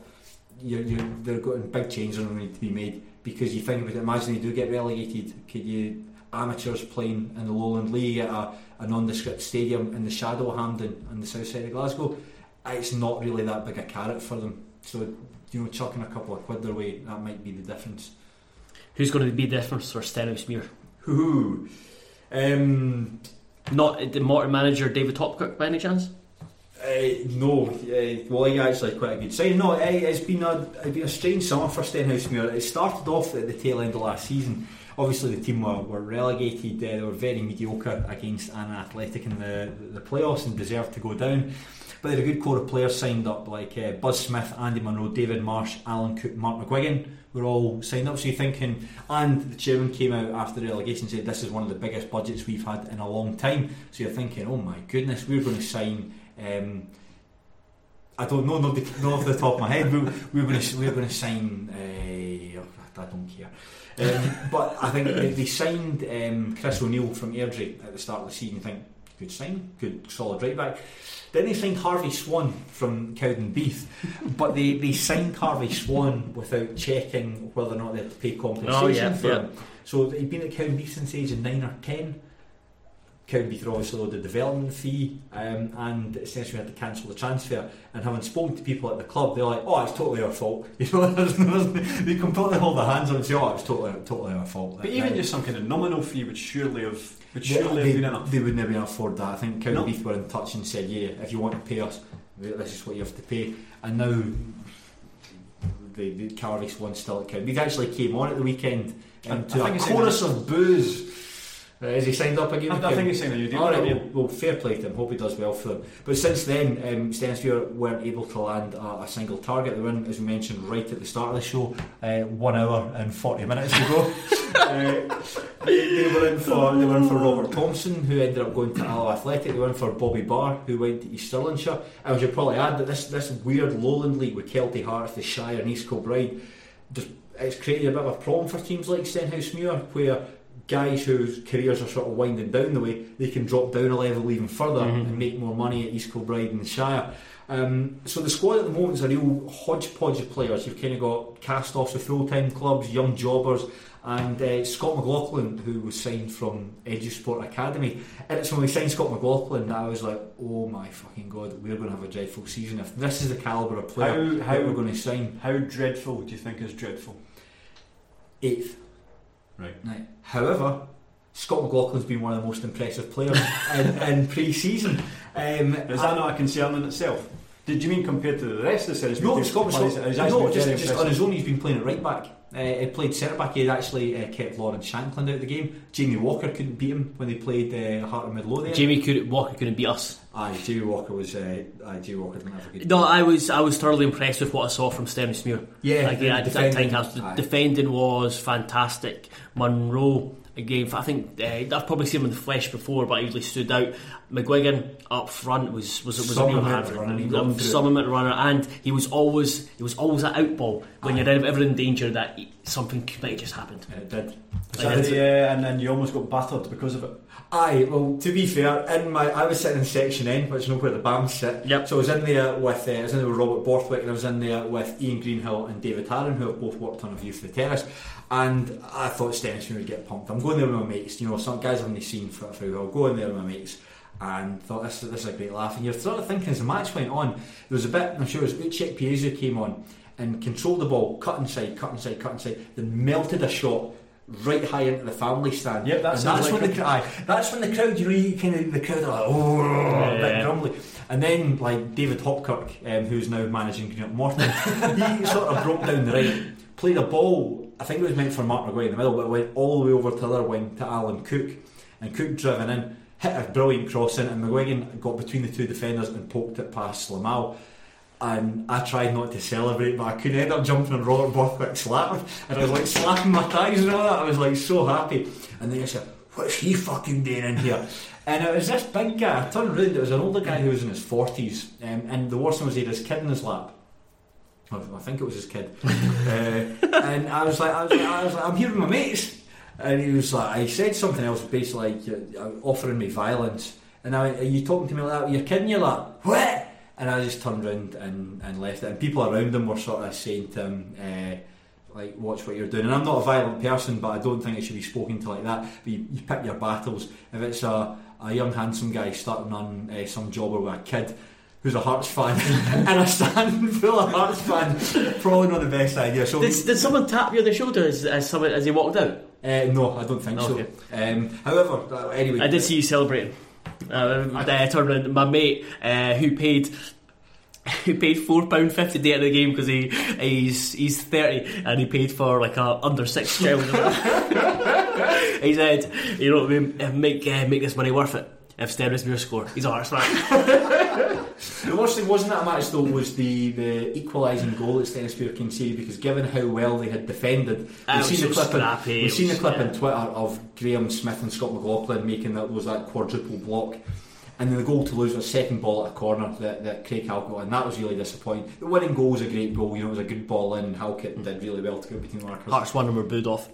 you're, you're, there are going big changes are going to need to be made because you think about it. Imagine they do get relegated. Could you amateurs playing in the Lowland League at a, a nondescript stadium in the shadow of Hampden on the south side of Glasgow? It's not really that big a carrot for them. So you know, chucking a couple of quid their way, that might be the difference.
Who's going to be the difference for Stenhousemuir?
Who? Um,
Not the Morton manager David Topcock by any chance?
Uh, no, uh, Wally actually quite a good sign. No, uh, it's been a it's been a strange summer for Stenhousemuir. It started off at the tail end of last season. Obviously, the team were, were relegated. Uh, they were very mediocre against Annan Athletic in the the playoffs and deserved to go down. But they had a good core of players signed up, like uh, Buzz Smith, Andy Monroe, David Marsh, Alan Cook, Mark McGuigan were all signed up. So you're thinking, and the chairman came out after the relegation and said this is one of the biggest budgets we've had in a long time. So you're thinking, oh my goodness, we're going to sign. Um, I don't know, not, the, not off the top of my head. We, we were going to we to sign. Uh, I don't care. Um, but I think they, they signed um, Chris O'Neill from Airdrie at the start of the season. You think good sign, good solid right back. Then they signed Harvey Swan from Cowdenbeath, but they, they signed Harvey Swan without checking whether or not they had to pay compensation
Oh, yeah,
for
yeah.
him. So he'd been at Cowdenbeath since the age of nine or ten. Cowdenbeath obviously owed the development fee, um, and essentially had to cancel the transfer. And having spoken to people at the club, they're like, "Oh, it's totally our fault." You know, there's- there's- they completely hold their hands up and say, "Oh, it's totally, totally our fault."
But even just some kind of nominal fee would surely have would
they,
surely
they,
have been enough.
they would never be able to afford that. I think
No.
Cowdenbeath were in touch and said, "Yeah, if you want to pay us, this is what you have to pay." And now the, the one still at Cowdenbeath actually came on at the weekend um, to a
think
chorus of boos. Uh, he signed up again?
I, I think he's saying a new deal.
All right, well, well, fair play to him. Hope he does well for them. But since then, um, weren't able to land a, a single target. They were in, as we mentioned right at the start of the show, uh, one hour and forty minutes ago. uh, they, were in for they were in for Robert Thompson, who ended up going to Alloa Athletic. They were in for Bobby Barr, who went to East Stirlingshire. And we should probably add that this this weird lowland league with Kelty Hearts, the Shire, and East Kilbride, just it's created a bit of a problem for teams like Stenhousemuir, where guys whose careers are sort of winding down the way, they can drop down a level even further and make more money at East Kilbride and Shire. Um, so the squad at the moment is a real hodgepodge of players. You've kind of got cast-offs of full-time clubs, young jobbers, and uh, Scott McLaughlin, who was signed from Edusport Academy. And it's when we signed Scott McLaughlin that I was like, oh my fucking god, we're going to have a dreadful season. If this is the calibre of player
How- how-
we're going to sign,
How dreadful do you think is dreadful?
eighth.
Right.
Right. However, Scott McLaughlin's been one of the most impressive players in, in pre-season. Um,
Is that not a concern in itself? Did you mean compared to the rest of the series?
No,
Because
Scott was
he's- he's
no,
been
just, just on his own. He's been playing at right back. Uh, he played centre back. He had actually uh, kept Lawrence Shankland out of the game. Jamie Walker couldn't beat him when they played uh, Heart of Midlothian.
Jamie could, Walker couldn't beat us.
Aye, Jamie Walker was. Uh, aye, Jamie Walker didn't have a good.
No, I was I was thoroughly impressed with what I saw from Stenhousemuir.
Yeah,
again, I, I
defending,
think that's- the defending was fantastic. Monroe again, I think uh, I've probably seen him in the flesh before, but he really stood out. McGuigan up front was was was a
Some
real
amount
hard
of running, he got
um,
through.
some amount of runner, and he was always he was always that out ball when you're ever in danger that something might have just happened.
It did.
Is that the, uh, and then you almost got battered because of it.
Aye, well, to be fair, in my I was sitting in section N, which is not where the BAMs sit.
Yep.
So I was in there with uh, I was in there with Robert Borthwick, and I was in there with Ian Greenhill and David Harron, who have both worked on a view for the terrace. And I thought Stenson would get pumped. I'm going there with my mates. You know, some guys I've only seen for, for a while. I'll go in there with my mates. And thought this, this is a great laugh. And you're sort of thinking as the match went on, there was a bit, I'm sure it was Uche Ikpeazu came on and controlled the ball, cut inside, cut inside, cut inside, then melted a shot right high into the family stand.
Yep, that
and that's
like
when the crowd, that's when the crowd, you know, you kind of the crowd are like, oh, a bit
Yeah.
grumbly. And then like David Hopkirk, um, who's now managing Morton, he sort of broke down the right, played a ball. I think it was meant for Mark McGuire in the middle, but it went all the way over to the other wing to Alan Cook, and Cook driven in. Hit a brilliant crossing, and McGuigan got between the two defenders and poked it past Zlamal. And I tried not to celebrate, but I couldn't end up jumping on Robert Borthwick's lap. And I was like slapping my thighs and all that. I was like so happy. And then I said, What's he fucking doing in here? And it was this big guy. I turned around, it was an older guy who was in his 40s. Um, and the worst one was he had his kid in his lap. I think it was his kid. uh, and I was like, I was like, I was like, I'm here with my mates. And he was like, I said something else, basically like uh, offering me violence. And I went, Are you talking to me like that with your kid in your lap? What? And I just turned around and, and left it. And people around him were sort of saying to him, uh, like, watch what you're doing. And I'm not a violent person, but I don't think it should be spoken to like that. But you, you pick your battles. If it's a, a young, handsome guy starting on uh, some jobber with a kid, who's a Hearts fan and a stand full of Hearts fans. Probably not the best idea. So
Did, did someone tap you on the shoulder as, as, someone, as he walked out?
uh, no, I don't think
Okay.
so. Um, however, uh, anyway,
I did see you celebrating. Uh, uh, turned around, my mate uh, who paid who paid four pound fifty day at the game because he he's he's thirty and he paid for like a under six child. he said, "You know what I mean? Make uh, make this money worth it." If Stenhousemuir score, he's a arse man.
The worst thing wasn't that match though was the, the equalising goal that Stenhousemuir conceded because given how well they had defended, we've
it was
seen the clip.
scrappy,
In,
it
we've seen the clip
yeah.
on Twitter of Graham Smith and Scott McLaughlin making that was that quadruple block. And then the goal to lose was a second ball at a corner that, that Craig Halkett and that was really disappointing. The winning goal was a great goal, you know, it was a good ball in. And Halkett did really well to get between the markers.
Hearts won and were booed off.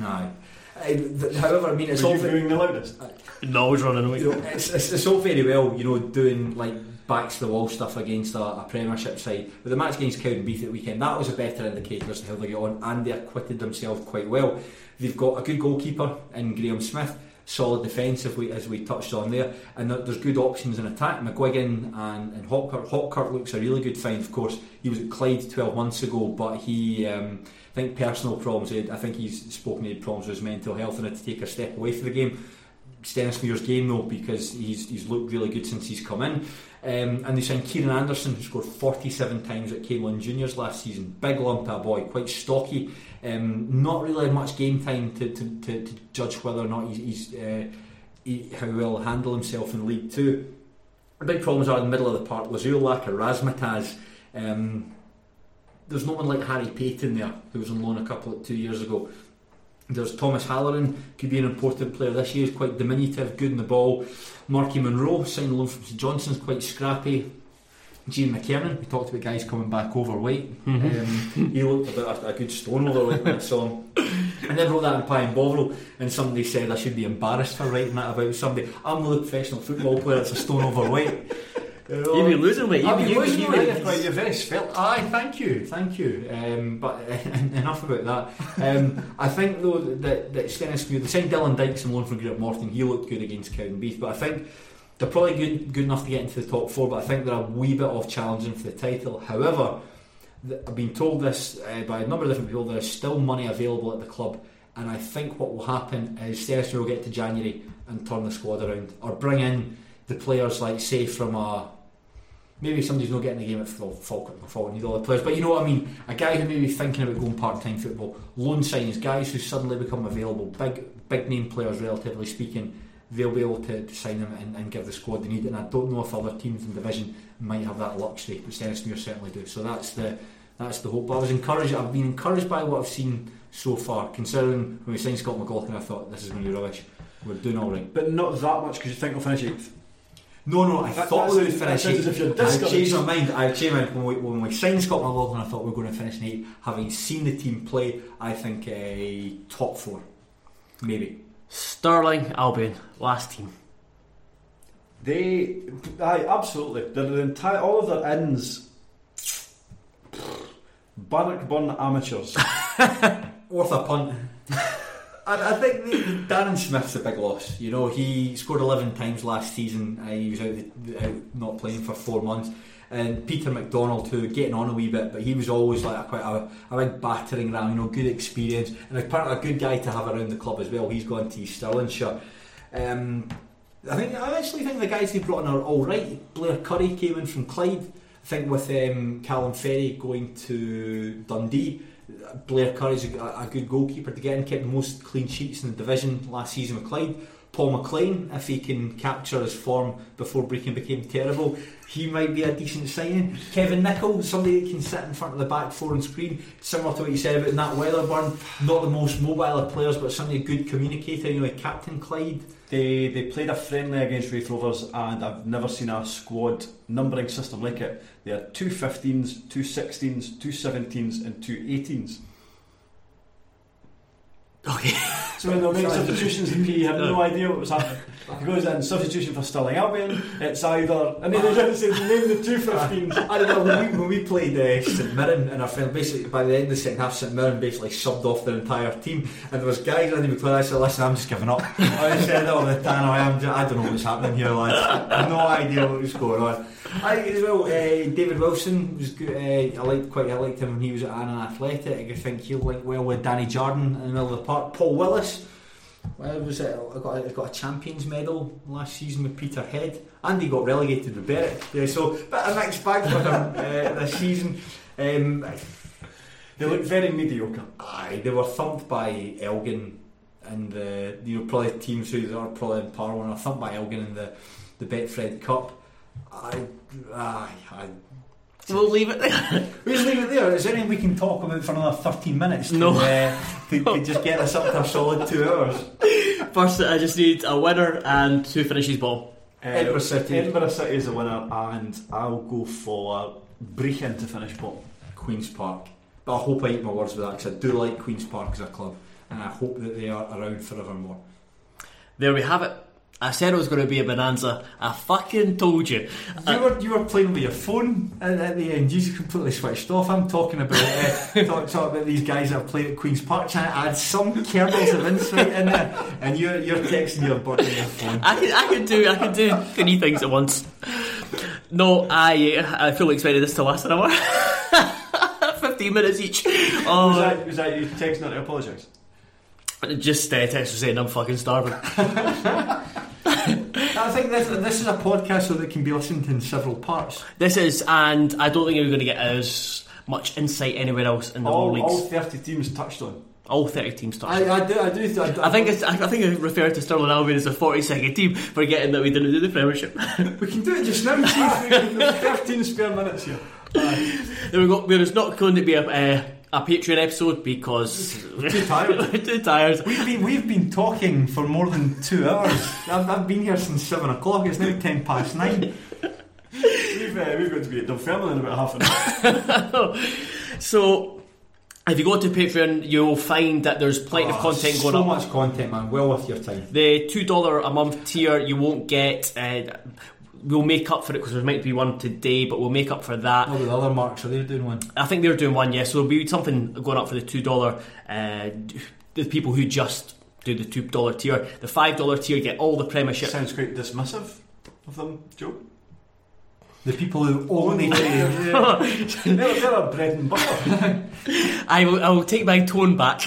Aye. Uh, th- However, I mean, it's
Were
all
you
ve-
booing the loudest?
No, I was running away.
you know, it's, it's, it's all very well, you know, doing like backs to the wall stuff against a, a Premiership side. But the match against Cowdenbeath at the weekend, that was a better indicator as to how they get on, and they acquitted themselves quite well. They've got a good goalkeeper in Graham Smith, solid defensively as we touched on there, and there's good options in attack. McGuigan and, and Hopkirk. Hopkirk looks a really good find, of course. He was at Clyde 12 months ago, but he. Um, I think personal problems. I think he's spoken. Had problems with his mental health and had to take a step away from the game. Stenhousemuir's game though because he's he's looked really good since he's come in. Um, and they signed Kieran Anderson, who scored 47 times at Camelon Juniors last season. Big lump of a boy, quite stocky. Um, not really much game time to, to, to, to judge whether or not he's, he's uh, he, how well handle himself in League Two. The big problems are in the middle of the park. Lazulak or Razmataz. Um, there's no one like Harry Payton there, who was on loan a couple of two years ago. There's Thomas Halloran, could be an important player this year. He's quite diminutive, good in the ball. Marky Monroe, signed loan from St Johnstone's, quite scrappy. Gene McKernan, we talked about guys coming back overweight. Um, he looked about a, a good stone overweight when I saw him. I never wrote that in Pie and Bovril, and somebody said I should be embarrassed for writing that about somebody. I'm not a professional football player that's a stone overweight. You know,
You've been losing weight.
I've
You've
been
you,
losing
you,
weight.
you,
Right, you're very svelte.
Aye, thank you, thank you. Um, but enough about that. Um, I think though that that Stenhousemuir, they signed Dylan Dykes on loan from Greenock Morton. He looked good against Cowdenbeath, but I think they're probably good good enough to get into the top four. But I think they're a wee bit off challenging for the title. However, th- I've been told this uh, by a number of different people. There is still money available at the club, and I think what will happen is Stenhousemuir will get to January and turn the squad around, or bring in the players like say from a maybe somebody's not getting the game at Falkirk before need all the players. But you know what I mean? A guy who may be thinking about going part time football, loan signings, guys who suddenly become available, big big name players relatively speaking, they'll be able to, to sign them and, and give the squad they need. And I don't know if other teams in division might have that luxury, but Stenhousemuir certainly do. So that's the that's the hope. But I was encouraged I've been encouraged by what I've seen so far, considering when we signed Scott McLaughlin I thought this is to be rubbish. We're doing all right.
But not that much because you think we'll finish eighth.
No, no, I
That-
thought we would
that's-
finish eighth.
as if you're
I've changed my mind. I've changed my mind. When we, when we signed Scott McLaughlin, I thought we were going to finish in eight. Having seen the team play, I think a top four, maybe.
Stirling Albion, last team.
They, aye, absolutely. They're the entire, all of their ins, Bannockburn amateurs.
Worth a punt. I, I think the, Darren Smith's a big loss. You know, he scored 11 times last season. Uh, he was out, the, out not playing for four months. And Peter McDonald too, getting on a wee bit, but he was always like a, quite a, a big battering ram. You know, good experience and apparently a good guy to have around the club as well. He's gone to East Stirlingshire. Um, I think I actually think the guys they brought in are all right. Blair Curry came in from Clyde. I think with um, Callum Ferry going to Dundee, Blair Curry's a, a good goalkeeper to get in. Kept the most clean sheets in the division last season with Clyde. Paul McLean, if he can capture his form before Brechin became terrible, he might be a decent signing. Kevin Nicholl, somebody that can sit in front of the back four and screen, similar to what you said about Nat Wedderburn, not the most mobile of players, but somebody a good communicator, you know, like Captain Clyde.
They they played a friendly against Raith Rovers, and I've never seen a squad numbering system like it. They had two 15s, two 16s, two 17s, and two 18s.
Okay.
So when they'll make substitutions, the P have no idea what was happening. He goes in substitution for Stirling Albion. It's either and then they just say name the two 15s.
I don't know when we, when we played uh, St Mirren and our friend basically by the end of the second half St Mirren basically subbed off their entire team and there was guys around the McLaren I said listen I'm just giving up I said all the time I, am, I don't know what's happening here lads I have no idea what was going on I as well uh, David Wilson was good uh, I liked quite I liked him when he was at Annan Athletic I think he'll link well with Danny Jordan in the middle of the park Paul Willis Well, was it? I got a, I got a champions medal last season with Peterhead, and he got relegated with Berwick. Yeah, so bit of a mixed bag for him uh, this season. Um,
They look very mediocre.
aye, they were thumped by Elgin and the you know probably teams who are probably in power one are thumped by Elgin in the the Betfred Cup. I, aye, I.
We'll leave it there.
We just leave it there. Is there anything we can talk about for another 13 minutes? To,
No.
uh, to, to just get us up to a solid two hours.
First, I just need a winner and two finishes ball.
Uh,
Edinburgh City.
Edinburgh City is a winner, and I'll go for Brechin to finish bottom.
Queen's Park. But I hope I eat my words with that because I do like Queen's Park as a club and I hope that they are around forevermore.
There we have it. I said it was going to be a bonanza. I fucking told you.
You were you were playing with your phone at, at the end. You just completely switched off. I'm talking about uh, talk, talk about these guys that have played at Queen's Park, trying to add some kernels of insight in there, and you're you're texting your bird on your phone.
I can, I can do, I can do three things at once. No, I, I fully expected this to last an hour. Fifteen minutes each.
Was
Oh,
that, was that you texting her to apologise?
just uh, text saying I'm fucking starving.
I think this this is a podcast so that can be listened to in several parts.
This is, and I don't think we're going to get as much insight anywhere else in the
All,
lower
all 30 teams touched on.
All thirty teams touched.
I, I do I do I, do-
I think it's, I I think I referred to Stirling Albion as a 42nd team, forgetting that we didn't do the Premiership.
we can do it just now. See if we can,
13 spare minutes here.
there we go. There's not going to be a, uh, a Patreon episode because
too tired.
too tired.
We've been we've been talking for more than two hours. I've, I've been here since seven o'clock. It's now ten past nine.
We've, uh, we've got to be at Dunfermline in about half an hour.
So, if you go to Patreon, you'll find that there's plenty of content going
so
up.
much content, man. Well worth your time.
The two dollar a month tier, you won't get. Uh, we'll make up for it because there might be one today, but we'll make up for that.
All the other marks are they doing one?
I think they're doing one, yes. So there'll be something going up for the two dollar. Uh, the people who just do the two dollar tier, the five dollar tier get all the Premiership.
Sounds quite dismissive of them, Joe.
The people who only pay.
they're, bread and butter.
I will, I will take my tone back.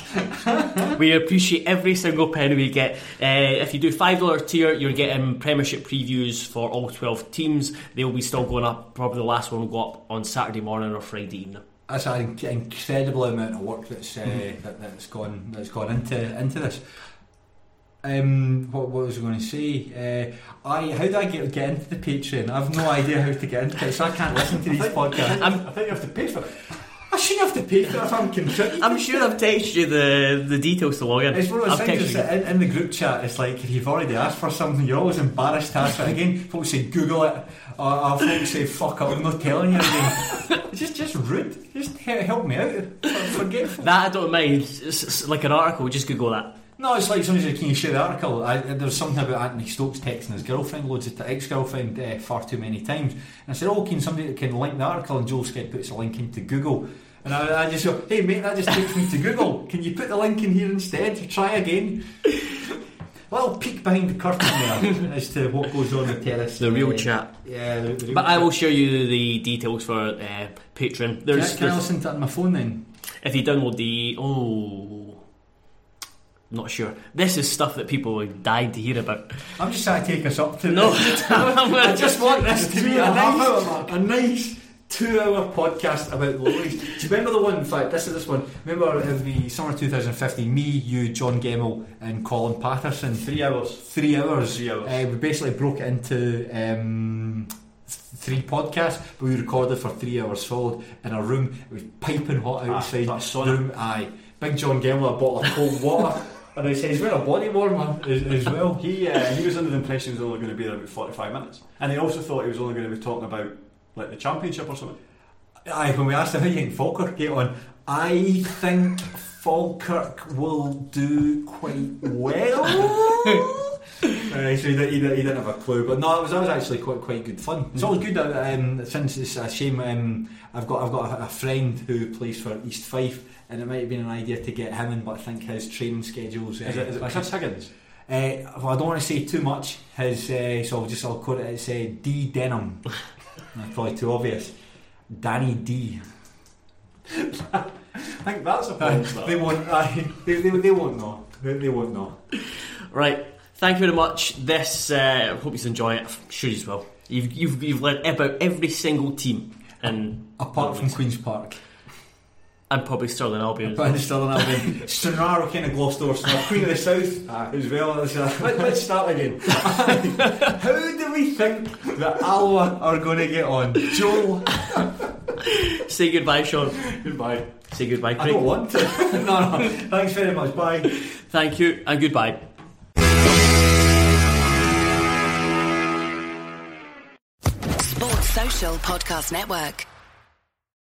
we appreciate every single penny we get. Uh, if you do five dollar tier, you're getting Premiership previews for all twelve teams. They will be still going up. Probably the last one will go up on Saturday morning or Friday evening.
That's an incredible amount of work that's uh, that, that's gone that's gone into into this. Um, what, what was I going to say? Uh, I how do I get get into the Patreon? I've no idea how to get into it, so I can't listen to these podcasts.
I think you have to pay for it.
I shouldn't have to pay for it if I'm contributing.
I'm sure I've texted you the, the details to log in.
It's one of those
I've
things
texted
that's
you.
in, in the group chat. It's like if you've already asked for something, you're always embarrassed to ask for it again. Folks say Google it, or, or folks say fuck up. I'm not telling you again. it's just just rude. Just help me out. For- Forgetful.
That I don't mind. It's, it's like an article. Just Google that.
No, it's like somebody said, "Can you share the article?" I, there was something about Anthony Stokes texting his girlfriend loads of ex-girlfriend uh, far too many times, and I said, "Oh, can somebody can link the article?" And Joel Sked puts a link into Google, and I, I just go, "Hey mate, that just takes me to Google. Can you put the link in here instead? Try again." Well, peek behind the curtain there as to what goes on with Terrace.
The real
Uh,
chat.
Yeah, the, the real
But I will show you the details for uh, Patreon.
Can,
There's,
I, can I listen to it on my phone then?
if you download the oh, not sure. This is stuff that people would die to hear about.
I'm just trying to take us up to
No,
I just want this to be a
a
nice,
hour
a nice two-hour podcast about the lowlies. Do you remember the one? In fact, this is this one. Remember in the summer 2015, me, you, John Gemmell, and Colin Patterson.
Three hours.
Three hours.
Three hours.
Uh, we basically broke it into um, three podcasts, but we recorded for three hours solid in a room. It was piping hot
Ah,
outside.
that's sauna.
room. Aye. Big John Gemmell, a bottle of cold water. And I says, he's wearing a body warmer as, as well.
He uh, he was under the impression he was only going to be there about 45 minutes. And he also thought he was only going to be talking about like the championship or something.
Aye, when we asked him how you think Falkirk get on, I think Falkirk will do quite well. Aye, so he, didn't, he, didn't, he didn't have a clue, but no, it was, that was actually quite quite good fun. It's always good that um, since it's a shame. Um, I've got I've got a, a friend who plays for East Fife, and it might have been an idea to get him in, but I think his training schedules. Uh,
Is it, is it Chris Higgins?
uh, well, I don't want to say too much. His uh, so I'll just I'll quote it. It's uh, D Denholm. That's probably too obvious. Danny D.
I think that's a problem.
they won't. Uh, they, they, they won't know. They, they won't know.
Right. Thank you very much. This, uh, I hope you enjoy it. I'm sure you will. You've, you've, you've learned about every single team. And
Apart from Queen's Park.
And probably Stirling Albion. as
But
well.
it's still Albion. Stranraer kind of glossed over. So Queen of the South as well. As, uh, let, let's start again. How do we think that Alloa are going to get on? Joel,
Say goodbye, Sean.
goodbye.
Say goodbye, Craig.
I don't want to. no, no. Thanks very much. Bye.
Thank you and goodbye.
Sports Social Podcast Network.